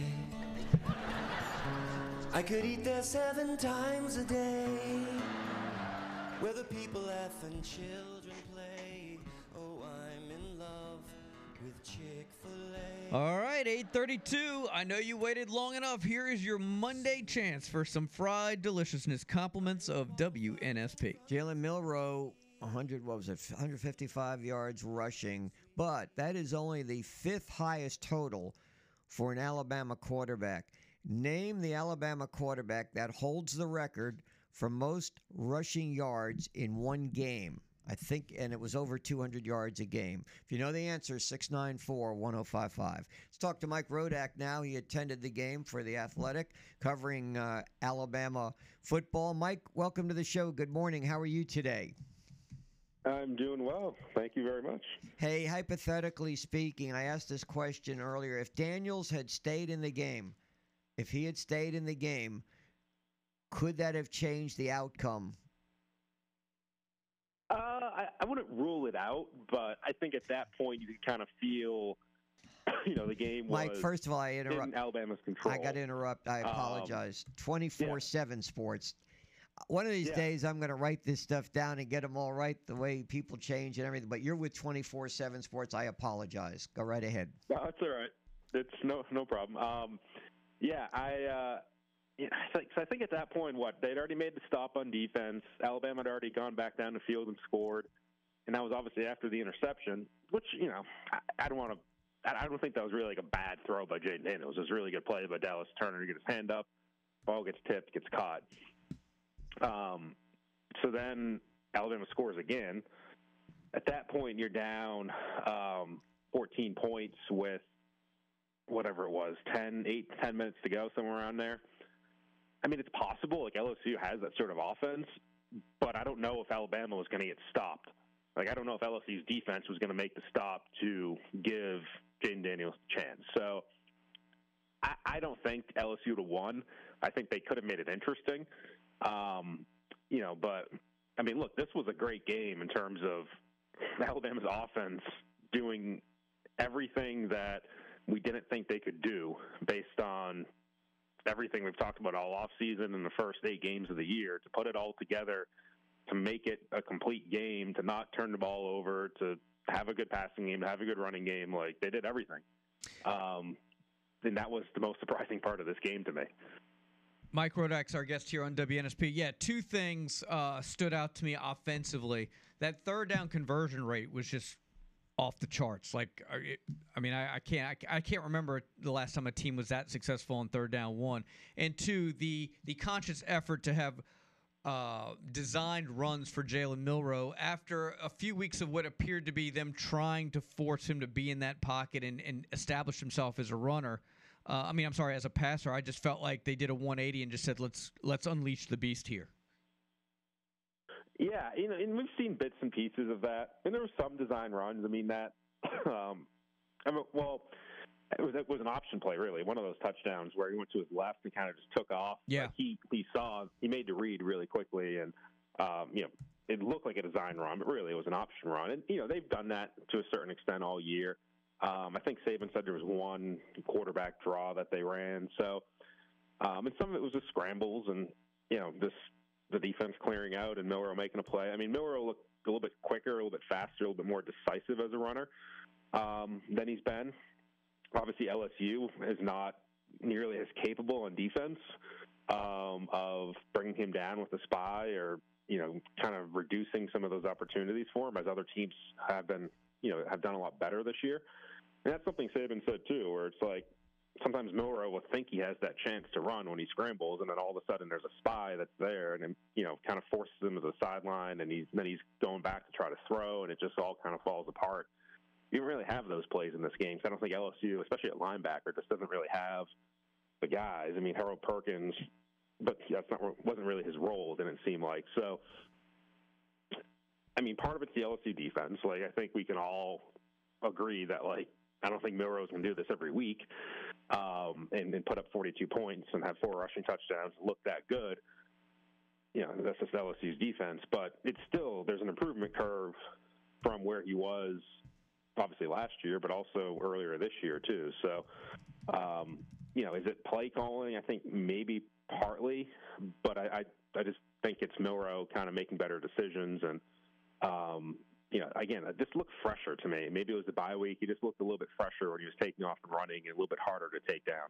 I could eat there seven times a day. Where the people laugh and children All right, 832. I know you waited long enough. Here is your Monday chance for some fried deliciousness compliments of WNSP. Jalen Milroe, 100, what was it, 155 yards rushing, but that is only the fifth highest total for an Alabama quarterback. Name the Alabama quarterback that holds the record for most rushing yards in one game. I think, and it was over 200 yards a game. If you know the answer, 694 1055. Let's talk to Mike Rodak now. He attended the game for The Athletic, covering uh, Alabama football. Mike, welcome to the show. Good morning. How are you today? I'm doing well. Thank you very much. Hey, hypothetically speaking, I asked this question earlier. If Daniels had stayed in the game, if he had stayed in the game, could that have changed the outcome I wouldn't rule it out, but I think at that point you could kind of feel, you know, the game was Mike, first of all, I interrupt. in Alabama's control. I got to interrupt. I apologize. 24 7 sports. One of these Yeah. days, I'm going to write this stuff down and get them all right the way people change and everything. But you're with 24 7 sports. I apologize. Go right ahead. No, that's all right. It's no no problem. Um, yeah, I. Uh, I think, so I think at that point, what they'd already made the stop on defense. Alabama had already gone back down the field and scored, and that was obviously after the interception. Which you know, I, I don't want to. I I don't think that was really like a bad throw by Jayden Daniels. It was a really good play by Dallas Turner to get his hand up. Ball gets tipped, gets caught. Um, so then Alabama scores again. At that point, you're down um, 14 points with whatever it was, 10, 8, 10 minutes to go, somewhere around there. I mean, it's possible. Like LSU has that sort of offense, but I don't know if Alabama was going to get stopped. Like I don't know if LSU's defense was going to make the stop to give Jayden Daniels a chance. So I, I don't think LSU would have won. I think they could have made it interesting. Um, you know, but I mean, look, this was a great game in terms of Alabama's offense doing everything that we didn't think they could do based on everything we've talked about all offseason and the first eight games of the year to put it all together to make it a complete game, to not turn the ball over, to have a good passing game, to have a good running game. Like they did everything. Um, and that was the most surprising part of this game to me. Mike Rodak's our guest here on WNSP. Yeah, two things uh, stood out to me offensively. That third down conversion rate was just off the charts. Like, I mean, I, I can't, I, I can't remember the last time a team was that successful on third down. One and two, the the conscious effort to have uh, designed runs for Jalen Milroe after a few weeks of what appeared to be them trying to force him to be in that pocket and, and establish himself as a runner. Uh, I mean, I'm sorry, as a passer, I just felt like they did a 180 and just said, "Let's let's unleash the beast here." Yeah, you know, and we've seen bits and pieces of that, and there were some design runs. I mean, that, um, I mean, well, it was it was an option play really. One of those touchdowns where he went to his left and kind of just took off. Yeah. Like, he he saw he made the read really quickly, and um, you know, it looked like a design run, but really it was an option run. And you know, they've done that to a certain extent all year. Um, I think Saban said there was one quarterback draw that they ran. So, um, and some of it was just scrambles and you know this the defense clearing out and Milroe making a play. I mean, Milroe looked a little bit quicker, a little bit faster, a little bit more decisive as a runner um, than he's been. Obviously, LSU is not nearly as capable on defense um, of bringing him down with a spy or you know, kind of reducing some of those opportunities for him as other teams have been, you know, have done a lot better this year. And that's something Saban said too, where it's like sometimes Milroe will think he has that chance to run when he scrambles, and then all of a sudden there's a spy that's there, and you know, kind of forces him to the sideline, and he's then he's going back to try to throw, and it just all kind of falls apart. You don't really have those plays in this game. So I don't think LSU, especially at linebacker, just doesn't really have the guys. I mean, Harold Perkins, but that's not wasn't really his role. Didn't seem like so. I mean, part of it's the LSU defense. Like, I think we can all agree that like I don't think Milrose can do this every week um, and, and put up 42 points and have four rushing touchdowns look that good. You know, that's just LSU's defense, but it's still there's an improvement curve from where he was obviously last year, but also earlier this year too. So, um, you know, is it play calling? I think maybe partly, but I, I, I just think it's Milroe kind of making better decisions and, um, you know, again, uh, this looked fresher to me. Maybe it was the bye week. He just looked a little bit fresher when he was taking off and running and a little bit harder to take down.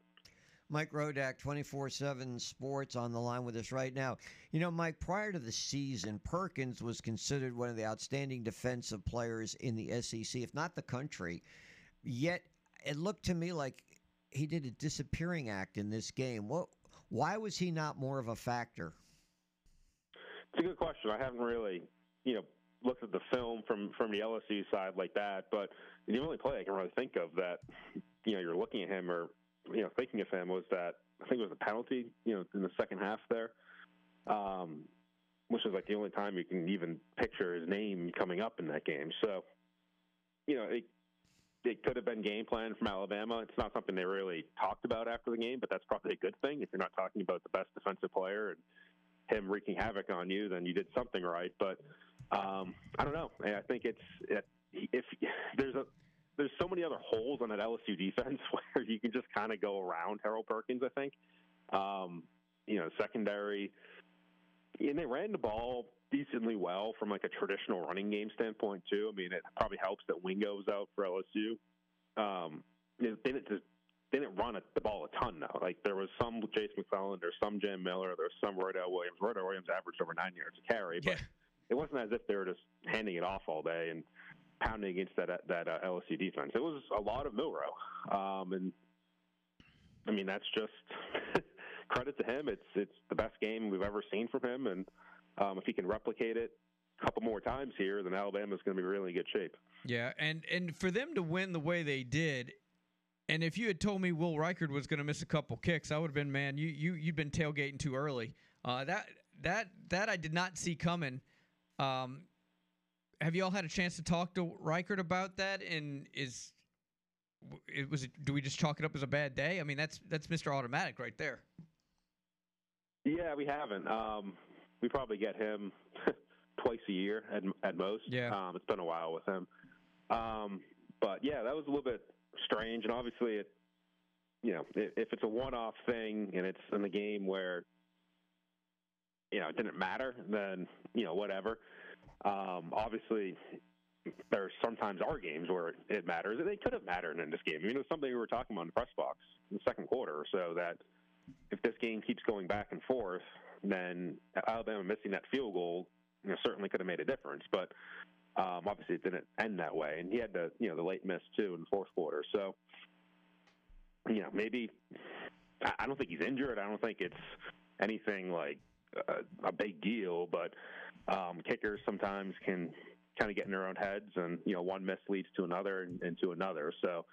Mike Rodak, 24 7 Sports, on the line with us right now. You know, Mike, prior to the season, Perkins was considered one of the outstanding defensive players in the SEC, if not the country. Yet, it looked to me like he did a disappearing act in this game. What? Why was he not more of a factor? It's a good question. I haven't really, you know, looked at the film from from the LSU side like that, but the only play I can really think of that, you know, you're looking at him or you know thinking of him was that I think it was a penalty, you know, in the second half there, um, which is like the only time you can even picture his name coming up in that game. So, you know, it it could have been game plan from Alabama. It's not something they really talked about after the game, but that's probably a good thing if you're not talking about the best defensive player and him wreaking havoc on you, then you did something right. But Um, I don't know. I think it's it, if there's a there's so many other holes on that LSU defense where you can just kind of go around Harold Perkins. I think, um, you know, secondary, and they ran the ball decently well from like a traditional running game standpoint too. I mean, it probably helps that Wingo's out for LSU. Um, they didn't just they didn't run the ball a ton though. Like there was some Jase McClellan, there's some Jam Miller, there's some Roydell Williams. Roydell Williams averaged over nine yards a carry, but it wasn't as if they were just handing it off all day and pounding against that that uh, LSU defense. It was a lot of Milroe, um, and I mean that's just credit to him. It's it's the best game we've ever seen from him, and um, if he can replicate it a couple more times here, then Alabama's going to be really in good shape. Yeah, and and for them to win the way they did, and if you had told me Will Reichard was going to miss a couple kicks, I would have been, man, you you you'd been tailgating too early. Uh, that that that I did not see coming. Um, have you all had a chance to talk to Reichard about that? And is it was it, do we just chalk it up as a bad day? I mean, that's that's Mr. Automatic right there. Yeah, we haven't. Um, we probably get him twice a year at at most. Yeah, um, it's been a while with him. Um, but yeah, that was a little bit strange, and obviously, it you know, if, if it's a one-off thing and it's in the game where you know it didn't matter, then you know whatever. Um, obviously, there sometimes are games where it matters, and they could have mattered in this game. I mean, it was something we were talking about in the press box in the second quarter so that if this game keeps going back and forth, then Alabama missing that field goal you know, certainly could have made a difference. But um, obviously, it didn't end that way, and he had the you know the late miss too in the fourth quarter. So you know maybe I don't think he's injured. I don't think it's anything like a, big deal, but um, kickers sometimes can kind of get in their own heads, and you know one miss leads to another and, and to another. So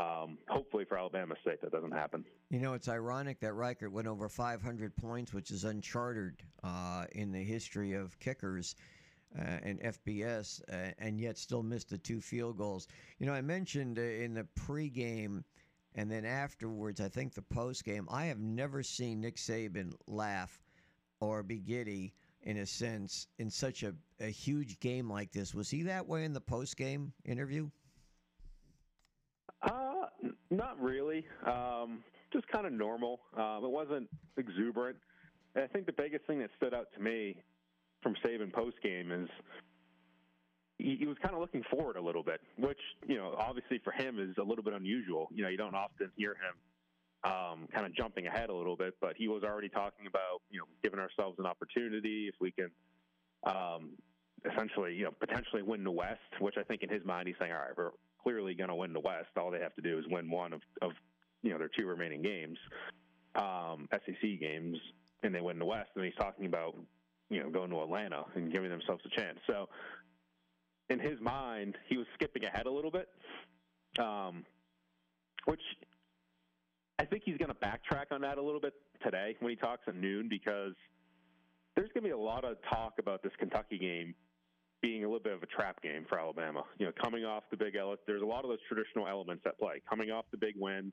um, hopefully for Alabama's sake that doesn't happen. You know, it's ironic that Reichard went over 500 points, which is uncharted uh, in the history of kickers. Uh, and FBS, uh, and yet still missed the two field goals. You know, I mentioned uh, in the pregame and then afterwards, I think the postgame, I have never seen Nick Saban laugh or be giddy in a sense in such a, a huge game like this. Was he that way in the post game interview? Uh, not really. Um, just kind of normal. Um, it wasn't exuberant. And I think the biggest thing that stood out to me from Saban post game is he, he was kind of looking forward a little bit, which you know obviously for him is a little bit unusual. You know, you don't often hear him um, kind of jumping ahead a little bit, but he was already talking about you know giving ourselves an opportunity if we can um, essentially you know potentially win the West, which I think in his mind he's saying, all right, we're clearly going to win the West. All they have to do is win one of, of you know their two remaining games, um, SEC games, and they win the West. And he's talking about you know going to Atlanta and giving themselves a chance. So in his mind, he was skipping ahead a little bit, um, which I think he's going to backtrack on that a little bit today when he talks at noon because there's going to be a lot of talk about this Kentucky game being a little bit of a trap game for Alabama. You know, coming off the big LSU, there's a lot of those traditional elements at play. Coming off the big win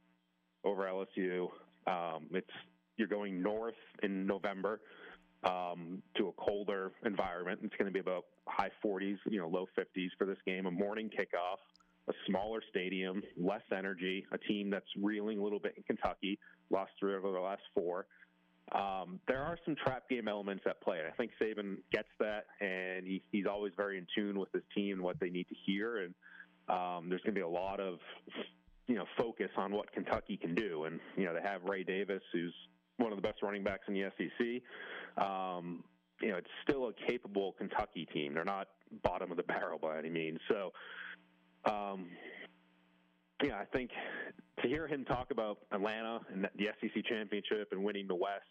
over LSU, um, it's you're going north in November um, to a colder environment. It's going to be about high 40s, you know, low 50s for this game. A morning kickoff, a smaller stadium, less energy. A team that's reeling a little bit in Kentucky, lost three over the last four. Um, there are some trap game elements at play. I think Saban gets that, and he, he's always very in tune with his team and what they need to hear. And um, there's going to be a lot of you know focus on what Kentucky can do. And you know they have Ray Davis, who's one of the best running backs in the SEC. Um, you know, it's still a capable Kentucky team. They're not bottom of the barrel by any means. So, um, yeah, I think to hear him talk about Atlanta and the SEC championship and winning the West,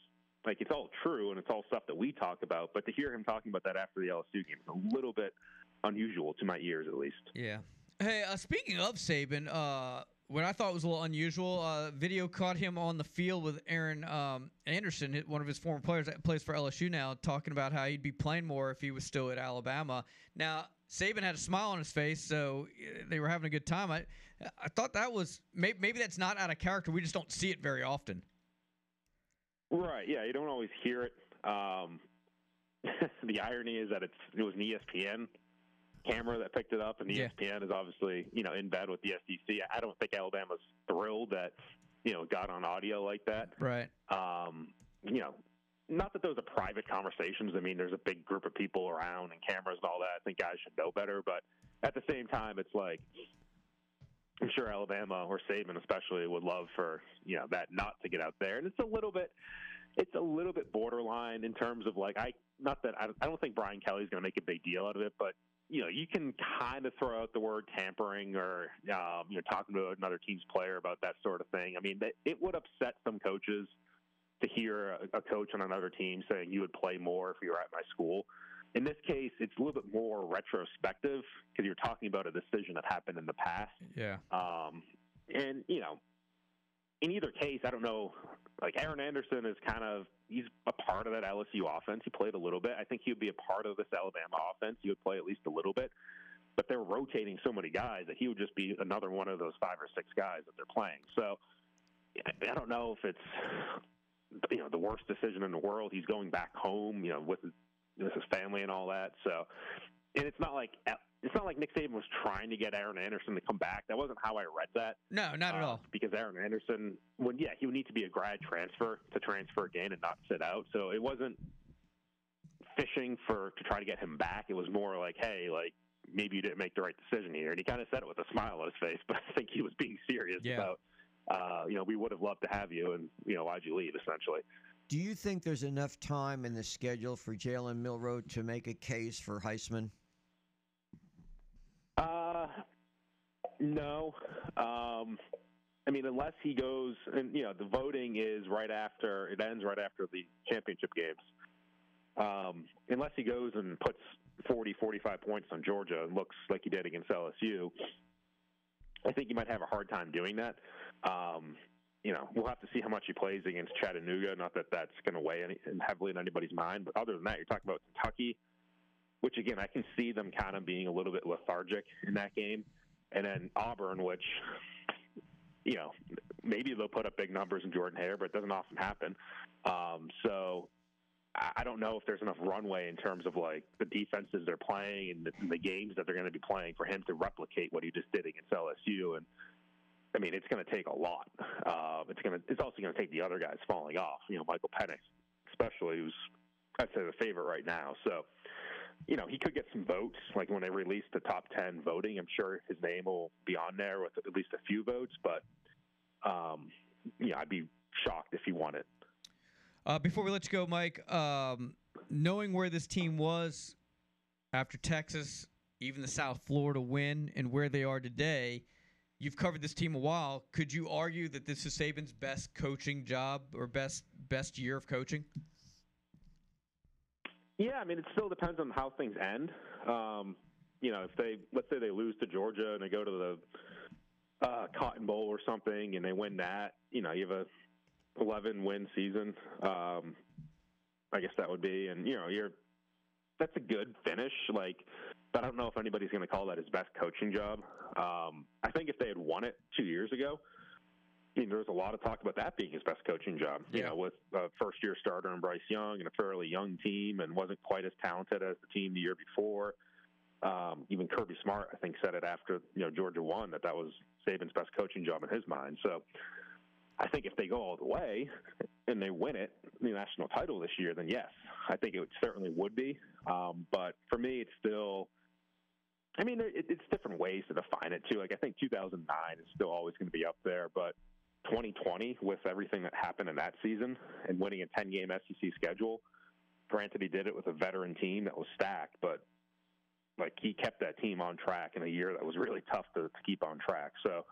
like it's all true and it's all stuff that we talk about. But to hear him talking about that after the LSU game is a little bit unusual to my ears, at least. Yeah. Hey, uh, speaking of Saban, uh, what I thought was a little unusual, uh, video caught him on the field with Aaron um, Anderson, one of his former players that plays for LSU now, talking about how he'd be playing more if he was still at Alabama. Now, Saban had a smile on his face, so uh, they were having a good time. I, I thought that was maybe, maybe that's not out of character. We just don't see it very often. Right. Yeah, you don't always hear it. Um, the irony is that it's it was an ESPN camera that picked it up, and E Yeah. ESPN is obviously you know in bed with the SEC. I don't think Alabama's thrilled that you know got on audio like that. Right. Um, you know, not that those are private conversations. I mean, there's a big group of people around and cameras and all that. I think guys should know better, but at the same time, it's like I'm sure Alabama or Saban especially would love for you know that not to get out there, and it's a little bit. It's a little bit borderline in terms of like I not that I, don't think Brian Kelly's going to make a big deal out of it, but you know you can kind of throw out the word tampering or um, you know talking to another team's player about that sort of thing. I mean, it would upset some coaches to hear a, a coach on another team saying you would play more if you were at my school. In this case, it's a little bit more retrospective because you're talking about a decision that happened in the past. Yeah. Um, and you know, in either case, I don't know. Like Aaron Anderson is kind of he's a part of that LSU offense. He played a little bit. I think he would be a part of this Alabama offense. He would play at least a little bit. But they're rotating so many guys that he would just be another one of those five or six guys that they're playing. So I- I don't know if it's you know the worst decision in the world. He's going back home, you know, with his, with his family and all that. So, and it's not like it's not like Nick Saban was trying to get Aaron Anderson to come back. That wasn't how I read that. No, not at Uh, all. Because Aaron Anderson, when yeah, he would need to be a grad transfer to transfer again and not sit out. So it wasn't fishing for to try to get him back. It was more like, hey, like maybe you didn't make the right decision here. And he kind of said it with a smile on his face, but I think he was being serious Yeah. about, uh, you know, we would have loved to have you, and you know, why'd you leave? Essentially. Do you think there's enough time in the schedule for Jalen Milroe to make a case for Heisman? Uh, no. Um, I mean, unless he goes, and you know, the voting is right after it ends, right after the championship games. Um, unless he goes and puts 40, 45 points on Georgia and looks like he did against LSU, I think you might have a hard time doing that. Um, you know, we'll have to see how much he plays against Chattanooga. Not that that's going to weigh any, heavily in anybody's mind, but other than that, you're talking about Kentucky, which again, I can see them kind of being a little bit lethargic in that game, and then Auburn, which you know maybe they'll put up big numbers in Jordan Hare, but it doesn't often happen. Um, so I don't know if there's enough runway in terms of like the defenses they're playing and the, the games that they're going to be playing for him to replicate what he just did against LSU. And I mean, it's going to take a lot. Uh, it's going to. It's also going to take the other guys falling off. You know, Michael Penix, especially, who's I'd say the favorite right now. So, you know, he could get some votes. Like when they release the top ten voting, I'm sure his name will be on there with at least a few votes. But, um, yeah, I'd be shocked if he won it. Uh, before we let you go, Mike, um, knowing where this team was after Texas, even the South Florida win, and where they are today, you've covered this team a while. Could you argue that this is Saban's best coaching job or best best year of coaching? Yeah, I mean, it still depends on how things end. Um, you know, if they let's say they lose to Georgia and they go to the uh, Cotton Bowl or something and they win that, you know, you have a 11 win season. Um, I guess that would be, and you know, you're that's a good finish. Like, but I don't know if anybody's going to call that his best coaching job. Um, I think if they had won it two years ago, I mean, there was a lot of talk about that being his best coaching job. You Yeah. know, with a first year starter and Bryce Young and a fairly young team, and wasn't quite as talented as the team the year before. Um, even Kirby Smart, I think, said it after you know Georgia won that that was Saban's best coaching job in his mind. So, I think if they go all the way and they win it, the national title this year, then yes, I think it would, certainly would be. Um, but for me, it's still. I mean, it, it's different ways to define it too. Like I think 2009 is still always going to be up there, but 2020 with everything that happened in that season and winning a 10 game SEC schedule. Granted, he did it with a veteran team that was stacked, but like he kept that team on track in a year that was really tough to, to keep on track. So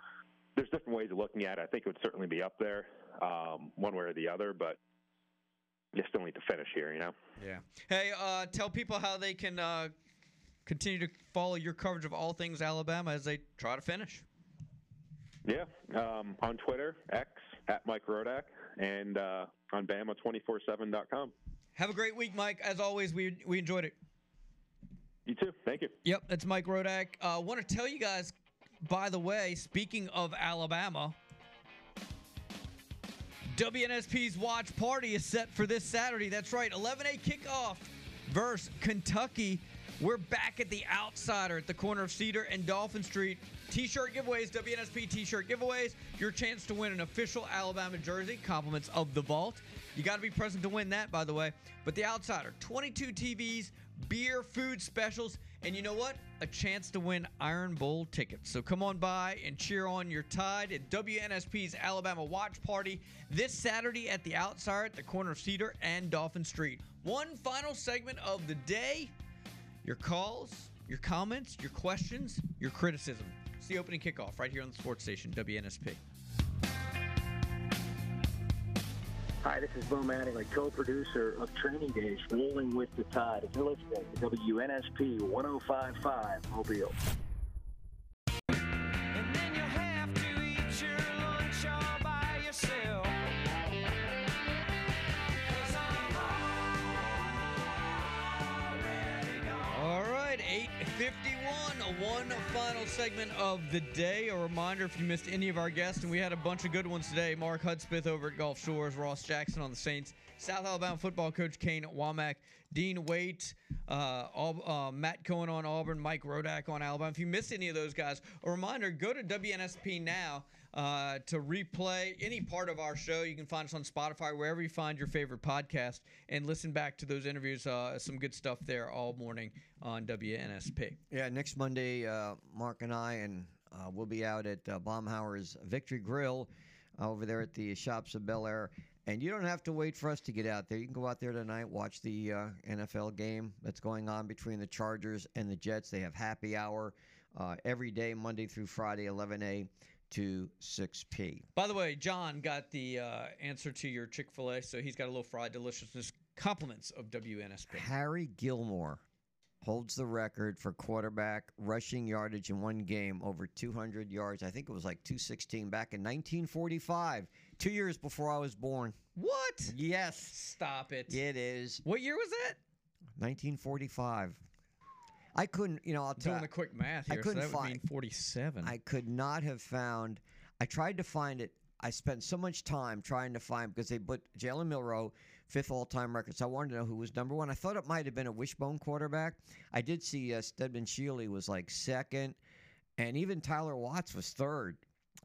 there's different ways of looking at it. I think it would certainly be up there, um, one way or the other, but you still need to finish here, you know? Yeah. Hey, uh, tell people how they can uh, continue to follow your coverage of all things Alabama as they try to finish. Yeah, um, on Twitter, X at Mike Rodak, and uh, on Bama247.com. Have a great week, Mike. As always, we we enjoyed it. You too. Thank you. Yep, that's Mike Rodak. I uh, want to tell you guys, by the way, speaking of Alabama, WNSP's watch party is set for this Saturday. That's right, 11 a kickoff. versus Kentucky. We're back at the outsider at the corner of Cedar and Dolphin Street. T-shirt giveaways, WNSP T-shirt giveaways. Your chance to win an official Alabama jersey, compliments of the vault. You got to be present to win that, by the way. But the outsider, 22 TVs, beer, food specials, and you know what? A chance to win Iron Bowl tickets. So come on by and cheer on your Tide at WNSP's Alabama Watch Party this Saturday at the Outsider at the corner of Cedar and Dolphin Street. One final segment of the day your calls, your comments, your questions, your criticism. It's the opening kickoff right here on the sports station, WNSP. Hi, this is Bo Mattingly, co-producer of Training Days, Rolling with the Tide. If you're listening to WNSP 105.5 Mobile. One final segment of the day. A reminder if you missed any of our guests, and we had a bunch of good ones today Mark Hudspeth over at Gulf Shores, Ross Jackson on the Saints, South Alabama football coach Kane Wommack, Dean Waite, uh, uh, Matt Cohen on Auburn, Mike Rodak on Alabama. If you missed any of those guys, a reminder go to WNSP now uh, to replay any part of our show. You can find us on Spotify, wherever you find your favorite podcast, and listen back to those interviews. Uh, some good stuff there all morning on WNSP. Yeah, next Monday, uh, Mark and I, and uh, we'll be out at uh, Baumhower's Victory Grill uh, over there at the Shops of Bel Air. And you don't have to wait for us to get out there. You can go out there tonight, watch the uh, NFL game that's going on between the Chargers and the Jets. They have happy hour uh, every day, Monday through Friday, 11 a to 6p. By the way, John got the uh, answer to your Chick fil A, so he's got a little fried deliciousness compliments of WNSP. Harry Gilmer holds the record for quarterback rushing yardage in one game over 200 yards. I think it was like 216 back in 1945, two years before I was born. What? Yes. Stop it. It is. What year was that? 1945. I couldn't, you know, I'll tell Doing the quick math here, so couldn't that would find mean 47. I could not have found. I tried to find it. I spent so much time trying to find because they put Jalen Milroe fifth all-time record. So I wanted to know who was number one. I thought it might have been a wishbone quarterback. I did see uh, Steadman Shealy was like second, and even Tyler Watts was third.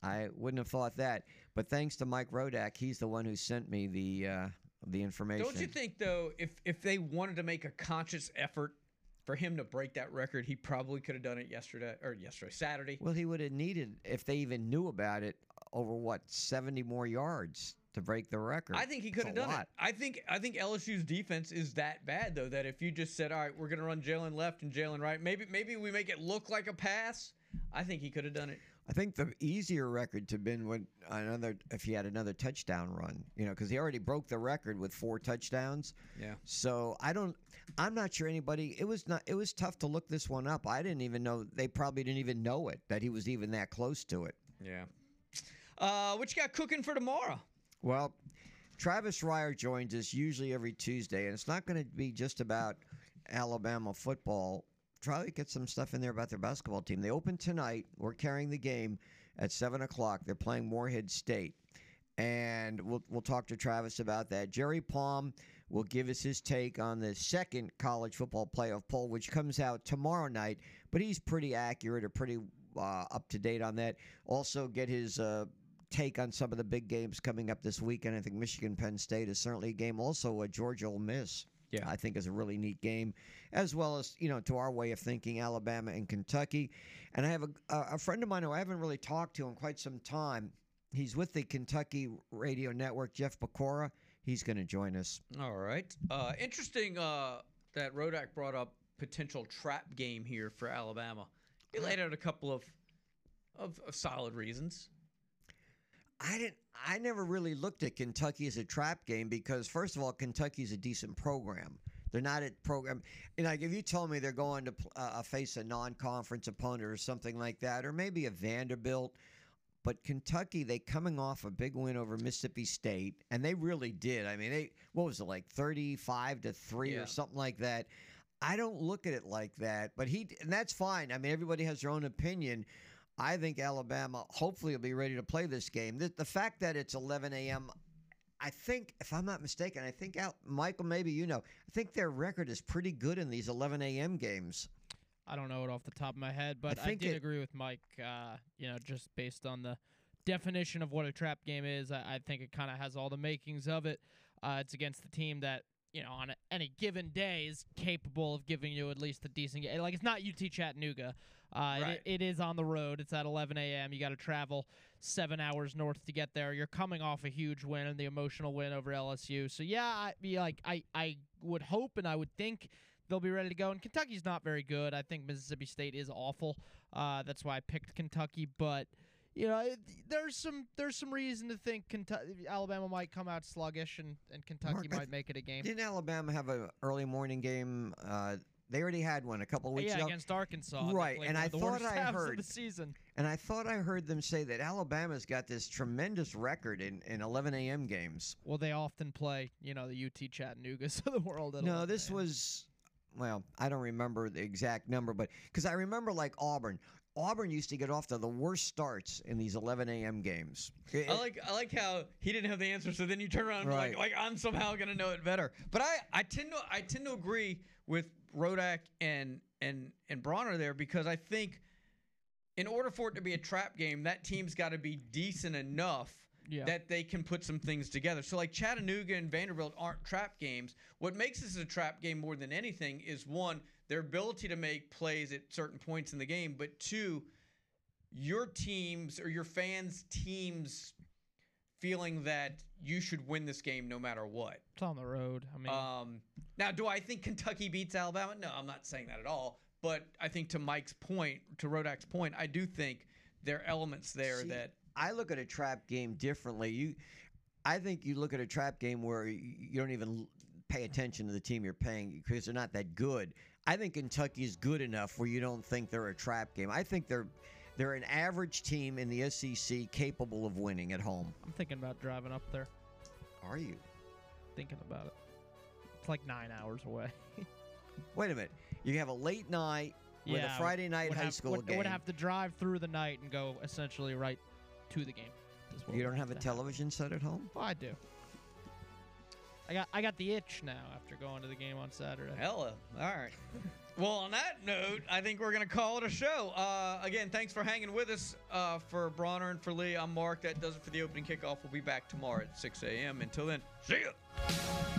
I wouldn't have thought that, but thanks to Mike Rodak, he's the one who sent me the uh, the information. Don't you think though, if if they wanted to make a conscious effort for him to break that record, he probably could have done it yesterday or yesterday, Saturday. Well, he would have needed if they even knew about it over what seventy more yards to break the record. I think he could have done lot. it. I think I think LSU's defense is that bad though that if you just said, "All right, we're going to run Jalen left and Jalen right," maybe maybe we make it look like a pass. I think he could have done it. I think the easier record to been when another if he had another touchdown run, you know, because he already broke the record with four touchdowns. Yeah. So I don't. I'm not sure anybody. It was not. It was tough to look this one up. I didn't even know. They probably didn't even know it that he was even that close to it. Yeah. Uh, what you got cooking for tomorrow? Well, Travis Ryer joins us usually every Tuesday, and it's not going to be just about Alabama football. To get some stuff in there about their basketball team. They open tonight. We're carrying the game at seven o'clock. They're playing Morehead State, and we'll we'll talk to Travis about that. Jerry Palm will give us his take on the second college football playoff poll, which comes out tomorrow night. But he's pretty accurate or pretty uh, up to date on that. Also, get his. Uh, take on some of the big games coming up this weekend. I think Michigan Penn State is certainly a game. Also, a Georgia Ole Miss. Yeah, I think is a really neat game, as well as you know to our way of thinking, Alabama and Kentucky. And I have a, a friend of mine who I haven't really talked to in quite some time. He's with the Kentucky Radio Network, Jeff Pecora. He's going to join us. All right. Uh, interesting uh, that Rodak brought up potential trap game here for Alabama. He laid out a couple of of, of solid reasons. I didn't. I never really looked at Kentucky as a trap game because, first of all, Kentucky's a decent program. They're not a program. And like, if you told me they're going to uh, face a non-conference opponent or something like that, or maybe a Vanderbilt, but Kentucky, they coming off a big win over Mississippi State, and they really did. I mean, they what was it like thirty-five to three Yeah. or something like that. I don't look at it like that, but he and that's fine. I mean, everybody has their own opinion. I think Alabama hopefully will be ready to play this game. The, the fact that it's 11 a.m. I think, if I'm not mistaken, I think Al, Michael, maybe you know, I think their record is pretty good in these 11 a.m. games. I don't know it off the top of my head, but I, think did it- agree with Mike. Uh, you know, just based on the definition of what a trap game is, I, I think it kind of has all the makings of it. Uh, it's against the team that you know on a, any given day is capable of giving you at least a decent game. Like it's not UT Chattanooga. Uh, Right. it, it is on the road. It's at 11 a.m. You got to travel seven hours north to get there. You're coming off a huge win and the emotional win over LSU. So yeah, I be like I I would hope and I would think they'll be ready to go. And Kentucky's not very good. I think Mississippi State is awful. Uh, that's why I picked Kentucky. But you know, it, there's some there's some reason to think Kentucky, Alabama might come out sluggish and, and Kentucky Mark, might make it a game. Didn't Alabama have an early morning game? Uh, they already had one a couple weeks yeah, ago. against Arkansas. Right, and I thought I heard the season. And I thought I heard them say that Alabama's got this tremendous record in, in 11 a.m. games. Well, they often play, you know, the UT Chattanoogas of the world. At No, this was, well, I don't remember the exact number, but because I remember like Auburn. Auburn used to get off to the worst starts in these 11 a.m. games. It- I like I like how he didn't have the answer, so then you turn around and Right. like like I'm somehow gonna know it better. But I I tend to I tend to agree with Rodak and and and Bronner there because I think in order for it to be a trap game, that team's got to be decent enough Yeah. that they can put some things together. So like Chattanooga and Vanderbilt aren't trap games. What makes this a trap game more than anything is one their ability to make plays at certain points in the game, but two your teams or your fans' teams feeling that you should win this game no matter what. It's on the road. I mean, Um, now, do I think Kentucky beats Alabama? No, I'm not saying that at all. But I think to Mike's point, to Rodak's point, I do think there are elements there See, that I look at a trap game differently. You, I think you look at a trap game where you, you don't even pay attention to the team you're paying because they're not that good. I think Kentucky is good enough where you don't think they're a trap game. I think they're they're an average team in the SEC capable of winning at home. I'm thinking about driving up there. Are you? Thinking about it. It's like nine hours away. Wait a minute. You have a late night with Yeah, a Friday night high have, school would, game. Would have to drive through the night and go essentially right to the game. you don't have a television set at home? Well, I do. I got I got the itch now after going to the game on Saturday. Hella. All right. well, on that note, I think we're going to call it a show. Uh, again, thanks for hanging with us. Uh, for Bronner and for Lee, I'm Mark. That does it for the opening kickoff. We'll be back tomorrow at 6 a.m. Until then, see ya.